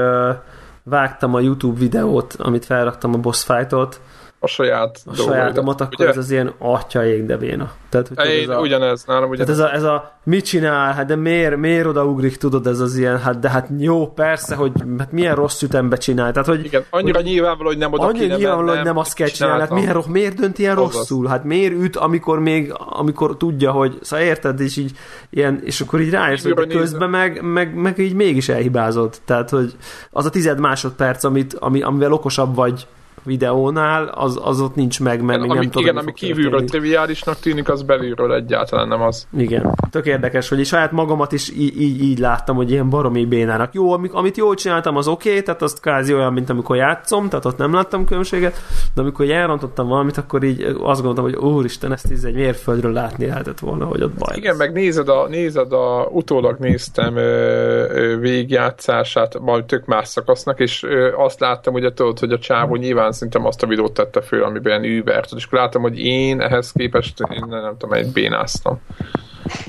C: vágtam a YouTube videót, amit felraktam a boss fight-ot,
A: a saját
C: a sajátomat, akkor ugye? ez az ilyen atyaég de béna.
A: Tehát, hogy tudod, ez a, ugyanez, nálam ugyanez.
C: Tehát ez a, ez a mit csinál, hát de miért, miért odaugrik, tudod, ez az ilyen, hát de hát jó, persze, hogy hát milyen rossz ütembe csinál. Tehát, hogy,
A: Igen, annyira hogy, nyilvánvaló, hogy nem oda
C: Annyira
A: kéne
C: nyilvánvaló, hogy nem azt kell csinálni. Hát miért, miért dönt ilyen Azaz. rosszul? Hát miért üt, amikor még, amikor tudja, hogy szóval érted, és így ilyen, és akkor így rájössz, hogy közben meg, meg, meg, így mégis elhibázod. Tehát, hogy az a tized másodperc, amit, ami, amivel okosabb vagy, videónál, az, az ott nincs meg, mert
A: igen,
C: ami,
A: nem tudom, Igen, ami kívülről triviálisnak tűnik, az belülről egyáltalán nem az.
C: Igen, tök érdekes, hogy saját magamat is így, így, így láttam, hogy ilyen baromi bénának. Jó, amit jól csináltam, az oké, okay, tehát az kázi olyan, mint amikor játszom, tehát ott nem láttam különbséget, de amikor elrontottam valamit, akkor így azt gondoltam, hogy úristen, ezt így egy mérföldről látni lehetett volna, hogy ott baj.
A: Igen, meg nézed a, nézed a utólag néztem ö, ö, végigjátszását, majd tök más szakasznak, és ö, azt láttam, hogy tudod, hogy a csávó nyilván talán szerintem azt a videót tette föl, amiben Uber, és akkor láttam, hogy én ehhez képest én nem, nem tudom, egy bénáztam.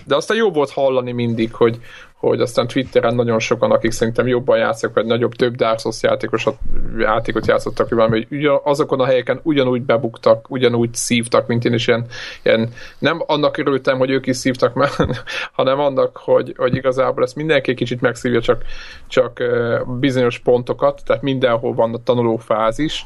A: De aztán jó volt hallani mindig, hogy, hogy aztán Twitteren nagyon sokan, akik szerintem jobban játszak, vagy nagyobb, több Dark Souls játékosat, játékot játszottak, hogy valami, hogy ugyan, azokon a helyeken ugyanúgy bebuktak, ugyanúgy szívtak, mint én is ilyen, ilyen nem annak örültem, hogy ők is szívtak, mert, hanem annak, hogy, hogy igazából ezt mindenki kicsit megszívja, csak, csak bizonyos pontokat, tehát mindenhol van a tanuló fázis,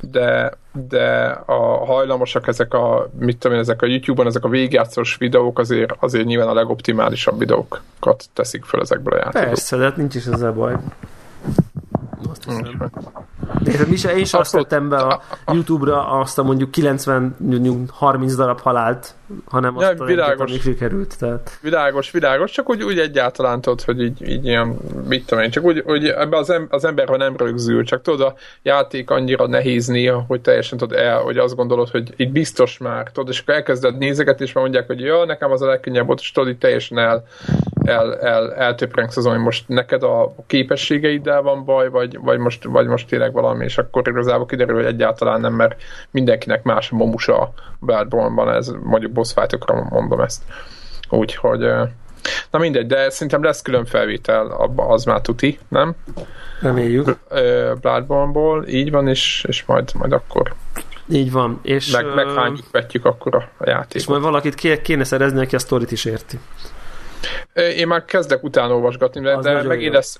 A: de, de a hajlamosak ezek a, mit tudom én, ezek a YouTube-on, ezek a végjátszós videók azért, azért nyilván a legoptimálisabb videókat teszik föl ezekből a játékokból.
C: Persze, de hát nincs is ezzel baj. Azt hiszem. Érted, mi se, én is azt tettem be a YouTube-ra azt a mondjuk 90-30 darab halált, hanem azt ja, világos, egyet, sikerült. Tehát.
A: Világos, világos, csak úgy, úgy egyáltalán tudod, hogy így, így ilyen, mit tudom én, csak úgy, hogy ebbe az, em, az ember, ha nem rögzül, csak tudod, a játék annyira nehéz néha, hogy teljesen tudod el, hogy azt gondolod, hogy itt biztos már, tudod, és akkor elkezded nézeget, és mondják, hogy ja, nekem az a legkönnyebb volt, és tudod, így teljesen el, el, el, eltöprengsz azon, hogy most neked a képességeiddel van baj, vagy, vagy, most, vagy most tényleg valami, és akkor igazából kiderül, hogy egyáltalán nem, mert mindenkinek más a momusa a Bloodborne-ban, ez mondjuk boss fight mondom ezt. Úgyhogy Na mindegy, de szerintem lesz külön felvétel, az már tuti, nem?
C: Reméljük.
A: Bloodborne-ból, így van, és, és majd, majd akkor
C: így van. És,
A: meg, meghányítjuk akkor a játékot. És
C: majd valakit kéne szerezni, aki a sztorit is érti.
A: Én már kezdek utána olvasgatni, de, de megélesz,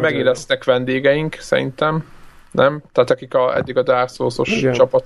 A: megélesznek vendégeink, szerintem. Nem? Tehát akik a, eddig a Dark Souls-os csapat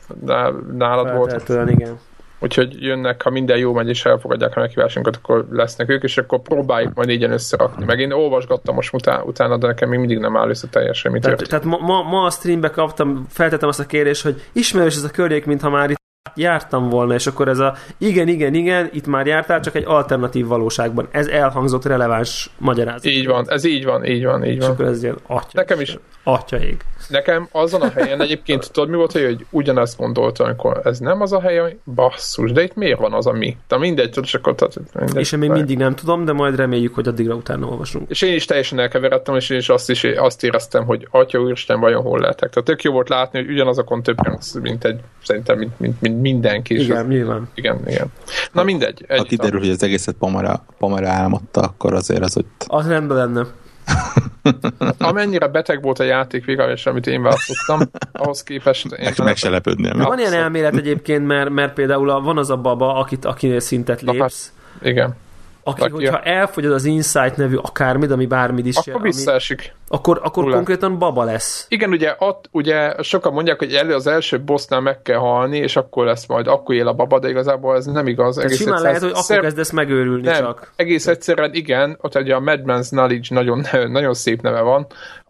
A: nálad volt.
C: igen.
A: Úgyhogy jönnek, ha minden jó megy és elfogadják a meghívásunkat, akkor lesznek ők, és akkor próbáljuk majd így összerakni. Meg én olvasgattam most utána, utána de nekem még mindig nem áll össze teljesen, mit
C: Tehát, tehát ma, ma, ma, a streambe kaptam, feltettem azt a kérdést, hogy ismerős ez a környék, mintha már itt jártam volna, és akkor ez a igen, igen, igen, itt már jártál, csak egy alternatív valóságban. Ez elhangzott releváns magyarázat.
A: Így van, ez így van, így van, így van. És
C: akkor ez ilyen atya.
A: Nekem is.
C: Atyaig.
A: Nekem azon a helyen egyébként tudod mi volt, hogy ugyanezt gondoltam, amikor ez nem az a hely, basszus, de itt miért van az, ami? De mindegy, tudod, és akkor...
C: Mindegy, és én még mindig nem tudom, de majd reméljük, hogy addigra utána olvasunk.
A: És én is teljesen elkeveredtem, és én is azt, is azt éreztem, hogy atya úristen, vajon hol lehetek. Tehát tök jó volt látni, hogy ugyanazokon több mint egy, szerintem, mint, mint, mint mindenki.
C: Igen, az, nyilván.
A: Igen, igen. Na mindegy.
B: Ha kiderül, hogy az egészet Pamara, Pamara álmodta, akkor azért az ott...
C: Az rendben lenne.
A: Amennyire beteg volt a játék végül, amit én választottam, ahhoz képest... Én
B: meg, meg se lepődnél.
C: Van ilyen elmélet egyébként, mert, mert például van az a baba, akit, akinél szintet lépsz.
A: Igen
C: aki, aki hogyha elfogyad az Insight nevű akármid, ami bármid is...
A: Akkor visszaesik.
C: Akkor, akkor konkrétan baba lesz.
A: Igen, ugye, ott, ugye sokan mondják, hogy elő az első bossnál meg kell halni, és akkor lesz majd, akkor él a baba, de igazából ez nem igaz.
C: Egész simán lehet, hogy akkor kezdesz megőrülni nem, csak.
A: Egész egyszerűen igen, ott ugye a Madman's Knowledge nagyon, nagyon szép neve van,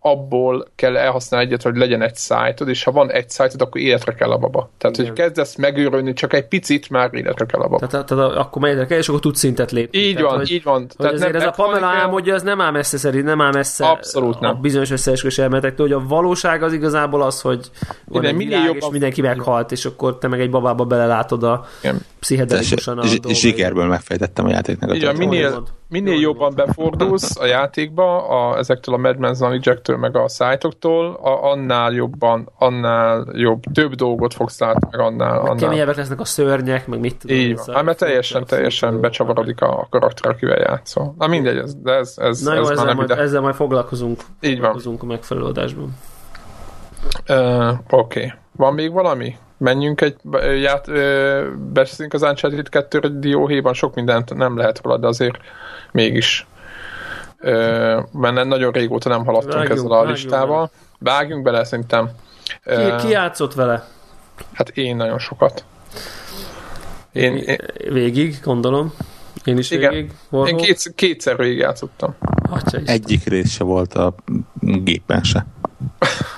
A: abból kell elhasználni egyet, hogy legyen egy szájtod, és ha van egy szájtod, akkor életre kell a baba. Tehát, Igen. hogy kezdesz megőrülni, csak egy picit már életre kell a baba.
C: Tehát, tehát akkor megy kell, és akkor tudsz szintet lépni.
A: Így
C: tehát,
A: van, hogy, így van. Hogy
C: tehát azért nem ez a Pamela álmodja, az nem áll messze szerint, nem áll messze
A: Abszolút nem.
C: a bizonyos összeesküvés elméletektől, hogy a valóság az igazából az, hogy van Igen, egy világ, és mindenki meghalt, és akkor te meg egy babába belelátod a pszichedelikusan
B: a Zsikerből megfejtettem a játéknak. A
A: Igen, minél, minél jobban befordulsz a játékba, a, ezektől a Madman's Knowledge-ektől, meg a szájtoktól, a, annál jobban, annál jobb, több dolgot fogsz látni, meg annál... annál...
C: Keményebbek lesznek a szörnyek, meg mit tudom.
A: Így van, hát mert teljesen, teljesen becsavarodik a, a karakter, akivel játszol. Na mindegy, ez, de ez, ez,
C: Na jó,
A: ez
C: ezzel,
A: már
C: majd,
A: ide.
C: ezzel majd foglalkozunk.
A: Így van.
C: Foglalkozunk a megfelelő adásban.
A: Uh, Oké. Okay. Van még valami? Menjünk egy, ját, beszélünk az Uncharted 2 dióhéjban, sok mindent nem lehet róla, de azért mégis mert nagyon régóta nem haladtunk vágjunk, ezzel a listával. Vágjunk bele szerintem.
C: Ki, ki játszott vele?
A: Hát én nagyon sokat.
C: Én, én, végig, gondolom. Én is
A: igen.
C: végig.
A: Én két, kétszer végig játszottam.
B: Egyik rész se volt a gépen se.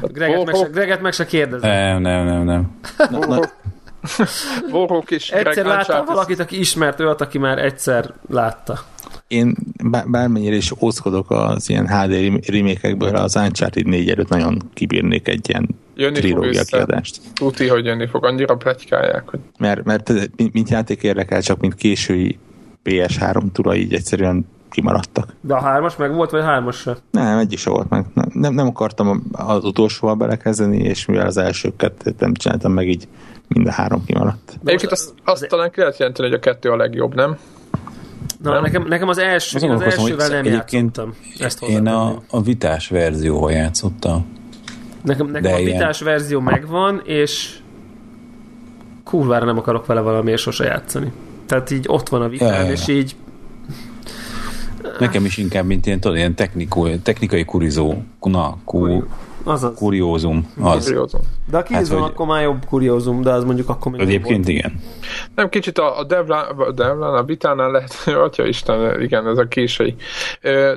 C: Greget, meg se, Greget meg se kérdezem.
D: Nem, nem, nem, nem.
A: Borrók is.
C: Egyszer láttam valakit, aki ismert olyat, aki már egyszer látta.
B: Én bármennyire is ózkodok az ilyen HD remékekből, az Uncharted 4 előtt nagyon kibírnék egy ilyen jönni trilógia kiadást.
A: Tuti, hogy jönni fog, annyira pletykálják. Hogy...
B: Mert, mert mint játék érdekel, csak mint késői PS3 tura így egyszerűen kimaradtak.
C: De a hármas meg volt, vagy a hármas se?
B: Nem, egy is volt meg. Nem, nem akartam az utolsóval belekezdeni, és mivel az elsőket nem csináltam meg, így mind a három kimaradt.
A: Egyébként azt, azt talán ki lehet jelenteni, hogy a kettő a legjobb, nem?
C: Na, nem? Nekem, nekem az első, az, az elsővel nem játszottam. Ezt
D: én a, a vitás verzióval játszottam.
C: Nekem, nekem a vitás ilyen... verzió megvan, és kurvára nem akarok vele valamiért sose játszani. Tehát így ott van a ja, ja. és így
D: Nekem is inkább, mint ilyen, tudod, ilyen technikai, technikai kurizó, na, ku, Azaz. Kuriózum. Az. Kuriózum.
C: De a kéz hát, van, akkor már jobb kuriózum, de az mondjuk akkor még
D: Egyébként igen.
A: Nem, kicsit a, a Devlán, a, Devlán, a Vitánál lehet, atya Isten, igen, ez a késői.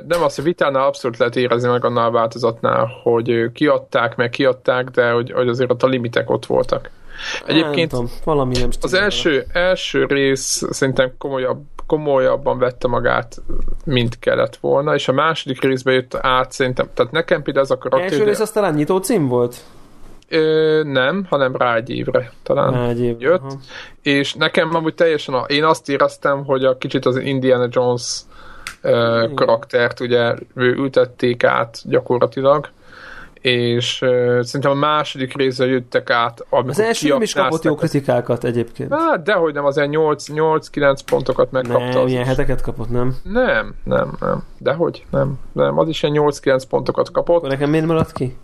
A: Nem azt, a Vitánál abszolút lehet érezni meg annál a változatnál, hogy kiadták, meg kiadták, de hogy, hogy azért ott a limitek ott voltak.
C: Egyébként tudom, valami nem
A: az első, első rész szerintem komolyabb, komolyabban vette magát, mint kellett volna, és a második részbe jött át szerintem, tehát nekem például az a karakter...
C: Első rész az talán nyitó cím volt?
A: Ö, nem, hanem rá egy évre talán rá egy évre, jött, aha. és nekem amúgy teljesen, a, én azt éreztem, hogy a kicsit az Indiana Jones ö, karaktert ugye ültették át gyakorlatilag, és uh, szerintem a második részre jöttek át.
C: Az első nem is kapott jó kritikákat egyébként.
A: Hát, dehogy nem, azért 8-9 pontokat megkapta.
C: Nem, ilyen heteket kapott, nem?
A: Nem, nem, nem. Dehogy, nem. Nem, az is ilyen 8-9 pontokat kapott.
C: Akkor nekem miért maradt ki?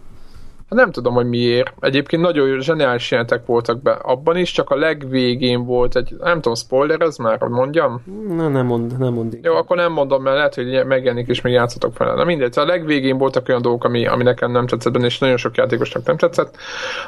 A: Hát nem tudom, hogy miért. Egyébként nagyon zseniális jelentek voltak be abban is, csak a legvégén volt egy, nem tudom, spoiler ez már, hogy mondjam?
C: Na, nem mond, nem mond.
A: Jó, akkor nem mondom, mert lehet, hogy megjelenik és még játszatok fel. Na mindegy, a legvégén voltak olyan dolgok, ami, ami nekem nem tetszett benne, és nagyon sok játékosnak nem tetszett.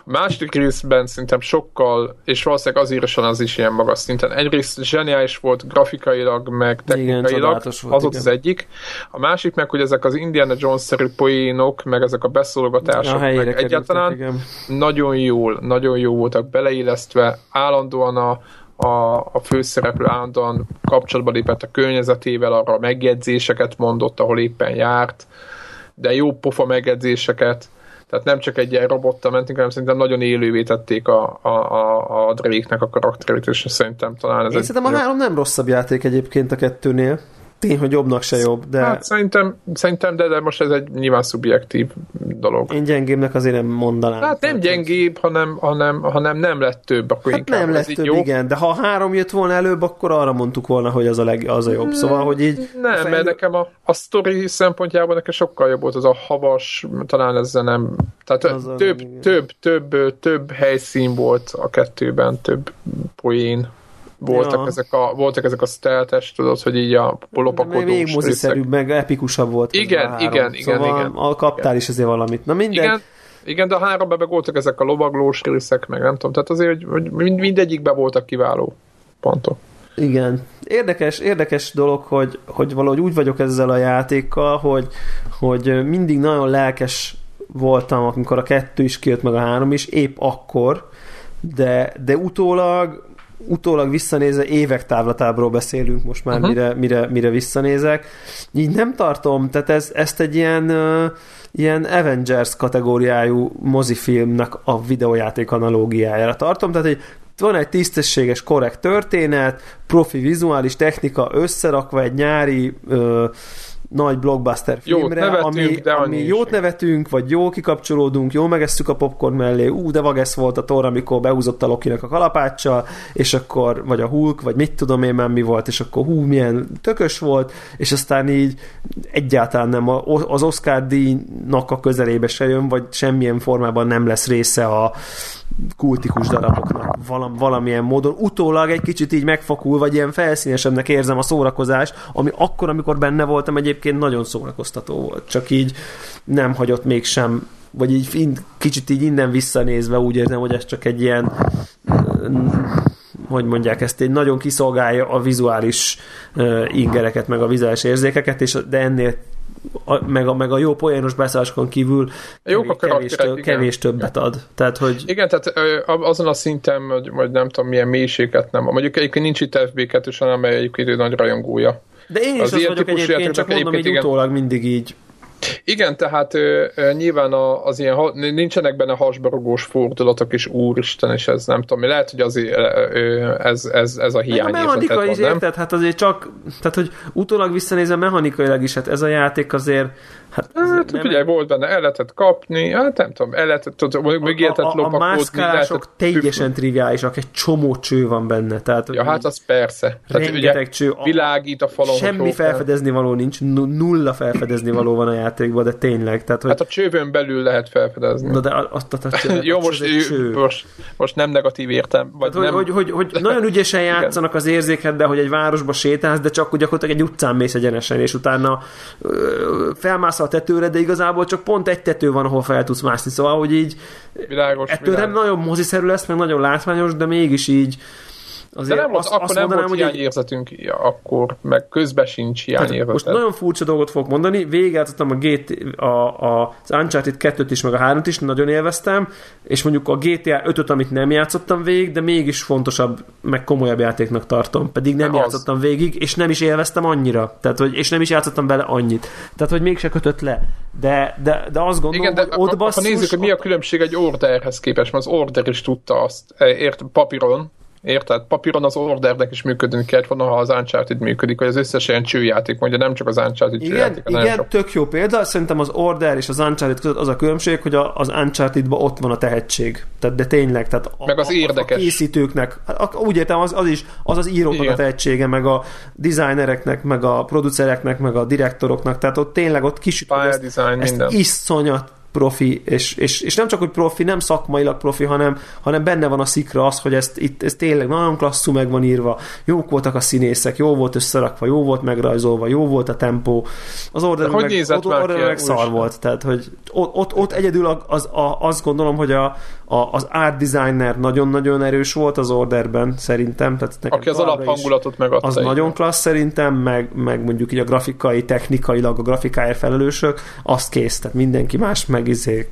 A: A második részben szerintem sokkal, és valószínűleg az írosan az is ilyen magas szinten. Egyrészt zseniális volt grafikailag, meg technikailag, igen, volt, az volt az egyik. A másik meg, hogy ezek az Indiana Jones-szerű poénok, meg ezek a beszólogatások, meg egyáltalán igen. nagyon jól, nagyon jó voltak beleillesztve, állandóan a, a, a főszereplő állandóan kapcsolatba lépett a környezetével, arra megjegyzéseket mondott, ahol éppen járt, de jó pofa megjegyzéseket, tehát nem csak egy ilyen robottal mentünk, hanem szerintem nagyon élővé tették a, a, a, a Drake-nek a karakterét, és szerintem talán ez
C: Én egy... szerintem a három nem rosszabb játék egyébként a kettőnél tény, hogy jobbnak se jobb, de...
A: Hát szerintem, szerintem de, de most ez egy nyilván szubjektív dolog.
C: Én gyengébbnek azért nem mondanám.
A: Hát nem gyengébb, hanem, hanem, hanem nem lett több, akkor
C: hát inkább nem lett több, jó. igen, de ha három jött volna előbb, akkor arra mondtuk volna, hogy az a, leg, az a jobb. Szóval, hogy így...
A: Nem, fejlő... mert nekem a, a sztori szempontjából nekem sokkal jobb volt az a havas, talán ezzel nem... Tehát az több, több, több, több, több helyszín volt a kettőben, több poén voltak, ja. ezek a, voltak ezek a steltes, tudod, hogy így a lopakodós
C: Még moziszerűbb, meg epikusabb volt.
A: Igen, igen, igen,
C: szóval
A: igen.
C: A kaptál igen. is azért valamit. Na mindegy.
A: Igen, igen, de a háromban meg voltak ezek a lovaglós részek, meg nem tudom, tehát azért, hogy mindegyikben voltak kiváló pontok.
C: Igen. Érdekes, érdekes dolog, hogy, hogy valahogy úgy vagyok ezzel a játékkal, hogy, hogy mindig nagyon lelkes voltam, amikor a kettő is kijött, meg a három is, épp akkor, de, de utólag utólag visszanézve évek távlatából beszélünk most már, uh-huh. mire, mire, mire visszanézek. Így nem tartom, tehát ez, ezt egy ilyen, uh, ilyen Avengers kategóriájú mozifilmnek a videójáték analógiájára tartom, tehát egy van egy tisztességes, korrekt történet, profi vizuális technika összerakva egy nyári uh, nagy blockbuster filmre, jót ami, de ami jót nevetünk, vagy jó kikapcsolódunk, jó megesszük a popcorn mellé, ú, de vagesz volt a tor, amikor behúzott a Lokinak a kalapáccsal, és akkor, vagy a Hulk, vagy mit tudom én már mi volt, és akkor hú, milyen tökös volt, és aztán így egyáltalán nem az Oscar díjnak a közelébe se jön, vagy semmilyen formában nem lesz része a, kultikus daraboknak valam, valamilyen módon. Utólag egy kicsit így megfakul, vagy ilyen felszínesebbnek érzem a szórakozást, ami akkor, amikor benne voltam, egyébként nagyon szórakoztató volt. Csak így nem hagyott mégsem vagy így kicsit így innen visszanézve úgy érzem, hogy ez csak egy ilyen hogy mondják ezt, egy nagyon kiszolgálja a vizuális uh, ingereket, meg a vizuális érzékeket, és de ennél a, meg, a, meg a jó poénos beszállásokon kívül
A: Jók a
C: kevés, több, kevés többet ad. Tehát, hogy...
A: Igen, tehát azon a szinten, hogy, vagy nem tudom, milyen mélységet nem. Mondjuk egyébként nincs itt FB2, hanem egyébként nagy rajongója.
C: De én is az, az vagyok egyébként, csak mondom, hogy utólag mindig így
A: igen, tehát ö, ö, nyilván a, az ilyen, nincsenek benne hasbarogós fordulatok is, úristen, és ez nem tudom, lehet, hogy azért ö, ez, ez, ez a hiány. A
C: mechanika is érted, hát azért csak, tehát hogy utólag visszanézve mechanikailag is, hát ez a játék azért
A: Hát, hát nem ugye volt benne, el lehetett kapni, hát nem tudom, el lehetett, tudom, még lehetett
C: a, a, a mászkálások teljesen triviálisak, egy csomó cső van benne. Tehát,
A: ja, hát az persze. Tehát ugye cső. Világít a falon.
C: Semmi felfedezni való nincs, nulla felfedezni való van a játékban, de tényleg. Tehát, hogy...
A: Hát a csővön belül lehet felfedezni.
C: Na de azt a, a, a
A: Jó, most, most, most nem negatív értem. Vagy
C: Tehát,
A: nem...
C: Hogy, hogy, hogy, nagyon ügyesen játszanak az érzékeddel, hogy egy városba sétálsz, de csak gyakorlatilag egy utcán mész egyenesen, és utána felmász a tetőre, de igazából csak pont egy tető van, ahol fel tudsz mászni. Szóval, hogy így
A: világos,
C: ettől
A: világos.
C: nem nagyon moziszerű lesz, meg nagyon látványos, de mégis így
A: Azért de nem, azt, akkor azt nem mondanám, volt hiányérzetünk egy... akkor, meg közben sincs hiányérzet.
C: Most nagyon furcsa dolgot fogok mondani, végigjátszottam a, GT, a, a, az Uncharted 2-t is, meg a 3-t is, nagyon élveztem, és mondjuk a GTA 5-öt, amit nem játszottam végig, de mégis fontosabb, meg komolyabb játéknak tartom. Pedig nem de játszottam az. végig, és nem is élveztem annyira. Tehát, hogy, és nem is játszottam bele annyit. Tehát, hogy mégse kötött le. De, de, de azt gondolom,
A: Igen, de
C: hogy ott basszus,
A: Ha nézzük, hogy mi a különbség egy orderhez képest, mert az order is tudta azt, eh, ért papíron, Érted? Papíron az ordernek is működni kellett volna, ha az Uncharted működik, hogy az összes ilyen csőjáték mondja, nem csak az Uncharted
C: igen,
A: csőjáték.
C: Igen, sok... tök jó példa. Szerintem az Order és az Uncharted között az a különbség, hogy az uncharted ott van a tehetség. Tehát, de tényleg, tehát
A: a, meg az érdekes.
C: A, készítőknek, hát, úgy értem, az, az is, az az íróknak igen. a tehetsége, meg a designereknek, meg a producereknek, meg a direktoroknak, tehát ott tényleg ott kisüt, ezt,
A: design,
C: ezt iszonyat profi, és, és, és nem csak, hogy profi, nem szakmailag profi, hanem, hanem benne van a szikra az, hogy ezt itt ez tényleg nagyon klasszú meg van írva, jók voltak a színészek, jó volt összerakva, jó volt megrajzolva, jó volt a tempó. Az order
A: meg,
C: ott, order meg szar volt, tehát hogy ott, ott, ott egyedül az, az, azt gondolom, hogy a, a, az art designer nagyon-nagyon erős volt az orderben, szerintem. Tehát
A: Aki az alaphangulatot megadta.
C: Az nagyon klassz szerintem, meg, meg mondjuk így a grafikai, technikailag a grafikáért felelősök, azt kész, tehát mindenki más meg izé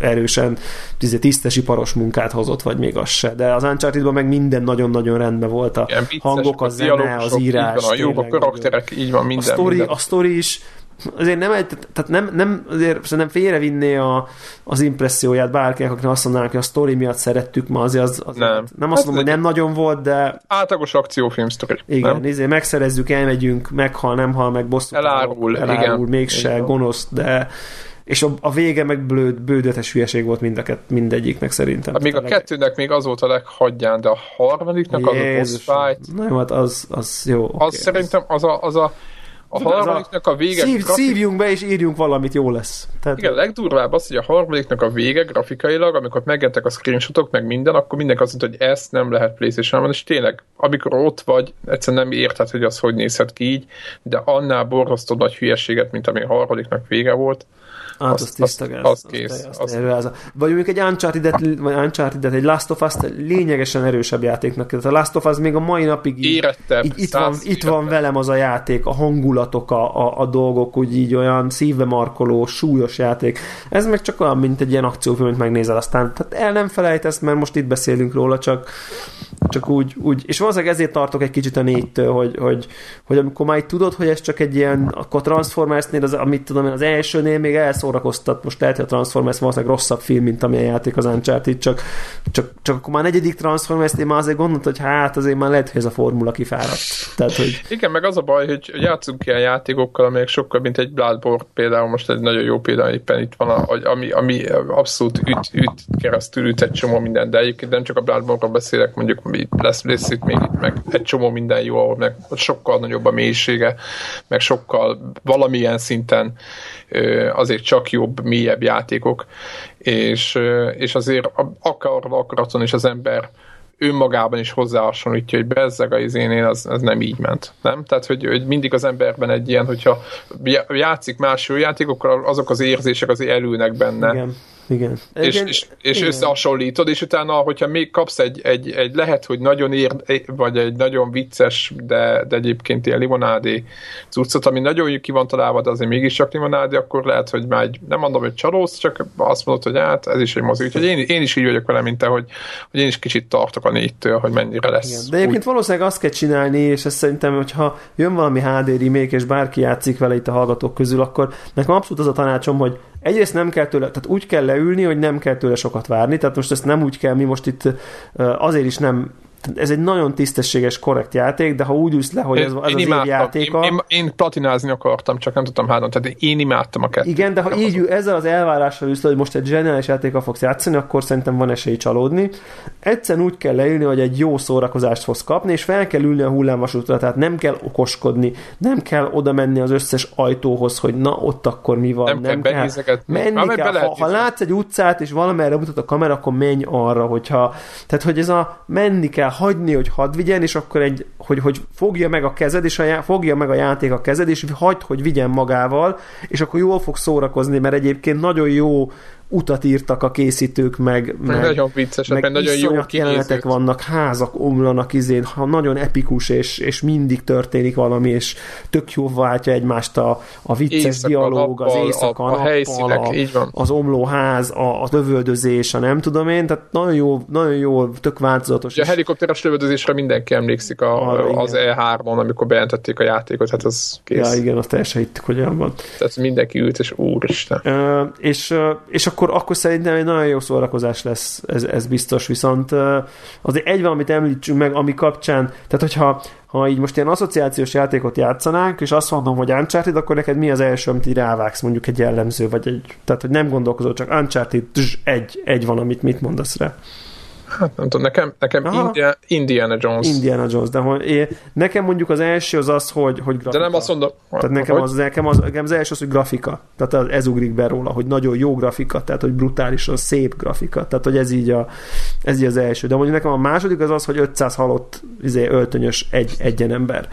C: erősen izé, tisztes iparos munkát hozott, vagy még az se. De az uncharted meg minden nagyon-nagyon rendben volt. A Igen, hangok, a, a zene, az írás.
A: Van, a jó a karakterek, így van minden.
C: A story,
A: minden.
C: a story is azért nem, tehát nem, nem azért szerintem félrevinné a, az impresszióját bárkinek, akinek azt mondanak, hogy a sztori miatt szerettük ma, azért az, az nem. nem azt mondom, hogy nem nagyon volt, de
A: átlagos akciófilm sztori.
C: Igen, nem? Izé, megszerezzük, elmegyünk, meghal, nem hal, meg bosszú.
A: Elárul, elárul igen.
C: mégse, igen. gonosz, de és a, a vége meg blőd, bődetes hülyeség volt mind a kett, mindegyiknek szerintem.
A: Hát még a leg... kettőnek még az volt a leghagyján, de a harmadiknak Jézus, az a boss fight.
C: Nem, hát az, az jó.
A: Az okay, szerintem az a, az a a harmadiknak a vége...
C: Szív, grafik... Szívjunk be és írjunk valamit, jó lesz.
A: Tehát... Igen, a legdurvább az, hogy a harmadiknak a vége grafikailag, amikor megjelentek a screenshotok, meg minden, akkor mindenki azt mondta, hogy ezt nem lehet playstation és tényleg, amikor ott vagy, egyszerűen nem érted, hogy az hogy nézhet ki így, de annál borzasztó nagy hülyeséget, mint ami a harmadiknak vége volt.
C: Hát az, az tiszta gáz. Az,
A: az kész. Az,
C: az, az, vagy mondjuk egy Uncharted-et, vagy Uncharted-et, egy Last of us lényegesen erősebb játéknak. Tehát a Last of Us még a mai napig így,
A: Érettebb,
C: így itt, van, itt van velem az a játék, a hangulatok, a, a, a dolgok, úgy így olyan szívbe markoló, súlyos játék. Ez meg csak olyan, mint egy ilyen akciófilmet megnézel, aztán tehát el nem felejtesz, mert most itt beszélünk róla, csak csak úgy, úgy, és valószínűleg ezért tartok egy kicsit a négytől, hogy, hogy, hogy amikor már tudod, hogy ez csak egy ilyen, akkor Transformersnél, az, amit tudom az elsőnél még elszórakoztat, most lehet, hogy a Transformers valószínűleg rosszabb film, mint amilyen játék az Uncharted, csak, csak, csak akkor már negyedik Transformers-nél már azért gondolt, hogy hát azért már lehet, hogy ez a formula kifáradt. Tehát, hogy...
A: Igen, meg az a baj, hogy játszunk ilyen játékokkal, amelyek sokkal, mint egy Bloodborne például, most egy nagyon jó példa, éppen itt van, a, ami, ami abszolút üt, üt keresztül üt egy csomó minden, de egyébként nem csak a Bloodborne-ról beszélek, mondjuk itt lesz, lesz itt még itt meg egy csomó minden jó, ahol meg sokkal nagyobb a mélysége, meg sokkal valamilyen szinten azért csak jobb, mélyebb játékok, és, és azért akar akaraton is az ember önmagában is hozzáhasonlítja, hogy bezzeg a izénél, az, az nem így ment. Nem? Tehát, hogy, hogy mindig az emberben egy ilyen, hogyha játszik más jó játékokkal, azok az érzések azért elülnek benne.
C: Igen. Igen.
A: És,
C: Igen.
A: és, és
C: Igen.
A: összehasonlítod, és utána, hogyha még kapsz egy, egy, egy lehet, hogy nagyon ér, vagy egy nagyon vicces, de, de egyébként ilyen limonádé cuccot, ami nagyon ki van találva, de azért mégiscsak limonádé, akkor lehet, hogy már egy, nem mondom, hogy csalódsz, csak azt mondod, hogy hát ez is egy mozi. Úgyhogy én, én is így vagyok vele, mint te, hogy, hogy én is kicsit tartok a négytől, hogy mennyire lesz.
C: Igen. De egyébként valószínűleg azt kell csinálni, és ezt szerintem, hogyha jön valami HD remake, és bárki játszik vele itt a hallgatók közül, akkor nekem abszolút az a tanácsom, hogy egyrészt nem kell tőle, tehát úgy kell leülni, hogy nem kell tőle sokat várni, tehát most ezt nem úgy kell, mi most itt azért is nem ez egy nagyon tisztességes, korrekt játék, de ha úgy ülsz le, hogy ez, ez az év játéka...
A: Én, én, én platinázni akartam, csak nem tudtam hádon, tehát én imádtam a kettőt.
C: Igen, de ha így ül, ezzel az elvárással ülsz le, hogy most egy zseniális játékkal fogsz játszani, akkor szerintem van esély csalódni. Egyszerűen úgy kell leülni, hogy egy jó szórakozást fogsz kapni, és fel kell ülni a hullámvasútra, tehát nem kell okoskodni, nem kell oda menni az összes ajtóhoz, hogy na, ott akkor mi van.
A: Nem, nem kell, kell.
C: menni kell. Ha, ha látsz egy utcát, és valamerre mutat a kamera, akkor menj arra, hogyha, tehát hogy ez a menni kell, hagyni, hogy hadd vigyen, és akkor egy, hogy, hogy fogja meg a kezed, és a, fogja meg a játék a kezed, és hagyd, hogy vigyen magával, és akkor jól fog szórakozni, mert egyébként nagyon jó utat írtak a készítők, meg,
A: meg nagyon vicces, meg nagyon jó
C: jelenetek vannak, házak omlanak izén, ha nagyon epikus, és, és mindig történik valami, és tök jó váltja egymást a, a vicces éjszaka, dialóg,
A: nappal,
C: az éjszaka,
A: a, a, a helyszínek,
C: a,
A: így van.
C: az omló ház, a, a lövöldözés, a nem tudom én, tehát nagyon jó, nagyon jó, tök változatos.
A: Ja, a helikopteres lövöldözésre mindenki emlékszik a, Arra, az E3-on, amikor bejelentették a játékot, hát az kész.
C: Ja, igen, azt teljesen hittük, hogy olyan van.
A: Tehát mindenki ült, és úristen.
C: Uh, és, uh, és akkor, akkor szerintem egy nagyon jó szórakozás lesz, ez, ez biztos, viszont azért egy valamit említsünk meg, ami kapcsán, tehát hogyha ha így most ilyen asszociációs játékot játszanánk, és azt mondom, hogy Uncharted, akkor neked mi az első, amit így rávágsz, mondjuk egy jellemző, vagy egy, tehát hogy nem gondolkozol, csak Uncharted, tss, egy, egy van, amit mit mondasz rá.
A: Hát nem tudom, nekem, nekem India, Indiana Jones.
C: Indiana Jones, de hogy én, nekem mondjuk az első az az, hogy, hogy grafika.
A: De nem azt mondom.
C: Tehát nekem az, nekem, az, nekem az első az, hogy grafika. Tehát ez ugrik be róla, hogy nagyon jó grafika, tehát hogy brutálisan szép grafika. Tehát, hogy ez így, a, ez így az első. De mondjuk nekem a második az az, hogy 500 halott izé, öltönyös egy, egyen ember.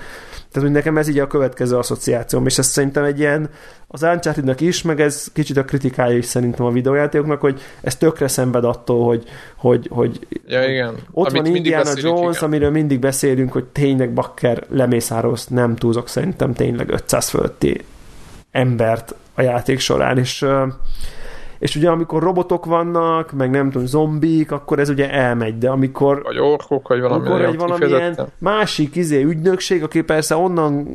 C: Tehát, hogy nekem ez így a következő asszociációm, és ez szerintem egy ilyen az uncharted is, meg ez kicsit a kritikája is szerintem a videójátékoknak, hogy ez tökre szenved attól, hogy, hogy, hogy
A: ja, igen.
C: ott Amit van Indiana Jones, igen. amiről mindig beszélünk, hogy tényleg bakker lemészárolsz, nem túlzok szerintem tényleg 500 fölötti embert a játék során, és és ugye amikor robotok vannak, meg nem tudom, zombik, akkor ez ugye elmegy, de amikor
A: vagy orkok, vagy valami
C: akkor egy valamilyen másik izé ügynökség, aki persze onnan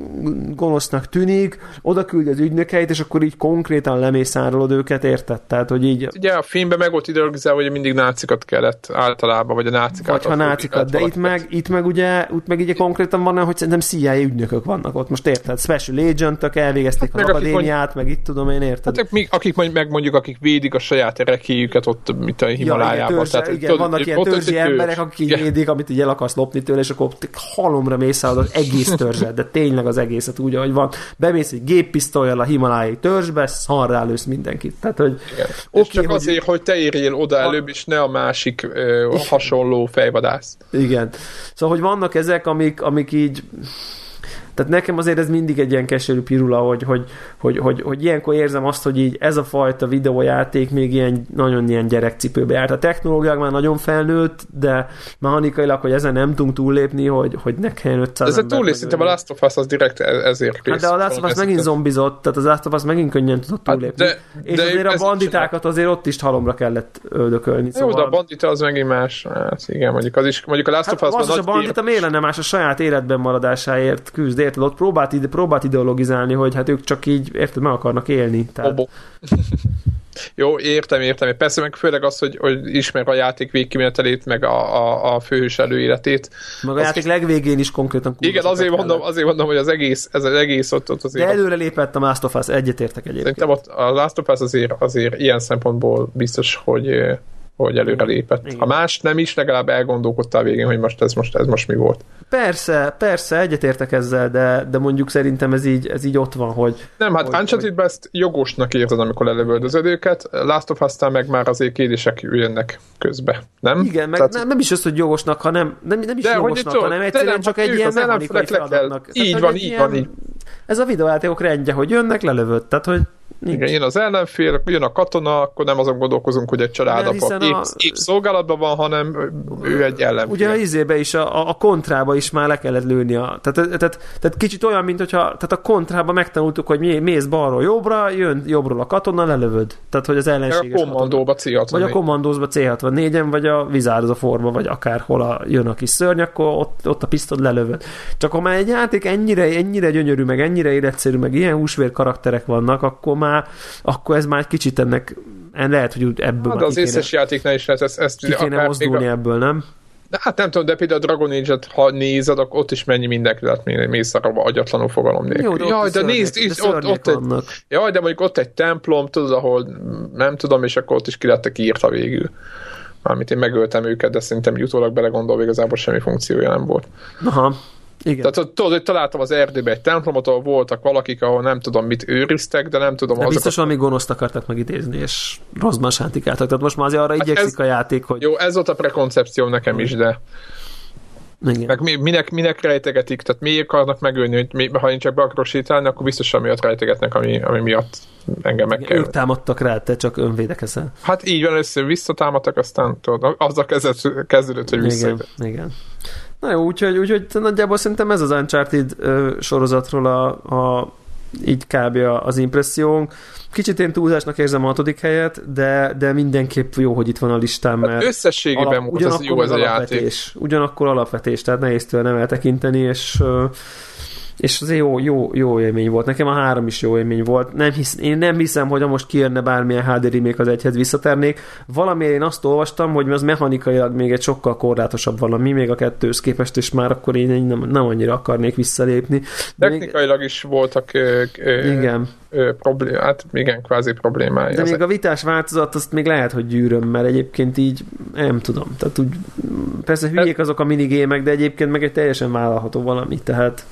C: gonosznak tűnik, oda küldi az ügynökeit, és akkor így konkrétan lemészárolod őket, érted? Tehát, hogy így...
A: Ugye a filmben meg volt ideologizálva, hogy mindig nácikat kellett általában, vagy a nácikat.
C: Vagy ha nácikat, de itt meg, itt meg ugye, itt meg ugye konkrétan van, hogy szerintem CIA ügynökök vannak ott, most érted? Special agent elvégezték hát az akadémiát, meg itt tudom én, érted?
A: Hát akik meg mondjuk, akik védik a saját rekéjüket ott, mint a Himalájában.
C: Ja, Tehát, igen, vannak ott, ilyen törzsi törzs. emberek, akik így védik, amit így el akarsz lopni tőle, és akkor halomra mész az egész törzset, de tényleg az egészet úgy, ahogy van. Bemész egy géppisztolyjal a himalájai törzsbe, szarrá lősz mindenkit. Tehát, hogy
A: igen. Okay, és csak hogy... azért, hogy te érjél oda előbb, és ne a másik ö, hasonló fejvadász.
C: Igen. Szóval, hogy vannak ezek, amik, amik így tehát nekem azért ez mindig egy ilyen keserű pirula, hogy, hogy, hogy, hogy, hogy ilyenkor érzem azt, hogy így ez a fajta videójáték még ilyen, nagyon ilyen gyerekcipőbe járt. A technológiák már nagyon felnőtt, de mechanikailag, hogy ezen nem tudunk túllépni, hogy, hogy ne kelljen 500
A: Ez a túllép, szerintem a Last of Us az direkt e- ezért
C: hát de a Last of Us megint zombizott, tehát az Last of Us megint könnyen tudott hát túllépni. Hát de, és de azért a banditákat azért ott is halomra kellett öldökölni.
A: Jó, szóval... de a bandita az megint más. Hát igen, mondjuk az is, mondjuk a Last
C: hát
A: of Us
C: az, az a bandita miért lenne más a saját életben maradásáért küzd, érted? Ott próbált, ide, próbált ideologizálni, hogy hát ők csak így, érted, meg akarnak élni. Tehát...
A: Jó, értem, értem. Persze meg főleg az, hogy, hogy ismer a játék végkimenetelét, meg a, a, a főhős előéletét.
C: Meg a az játék legvégén is konkrétan
A: Igen, azért mondom, azért mondom, hogy az egész, ez az egész ott, ott azért...
C: De előre lépett a Last of Us, egyetértek egyébként.
A: Szerintem ott a Last of Us azért, azért ilyen szempontból biztos, hogy hogy előre lépett.
C: Igen.
A: Ha más nem is, legalább elgondolkodtál végén, hogy most ez most, ez most mi volt.
C: Persze, persze, egyetértek ezzel, de, de mondjuk szerintem ez így, ez így ott van, hogy
A: Nem, hát
C: Hogy-
A: Uncharted-ben ezt jogosnak érzed, amikor lelövöldözöd őket, Last of Us-tán meg már azért kérdések jönnek közbe, nem?
C: igen, meg
A: Tehát-
C: nem, nem is az, hogy jogosnak, hanem nem, nem is
A: De hogy
C: jogosnak, hanem egyszerűen csak egy ilyen mechanikai feladatnak.
A: Így
C: hogy
A: van, így van, így.
C: Ez a videójátékok rendje, hogy jönnek, lelövöd, tehát hogy nincs.
A: Igen, jön az ellenfél, jön a katona, akkor nem azon gondolkozunk, hogy egy családapa épp,
C: a-
A: épp szolgálatban van, hanem ő egy ellenfél.
C: Ugye a izébe is, a, a kontrába is már le kellett lőni. A, tehát, tehát, tehát, kicsit olyan, mint hogyha tehát a kontrába megtanultuk, hogy mi- mész balról jobbra, jön jobbról a katona, lelövöd. Tehát, hogy az ellenséges
A: a kommandóba c
C: Vagy a kommandózba C64-en, vagy a vizárdozó forma, vagy akárhol a, jön a kis szörny, akkor ott, ott a pisztod lelövöd. Csak ha már egy játék ennyire, ennyire gyönyörű, meg ennyire életszerű, meg ilyen húsvér karakterek vannak, akkor már, akkor ez már egy kicsit ennek lehet, hogy ebből
A: Hát
C: már
A: az
C: kéne,
A: összes játéknál is lehet ezt, ezt
C: ki kéne mozdulni
A: a-
C: ebből, nem?
A: De hát nem tudom, de például a Dragon Age-et, ha nézed, akkor ott is mennyi mindenki mé- mész arra agyatlanul fogalom nélkül.
C: Jó, de
A: Jaj, de nézd, itt, ott, ott egy, jaj, de mondjuk ott egy templom, tudod, ahol nem tudom, és akkor ott is ki lettek írta végül. Mármint én megöltem őket, de szerintem utólag belegondolva igazából semmi funkciója nem volt.
C: Aha, igen.
A: Tehát tudod, hogy találtam az erdőbe egy templomot, ahol voltak valakik, ahol nem tudom mit őriztek, de nem tudom
C: de
A: azokat.
C: biztos valami gonoszt akartak megidézni, és rosszban sántikáltak. Tehát most már azért arra
A: Hát
C: igyekszik
A: ez-
C: a játék, hogy...
A: Jó, ez volt a prekoncepció nekem is, de
C: Igen.
A: meg mi, minek, minek rejtegetik, tehát miért akarnak megölni, hogy mi, ha én csak be akarok sétálni, akkor biztosan miatt rejtegetnek, ami, ami miatt engem meg kell.
C: Ők támadtak rá, te csak önvédekezel.
A: Hát így van, először visszatámadtak, aztán tudod, azzal kezdett, kezdődött, hogy vissza.
C: Igen, igen. Na jó, úgyhogy, úgyhogy nagyjából szerintem ez az Uncharted ö, sorozatról a, a így kb. az impressziónk. Kicsit én túlzásnak érzem a hatodik helyet, de, de mindenképp jó, hogy itt van a listán, mert
A: Hát összességében
C: alap-
A: volt ez jó ez a
C: meg
A: játék.
C: alapvetés, ugyanakkor alapvetés, tehát nehéz tőle nem eltekinteni, és ö, és azért jó, jó, jó élmény volt. Nekem a három is jó élmény volt. Nem hisz, én nem hiszem, hogy ha most kijönne bármilyen HD remake az egyhez visszaternék. Valamiért én azt olvastam, hogy az mechanikailag még egy sokkal korlátosabb valami, még a kettőhöz képest, és már akkor én nem, nem annyira akarnék visszalépni. De még,
A: Technikailag is voltak ö, ö,
C: igen,
A: ö, problém, hát igen, kvázi problémái.
C: de még a vitás változat, azt még lehet, hogy gyűröm, mert egyébként így nem tudom. Tehát úgy, persze hülyék azok a minigémek, de egyébként meg egy teljesen vállalható valami, tehát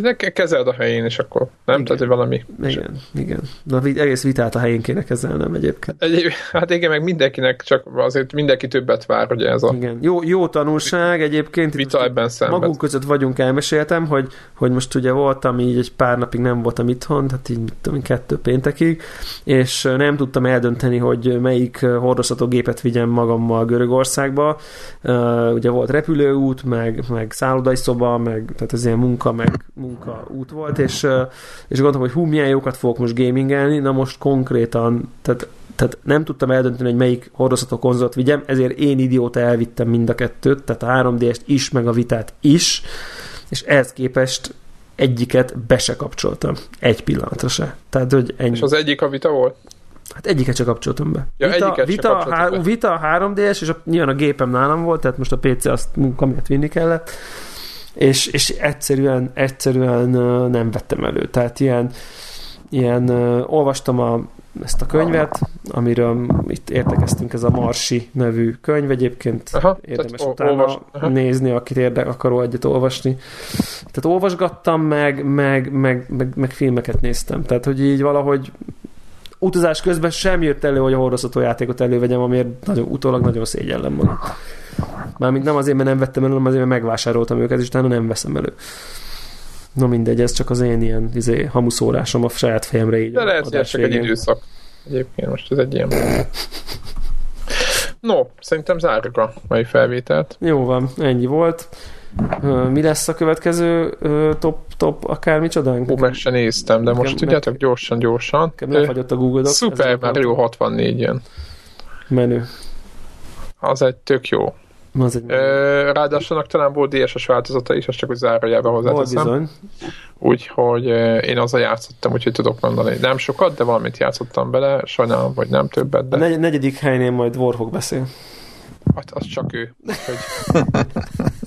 A: De ke- kezeld a helyén, és akkor nem?
C: Igen.
A: Tehát, hogy valami...
C: igen, igen. De a vi- egész vitát a helyén kéne kezelnem egyébként.
A: Egyéb, hát igen, meg mindenkinek, csak azért mindenki többet vár, ugye ez a
C: Igen. Jó, jó tanulság egyébként.
A: Vita ebben szemben.
C: magunk között vagyunk, elmeséltem, hogy, hogy most ugye voltam így egy pár napig nem voltam itthon, tehát így mit tudom, kettő péntekig, és nem tudtam eldönteni, hogy melyik hordozható gépet vigyem magammal Görögországba. Uh, ugye volt repülőút, meg, meg szállodai szoba, meg tehát ez ilyen munka, meg munka út volt, és, és gondoltam, hogy hú, milyen jókat fogok most gamingelni, na most konkrétan, tehát tehát nem tudtam eldönteni, hogy melyik hordozható konzolt vigyem, ezért én idióta elvittem mind a kettőt, tehát a 3DS-t is, meg a vitát is, és ehhez képest egyiket be se kapcsoltam. Egy pillanatra se. Tehát, hogy ennyi.
A: És az egyik a vita volt?
C: Hát egyiket se kapcsoltam be.
A: Ja,
C: vita,
A: egyiket
C: vita,
A: kapcsoltad
C: há,
A: be.
C: vita a 3DS, és a, nyilván a gépem nálam volt, tehát most a PC azt munka miatt vinni kellett, és, és egyszerűen, egyszerűen nem vettem elő. Tehát ilyen, ilyen olvastam a, ezt a könyvet, amiről itt értekeztünk, ez a Marsi nevű könyv egyébként,
A: Aha,
C: érdemes utána
A: olvas- aha.
C: nézni, akit érdek, akaró egyet olvasni. Tehát olvasgattam, meg, meg, meg, meg, meg filmeket néztem. Tehát, hogy így valahogy utazás közben sem jött elő, hogy a hordozható játékot elővegyem, amiért nagyon, utólag nagyon szégyellem magam. Mármint nem azért, mert nem vettem elő, hanem azért, mert megvásároltam őket, és utána nem veszem elő. Na mindegy, ez csak az én ilyen izé, hamuszórásom a saját fejemre így.
A: De lehet, hogy ez csak egy időszak. Egyébként most ez egy ilyen... No, szerintem zárjuk a mai felvételt.
C: Jó van, ennyi volt. Mi lesz a következő top, top akármicsodánk?
A: Hú, meg se néztem, de most tudjátok, gyorsan, gyorsan.
C: Lefagyott a Google Docs.
A: Super Mario 64 jön.
C: Menő.
A: Az egy tök jó.
C: Az egy.
A: Ö, ráadásul talán volt DSS változata is, azt csak úgy zárójelbe
C: Volt
A: hozzáteszem.
C: bizony.
A: Úgyhogy én azzal játszottam, úgyhogy tudok mondani. Nem sokat, de valamit játszottam bele, sajnálom, vagy nem többet,
C: A
A: de
C: negy- negyedik helynél majd Warhawk beszél.
A: hát az csak ő. Úgyhogy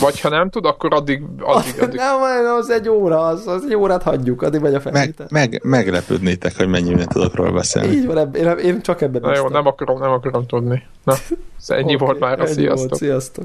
A: Vagy ha nem tud, akkor addig... addig, addig.
C: Nem, az egy óra, az, az egy órát hagyjuk, addig megy a
B: Meg,
C: felvétel.
B: meg, meglepődnétek, hogy mennyire tudok róla beszélni.
C: Így van, én, én csak ebben
A: Na jó,
C: bíztam.
A: nem akarom, nem akarom tudni. Na, ez ennyi
C: Oké,
A: volt már, a
C: ennyi volt,
A: sziasztok.
C: sziasztok.